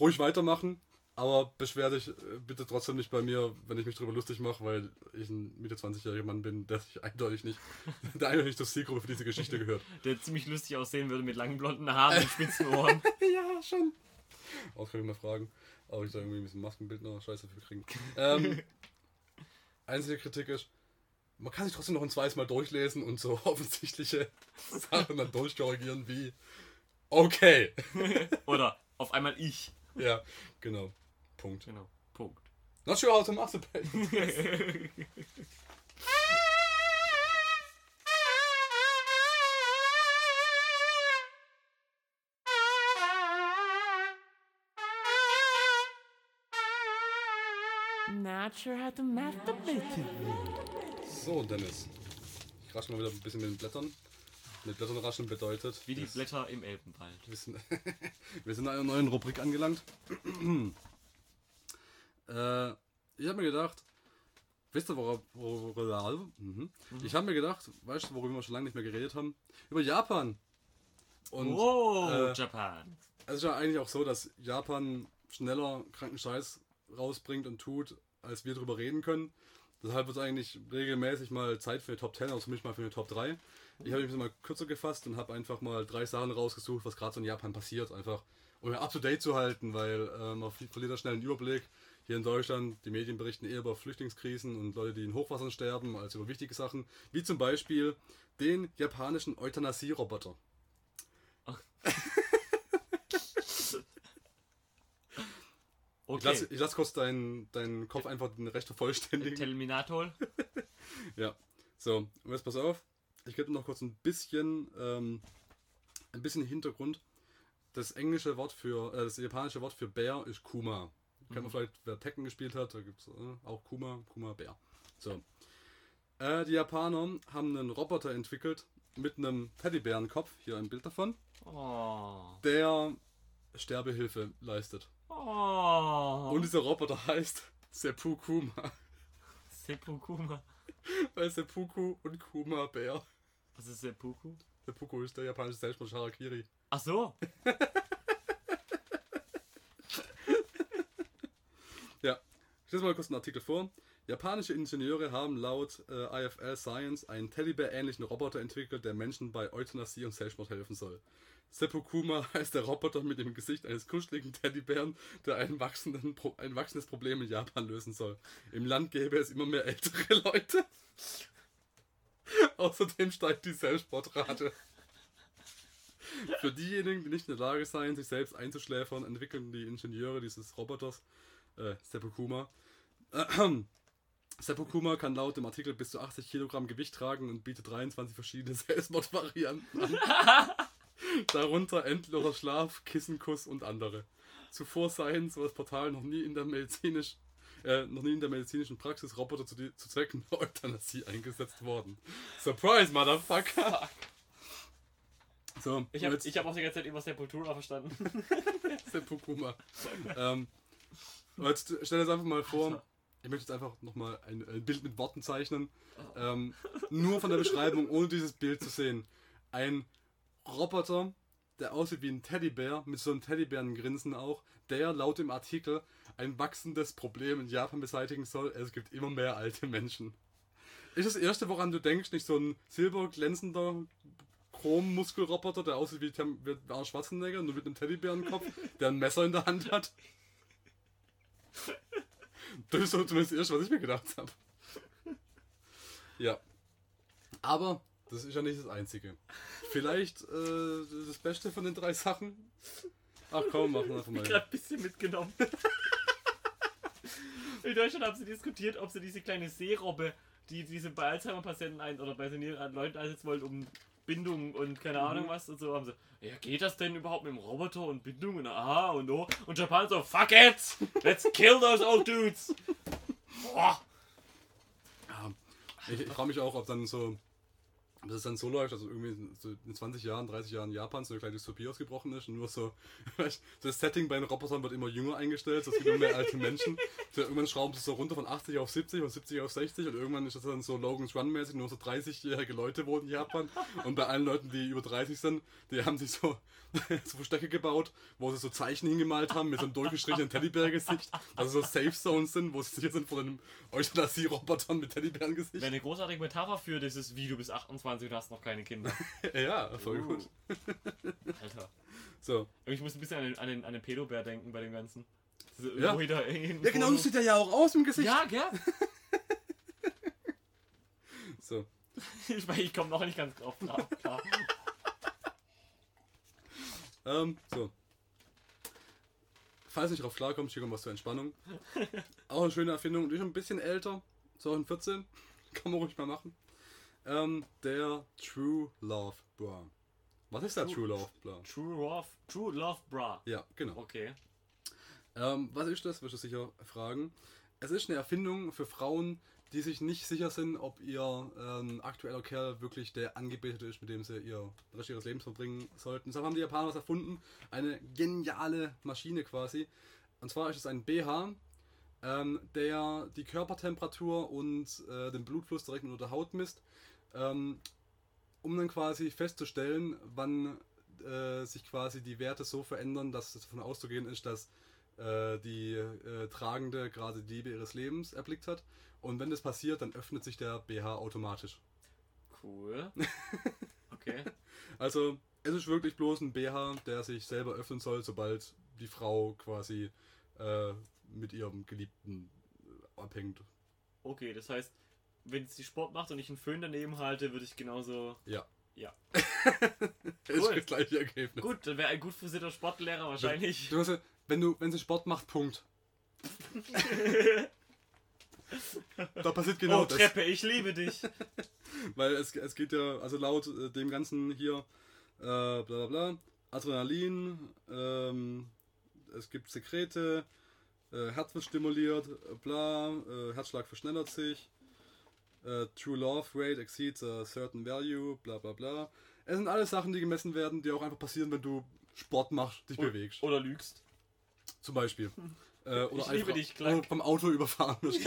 ruhig weitermachen. Aber beschwer dich äh, bitte trotzdem nicht bei mir, wenn ich mich darüber lustig mache, weil ich ein Mitte 20-jähriger Mann bin, der sich eindeutig nicht, [LAUGHS] der eindeutig nicht zur Zielgruppe für diese Geschichte gehört. Der ziemlich lustig aussehen würde mit langen blonden Haaren und spitzen Ohren. [LAUGHS] ja, schon. Auch kann ich mal fragen. Aber ich soll irgendwie ein bisschen Maskenbildner Scheiße für kriegen. Ähm, [LAUGHS] einzige Kritik ist, man kann sich trotzdem noch ein zweites Mal durchlesen und so offensichtliche Sachen dann durchkorrigieren wie okay. Oder auf einmal ich. Ja, genau. Punkt. Genau. Punkt. Not sure how to masturbate. [LAUGHS] Not sure how to masturbate. So, Dennis. Ich rasch mal wieder ein bisschen mit den Blättern. Mit Blättern raschen bedeutet. Wie die Blätter im Elbenwald. Wir sind, [LAUGHS] wir sind in einer neuen Rubrik angelangt. Äh, ich habe mir gedacht, wisst ihr, worüber. worüber mhm. Ich habe mir gedacht, weißt du, worüber wir schon lange nicht mehr geredet haben? Über Japan. Und oh, äh, Japan. es ist ja eigentlich auch so, dass Japan schneller kranken Scheiß rausbringt und tut, als wir drüber reden können. Deshalb wird es eigentlich regelmäßig mal Zeit für eine Top 10, also für mich mal für eine Top 3. Ich habe mich mal kürzer gefasst und habe einfach mal drei Sachen rausgesucht, was gerade so in Japan passiert, einfach um up to date zu halten, weil äh, man ver- verliert da schnell einen Überblick. Hier in Deutschland, die Medien berichten eher über Flüchtlingskrisen und Leute, die in Hochwassern sterben, als über wichtige Sachen, wie zum Beispiel den japanischen Euthanasie-Roboter. [LAUGHS] Ich Okay. lasse ich lass kurz deinen, deinen Kopf einfach den Recht vervollständigen. Terminator. [LAUGHS] Ja. So, und jetzt pass auf. Ich gebe noch kurz ein bisschen, ähm, ein bisschen Hintergrund. Das englische Wort für, äh, das japanische Wort für Bär ist Kuma. Kennt man vielleicht, wer Tekken gespielt hat, da gibt es äh, auch Kuma, Kuma Bär. So. Äh, die Japaner haben einen Roboter entwickelt mit einem Teddybärenkopf, hier ein Bild davon, Oh. der Sterbehilfe leistet. Oh. Und dieser Roboter heißt Seppu Kuma. Seppuku. Weil Seppuku und Kuma Bär. Was ist Seppuku? Seppuku ist der japanische Selbstmord Harakiri. Ach so. [LAUGHS] ich lese mal kurz einen Artikel vor. Japanische Ingenieure haben laut äh, IFL Science einen Teddybär-ähnlichen Roboter entwickelt, der Menschen bei Euthanasie und Selbstmord helfen soll. Seppukuma [LAUGHS] heißt der Roboter mit dem Gesicht eines kuscheligen Teddybären, der ein, Pro ein wachsendes Problem in Japan lösen soll. Im Land gäbe es immer mehr ältere [LAUGHS] Leute. [LAUGHS] Außerdem steigt die Selbstmordrate. Für diejenigen, die nicht in der Lage seien, sich selbst einzuschläfern, entwickeln die Ingenieure dieses Roboters, äh, Seppukuma, äh, [CLEARS THROAT] Seppukuma kann laut dem Artikel bis zu 80 Kilogramm Gewicht tragen und bietet 23 verschiedene [LAUGHS] Selbstmordvarianten an. [LAUGHS] Darunter endloser Schlaf, Kissenkuss und andere. Zuvor seien, so das Portal, noch nie in der medizinisch äh, noch nie in der medizinischen Praxis Roboter zu, die, zu Zwecken der Euthanasie eingesetzt worden. Surprise, Motherfucker! So, Ich habe hab auch die ganze Zeit immer Sepultura verstanden. [LAUGHS] Sepultura. ähm, und jetzt stell dir das einfach mal vor, ich möchte jetzt einfach nochmal ein, ein Bild mit Worten zeichnen. Ähm, nur von der Beschreibung, ohne dieses Bild zu sehen. Ein Roboter, der aussieht wie ein Teddybär, mit so einem Teddybärengrinsen auch, der laut dem Artikel ein wachsendes Problem in Japan beseitigen soll. Es gibt immer mehr alte Menschen. Ist das erste, woran du denkst, nicht so ein silberglänzender Chrom-Muskelroboter, der aussieht wie, wie Arnold Schwarzenegger, nur mit einem Teddybärenkopf, der ein Messer in der Hand hat? [LAUGHS] Das ist so zumindest das erste, was ich mir gedacht habe. Ja. Aber das ist ja nicht das Einzige. Vielleicht äh, das Beste von den drei Sachen. Ach komm, machen wir einfach mal. gerade ein bisschen mitgenommen. [LAUGHS] In Deutschland haben sie diskutiert, ob sie diese kleine Seerobbe, die diese bei Alzheimer-Patienten ein oder bei senioren Leuten einsetzen wollen, um Bindung und keine Ahnung was und so haben sie. Ja, geht das denn überhaupt mit dem Roboter und Bindung und aha und oh? Und Japan so, fuck it! Let's kill those old dudes! [LAUGHS] Boah. Ja, ich, ich frage mich auch, ob dann so, ob das dann so läuft, also irgendwie so in 20 Jahren, 30 Jahren Japan so eine kleine Dystopie ausgebrochen ist und nur [LAUGHS] so, das Setting bei den Robotern wird immer jünger eingestellt, so es gibt immer mehr alte Menschen. [LAUGHS] So, irgendwann schrauben sie so runter von 80 auf 70 und 70 auf 60 und irgendwann ist das dann so Logan's Run-mäßig, nur so 30-jährige Leute wohnen in Japan und bei allen Leuten, die über 30 sind, die haben sich so, [LAUGHS] so Verstecke gebaut, wo sie so Zeichen hingemalt haben mit so einem durchgestrichenen Teddybär-Gesicht, also so Safe Zones sind, wo sie sicher sind vor einem Euthanasie-Robotern mit Teddybärengesicht. Wäre eine großartige Metapher für dieses Wie du bist 28 und hast noch keine Kinder. [LAUGHS] Ja, voll Uh. gut. Alter. So. Ich muss ein bisschen an den, an den, an den Pedobär denken bei dem Ganzen. Diese Ja. Ja, genau, so sieht er ja auch aus im Gesicht. Ja, gell? [LAUGHS] So. [LAUGHS] Ich, weiß, ich komme noch nicht ganz drauf klar. klar. Ähm, so. Falls nicht drauf klarkommst, hier kommt was zur Entspannung. Auch eine schöne Erfindung. Die ist schon ein bisschen älter. 2014. Kann man ruhig mal machen. Ähm, der True Love Bra. Was ist der True Love Bra? True Love, True Love Bra. Ja, genau. Okay. Ähm, was ist das, wirst du sicher fragen. Es ist eine Erfindung für Frauen, die sich nicht sicher sind, ob ihr ähm, aktueller Kerl wirklich der Angebetete ist, mit dem sie ihr Rest ihres Lebens verbringen sollten. Deshalb haben die Japaner was erfunden. Eine geniale Maschine quasi. Und zwar ist es ein BH, ähm, der die Körpertemperatur und äh, den Blutfluss direkt unter der Haut misst, ähm, um dann quasi festzustellen, wann äh, sich quasi die Werte so verändern, dass es davon auszugehen ist, dass äh, die äh, Tragende gerade die Liebe ihres Lebens erblickt hat. Und wenn das passiert, dann öffnet sich der BH automatisch. Cool. [LAUGHS] Okay. Also es ist wirklich bloß ein BH, der sich selber öffnen soll, sobald die Frau quasi äh, mit ihrem Geliebten äh, abhängt. Okay, das heißt, wenn sie Sport macht und ich einen Föhn daneben halte, würde ich genauso. Ja. Ja. [LAUGHS] Cool. das gleiche Ergebnis. Gut, dann wäre ein gut versierter Sportlehrer wahrscheinlich. Du hast ja, wenn du, wenn sie Sport macht, Punkt. [LAUGHS] da passiert genau oh, das. Treppe, ich liebe dich. [LAUGHS] Weil es, es geht ja, also laut äh, dem Ganzen hier, äh, bla bla bla, Adrenalin, ähm, es gibt Sekrete, äh, Herz wird stimuliert, bla, äh, Herzschlag verschnellert sich, äh, True Love Rate exceeds a certain value, bla bla bla. Es sind alles Sachen, die gemessen werden, die auch einfach passieren, wenn du Sport machst, dich bewegst. Oder lügst. Zum Beispiel. [LAUGHS] Äh, oder Ich liebe dich, Clark. oder vom Auto überfahren [LAUGHS] wirst.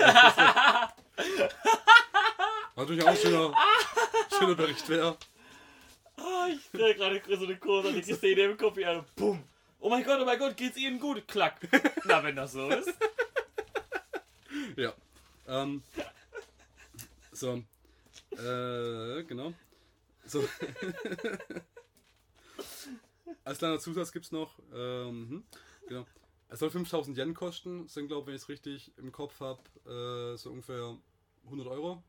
Natürlich auch ein schöner, [LAUGHS] schöner Bericht wäre. Ah, ich stelle gerade so eine großartige Szene im Kopf wie eine Bumm. Oh mein Gott, oh mein Gott, geht's Ihnen gut? Klack. Na, wenn das so ist. Ja. Ähm, so. Äh, genau. So. [LAUGHS] Als kleiner Zusatz gibt es noch, ähm, hm, genau. Es soll 5000 Yen kosten, sind glaube ich, wenn ich es richtig im Kopf habe, äh, so ungefähr 100 Euro.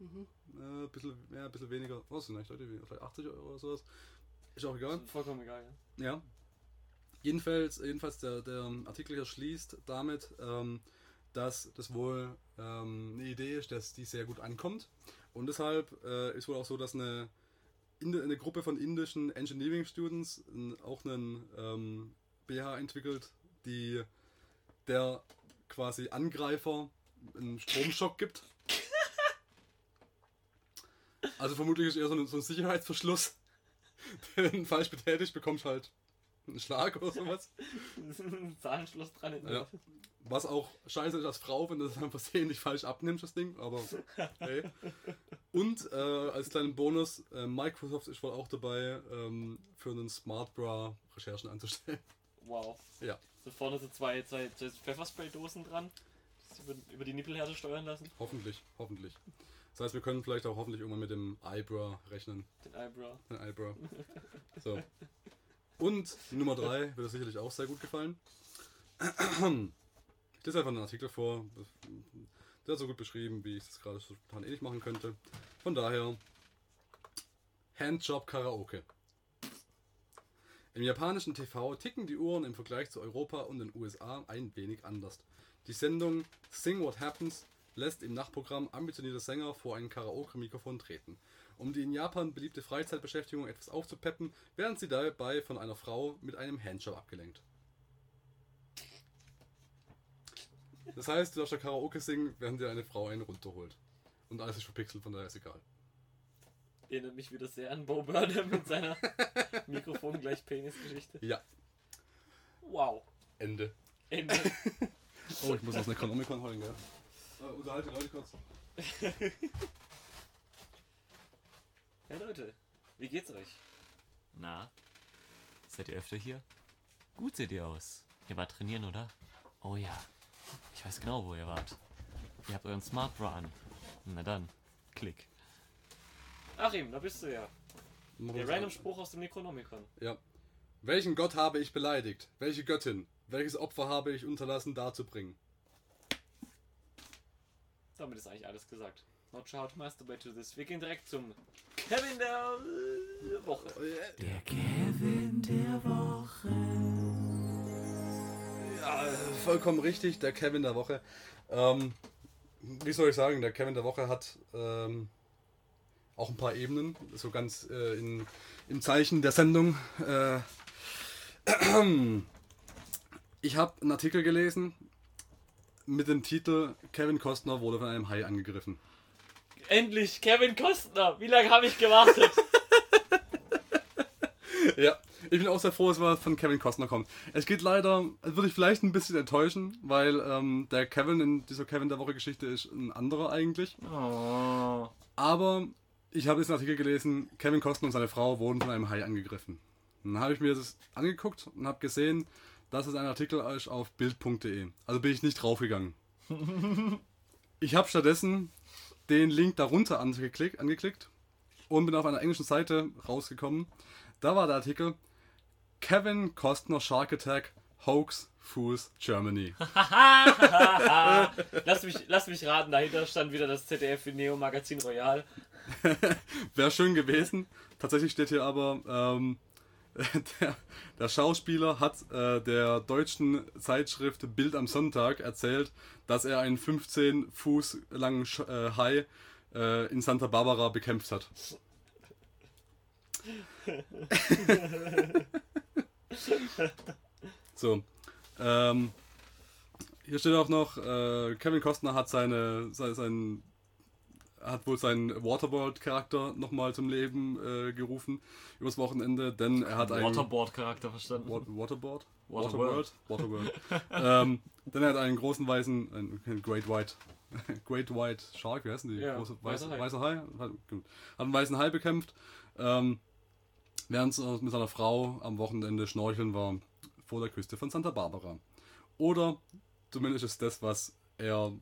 Äh, bisschen, ja, ein bisschen weniger. Was sind eigentlich Leute? Vielleicht 80 Euro oder sowas. Ist auch egal. Vollkommen egal, ja. Ja. Jedenfalls, jedenfalls der, der Artikel hier schließt damit, ähm, dass das wohl ähm, eine Idee ist, dass die sehr gut ankommt. Und deshalb äh, ist wohl auch so, dass eine, eine Gruppe von indischen Engineering Students auch einen ähm, BH entwickelt, die der quasi Angreifer einen Stromschock gibt. Also vermutlich ist eher so ein, so ein Sicherheitsverschluss, [LAUGHS] Wenn falsch betätigt, bekommst halt einen Schlag oder sowas. [LAUGHS] ein Zahnschloss dran. in- Ja. Was auch scheiße ist als Frau, wenn du das einfach versehentlich falsch abnimmst, das Ding. Aber [LAUGHS] hey. Und äh, als kleinen Bonus, äh, Microsoft ist wohl auch dabei, ähm, für einen Smart Bra Recherchen anzustellen. Wow. Ja, So vorne so zwei, zwei, zwei Pfefferspray-Dosen dran. Das über, über die Nippelhärte steuern lassen. hoffentlich, hoffentlich. Das heißt, wir können vielleicht auch hoffentlich irgendwann mit dem Eyebrow rechnen. Den Eyebrow. Ein Eyebrow. So. [LAUGHS] Und Nummer 3 wird dir sicherlich auch sehr gut gefallen. Ich lese einfach einen Artikel vor. Der ist so gut beschrieben, wie ich das gerade so spontan nicht machen könnte. Von daher, Handjob Karaoke. Im japanischen TV ticken die Uhren im Vergleich zu Europa und den USA ein wenig anders. Die Sendung Sing What Happens lässt im Nachtprogramm ambitionierte Sänger vor ein Karaoke-Mikrofon treten. Um die in Japan beliebte Freizeitbeschäftigung etwas aufzupeppen, werden sie dabei von einer Frau mit einem Handjob abgelenkt. Das heißt, du darfst da Karaoke singen, während dir eine Frau einen runterholt. Und alles ist verpixelt, von daher ist egal. Erinnert mich wieder sehr an Bo Burnham mit seiner [LAUGHS] Mikrofon gleich Penis-Geschichte. Ja, Wow. Ende. Ende. [LAUGHS] Oh, ich muss aus Necronomicon holen, gell? Uh, unterhalte Leute kurz. [LAUGHS] Ja, Leute, wie geht's euch? Na, seid ihr öfter hier? Gut seht ihr aus. Ihr wart trainieren, oder? Oh ja. Ich weiß genau, wo ihr wart. Ihr habt euren Smart Bra an. Na dann, klick. Achim, da bist du ja. Der random an. Spruch aus dem Necronomicon. Ja. Welchen Gott habe ich beleidigt? Welche Göttin? Welches Opfer habe ich unterlassen darzubringen? Damit ist eigentlich alles gesagt. Not to masturbate to this. Wir gehen direkt zum Kevin der äh, Woche. Der Kevin der Woche. Ja, vollkommen richtig, der Kevin der Woche. Ähm, wie soll ich sagen, der Kevin der Woche hat ähm, auch ein paar Ebenen, so ganz äh, in, im Zeichen der Sendung. Äh, [CLEARS THROAT] ich habe einen Artikel gelesen mit dem Titel Kevin Costner wurde von einem Hai angegriffen. Endlich Kevin Kostner. Wie lange habe ich gewartet? [LAUGHS] Ja, ich bin auch sehr froh, dass was von Kevin Costner kommt. Es geht leider, es würde ich vielleicht ein bisschen enttäuschen, weil ähm, der Kevin in dieser Kevin der Woche Geschichte ist ein anderer eigentlich. oh. Aber ich habe jetzt einen Artikel gelesen, Kevin Costner und seine Frau wurden von einem Hai angegriffen. Und dann habe ich mir das angeguckt und habe gesehen, dass es ein Artikel ist auf bild.de. Also bin ich nicht draufgegangen. [LAUGHS] ich habe stattdessen den Link darunter angeklickt, angeklickt und bin auf einer englischen Seite rausgekommen. Da war der Artikel Kevin Costner Shark Attack Hoax Fools Germany. [LAUGHS] lass, mich, lass mich raten, dahinter stand wieder das ZDF Neo Magazin Royal. [LAUGHS] Wäre schön gewesen. Tatsächlich steht hier aber, ähm, [LAUGHS] der, der Schauspieler hat äh, der deutschen Zeitschrift Bild am Sonntag erzählt, dass er einen 15 Fuß langen Sch äh, Hai äh, in Santa Barbara bekämpft hat. [LAUGHS] so. Ähm, hier steht auch noch, äh, Kevin Costner hat seine, sein, sein hat wohl seinen Waterworld-Charakter nochmal zum Leben äh, gerufen übers Wochenende, denn er hat einen Waterboard-Charakter verstanden. Wa- Waterboard? Waterworld. Waterworld. [LAUGHS] ähm, denn er hat einen großen weißen, einen Great White, [LAUGHS] Great White Shark, wie heißen die? Ja, Große, weißer weiße, Hai. weißer Hai. Hat einen weißen Hai bekämpft, ähm, während er mit seiner Frau am Wochenende schnorcheln war vor der Küste von Santa Barbara. Oder zumindest ist das, was er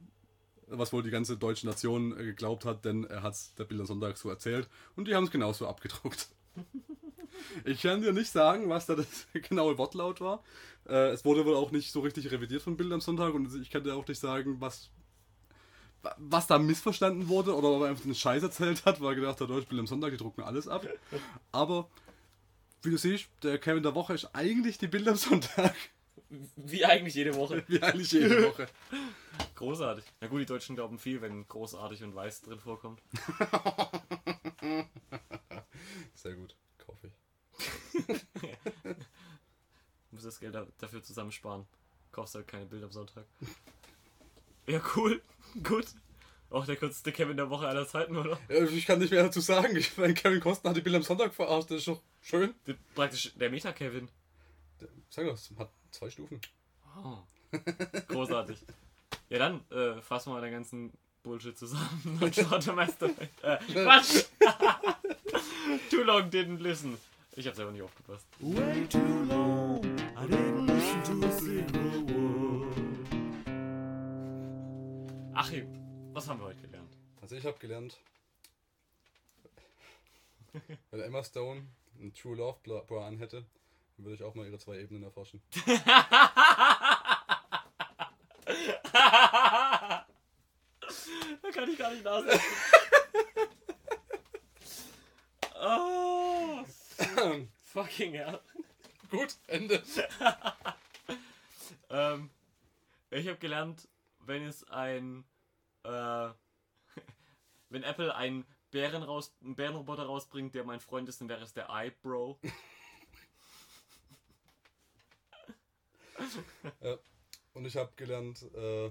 was wohl die ganze deutsche Nation äh, geglaubt hat, denn er hat es der Bild am Sonntag so erzählt und die haben es genauso abgedruckt. [LAUGHS] Ich kann dir nicht sagen, was da das [LAUGHS] genaue Wortlaut war. Äh, es wurde wohl auch nicht so richtig revidiert von Bild am Sonntag und ich kann dir auch nicht sagen, was, wa- was da missverstanden wurde oder ob er einfach einen Scheiß erzählt hat, weil er gedacht hat, Deutsch Bild am Sonntag, die drucken alles ab. [LAUGHS] Aber wie du siehst, der Kevin der Woche ist eigentlich die Bild am Sonntag. Wie eigentlich jede Woche. [LAUGHS] Wie eigentlich jede Woche. Großartig. Na gut, die Deutschen glauben viel, wenn großartig und weiß drin vorkommt. [LAUGHS] Sehr gut, kaufe ich. [LAUGHS] Du musst das Geld da- dafür zusammensparen. Kaufst halt keine Bilder am Sonntag. Ja, cool. Gut. Auch der kürzeste Kevin der Woche aller Zeiten, oder? Ja, ich kann nicht mehr dazu sagen. Ich meine, Kevin Costner hat die Bilder am Sonntag verarscht. Das ist doch schön. Der, praktisch der Meta-Kevin. Sag das, hat zwei Stufen. Oh. Großartig. [LAUGHS] Ja, dann äh, fassen wir mal den ganzen Bullshit zusammen [LAUGHS] und schaut der Meister. Äh, Quatsch! [LAUGHS] Too long didn't listen. Ich hab selber nicht aufgepasst. Way too long, I didn't listen to a single word. Achim, was haben wir heute gelernt? Also ich habe gelernt, wenn Emma Stone einen True Love Bra Bra anhätte, dann würde ich auch mal ihre zwei Ebenen erforschen. [LAUGHS] da kann ich gar nicht nachdenken. oh, fucking hell. Gut, Ende. [LAUGHS] Ähm, ich habe gelernt, wenn es ein, äh, [LAUGHS] wenn Apple einen Bären raus, einen Bärenroboter rausbringt, der mein Freund ist, dann wäre es der iBro. [LAUGHS] Ja. Und ich habe gelernt, äh,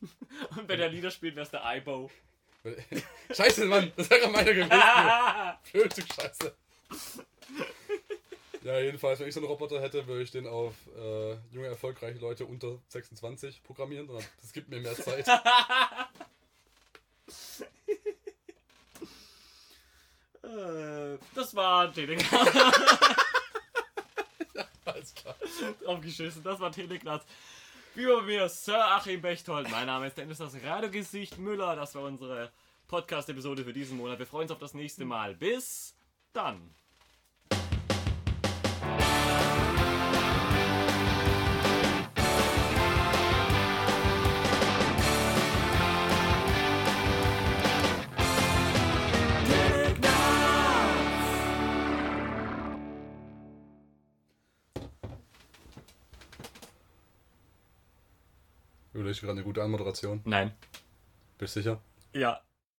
[LAUGHS] Und wenn er Lieder spielt, wäre es der iBo. [LAUGHS] Scheiße, Mann, das wäre meine gewesen. Blöd, du Scheiße. Ja, jedenfalls, wenn ich so einen Roboter hätte, würde ich den auf äh, junge, erfolgreiche Leute unter 26 programmieren. Das gibt mir mehr Zeit. Äh, das war Telegram. [LAUGHS] Aufgeschissen, das war Teleklatz. Bei mir, Sir Achim Bechtold. Mein Name ist Dennis das Radiogesicht Müller. Das war unsere Podcast-Episode für diesen Monat. Wir freuen uns auf das nächste Mal. Bis dann. Überleg gerade eine gute Anmoderation. Nein. Bist du sicher? Ja.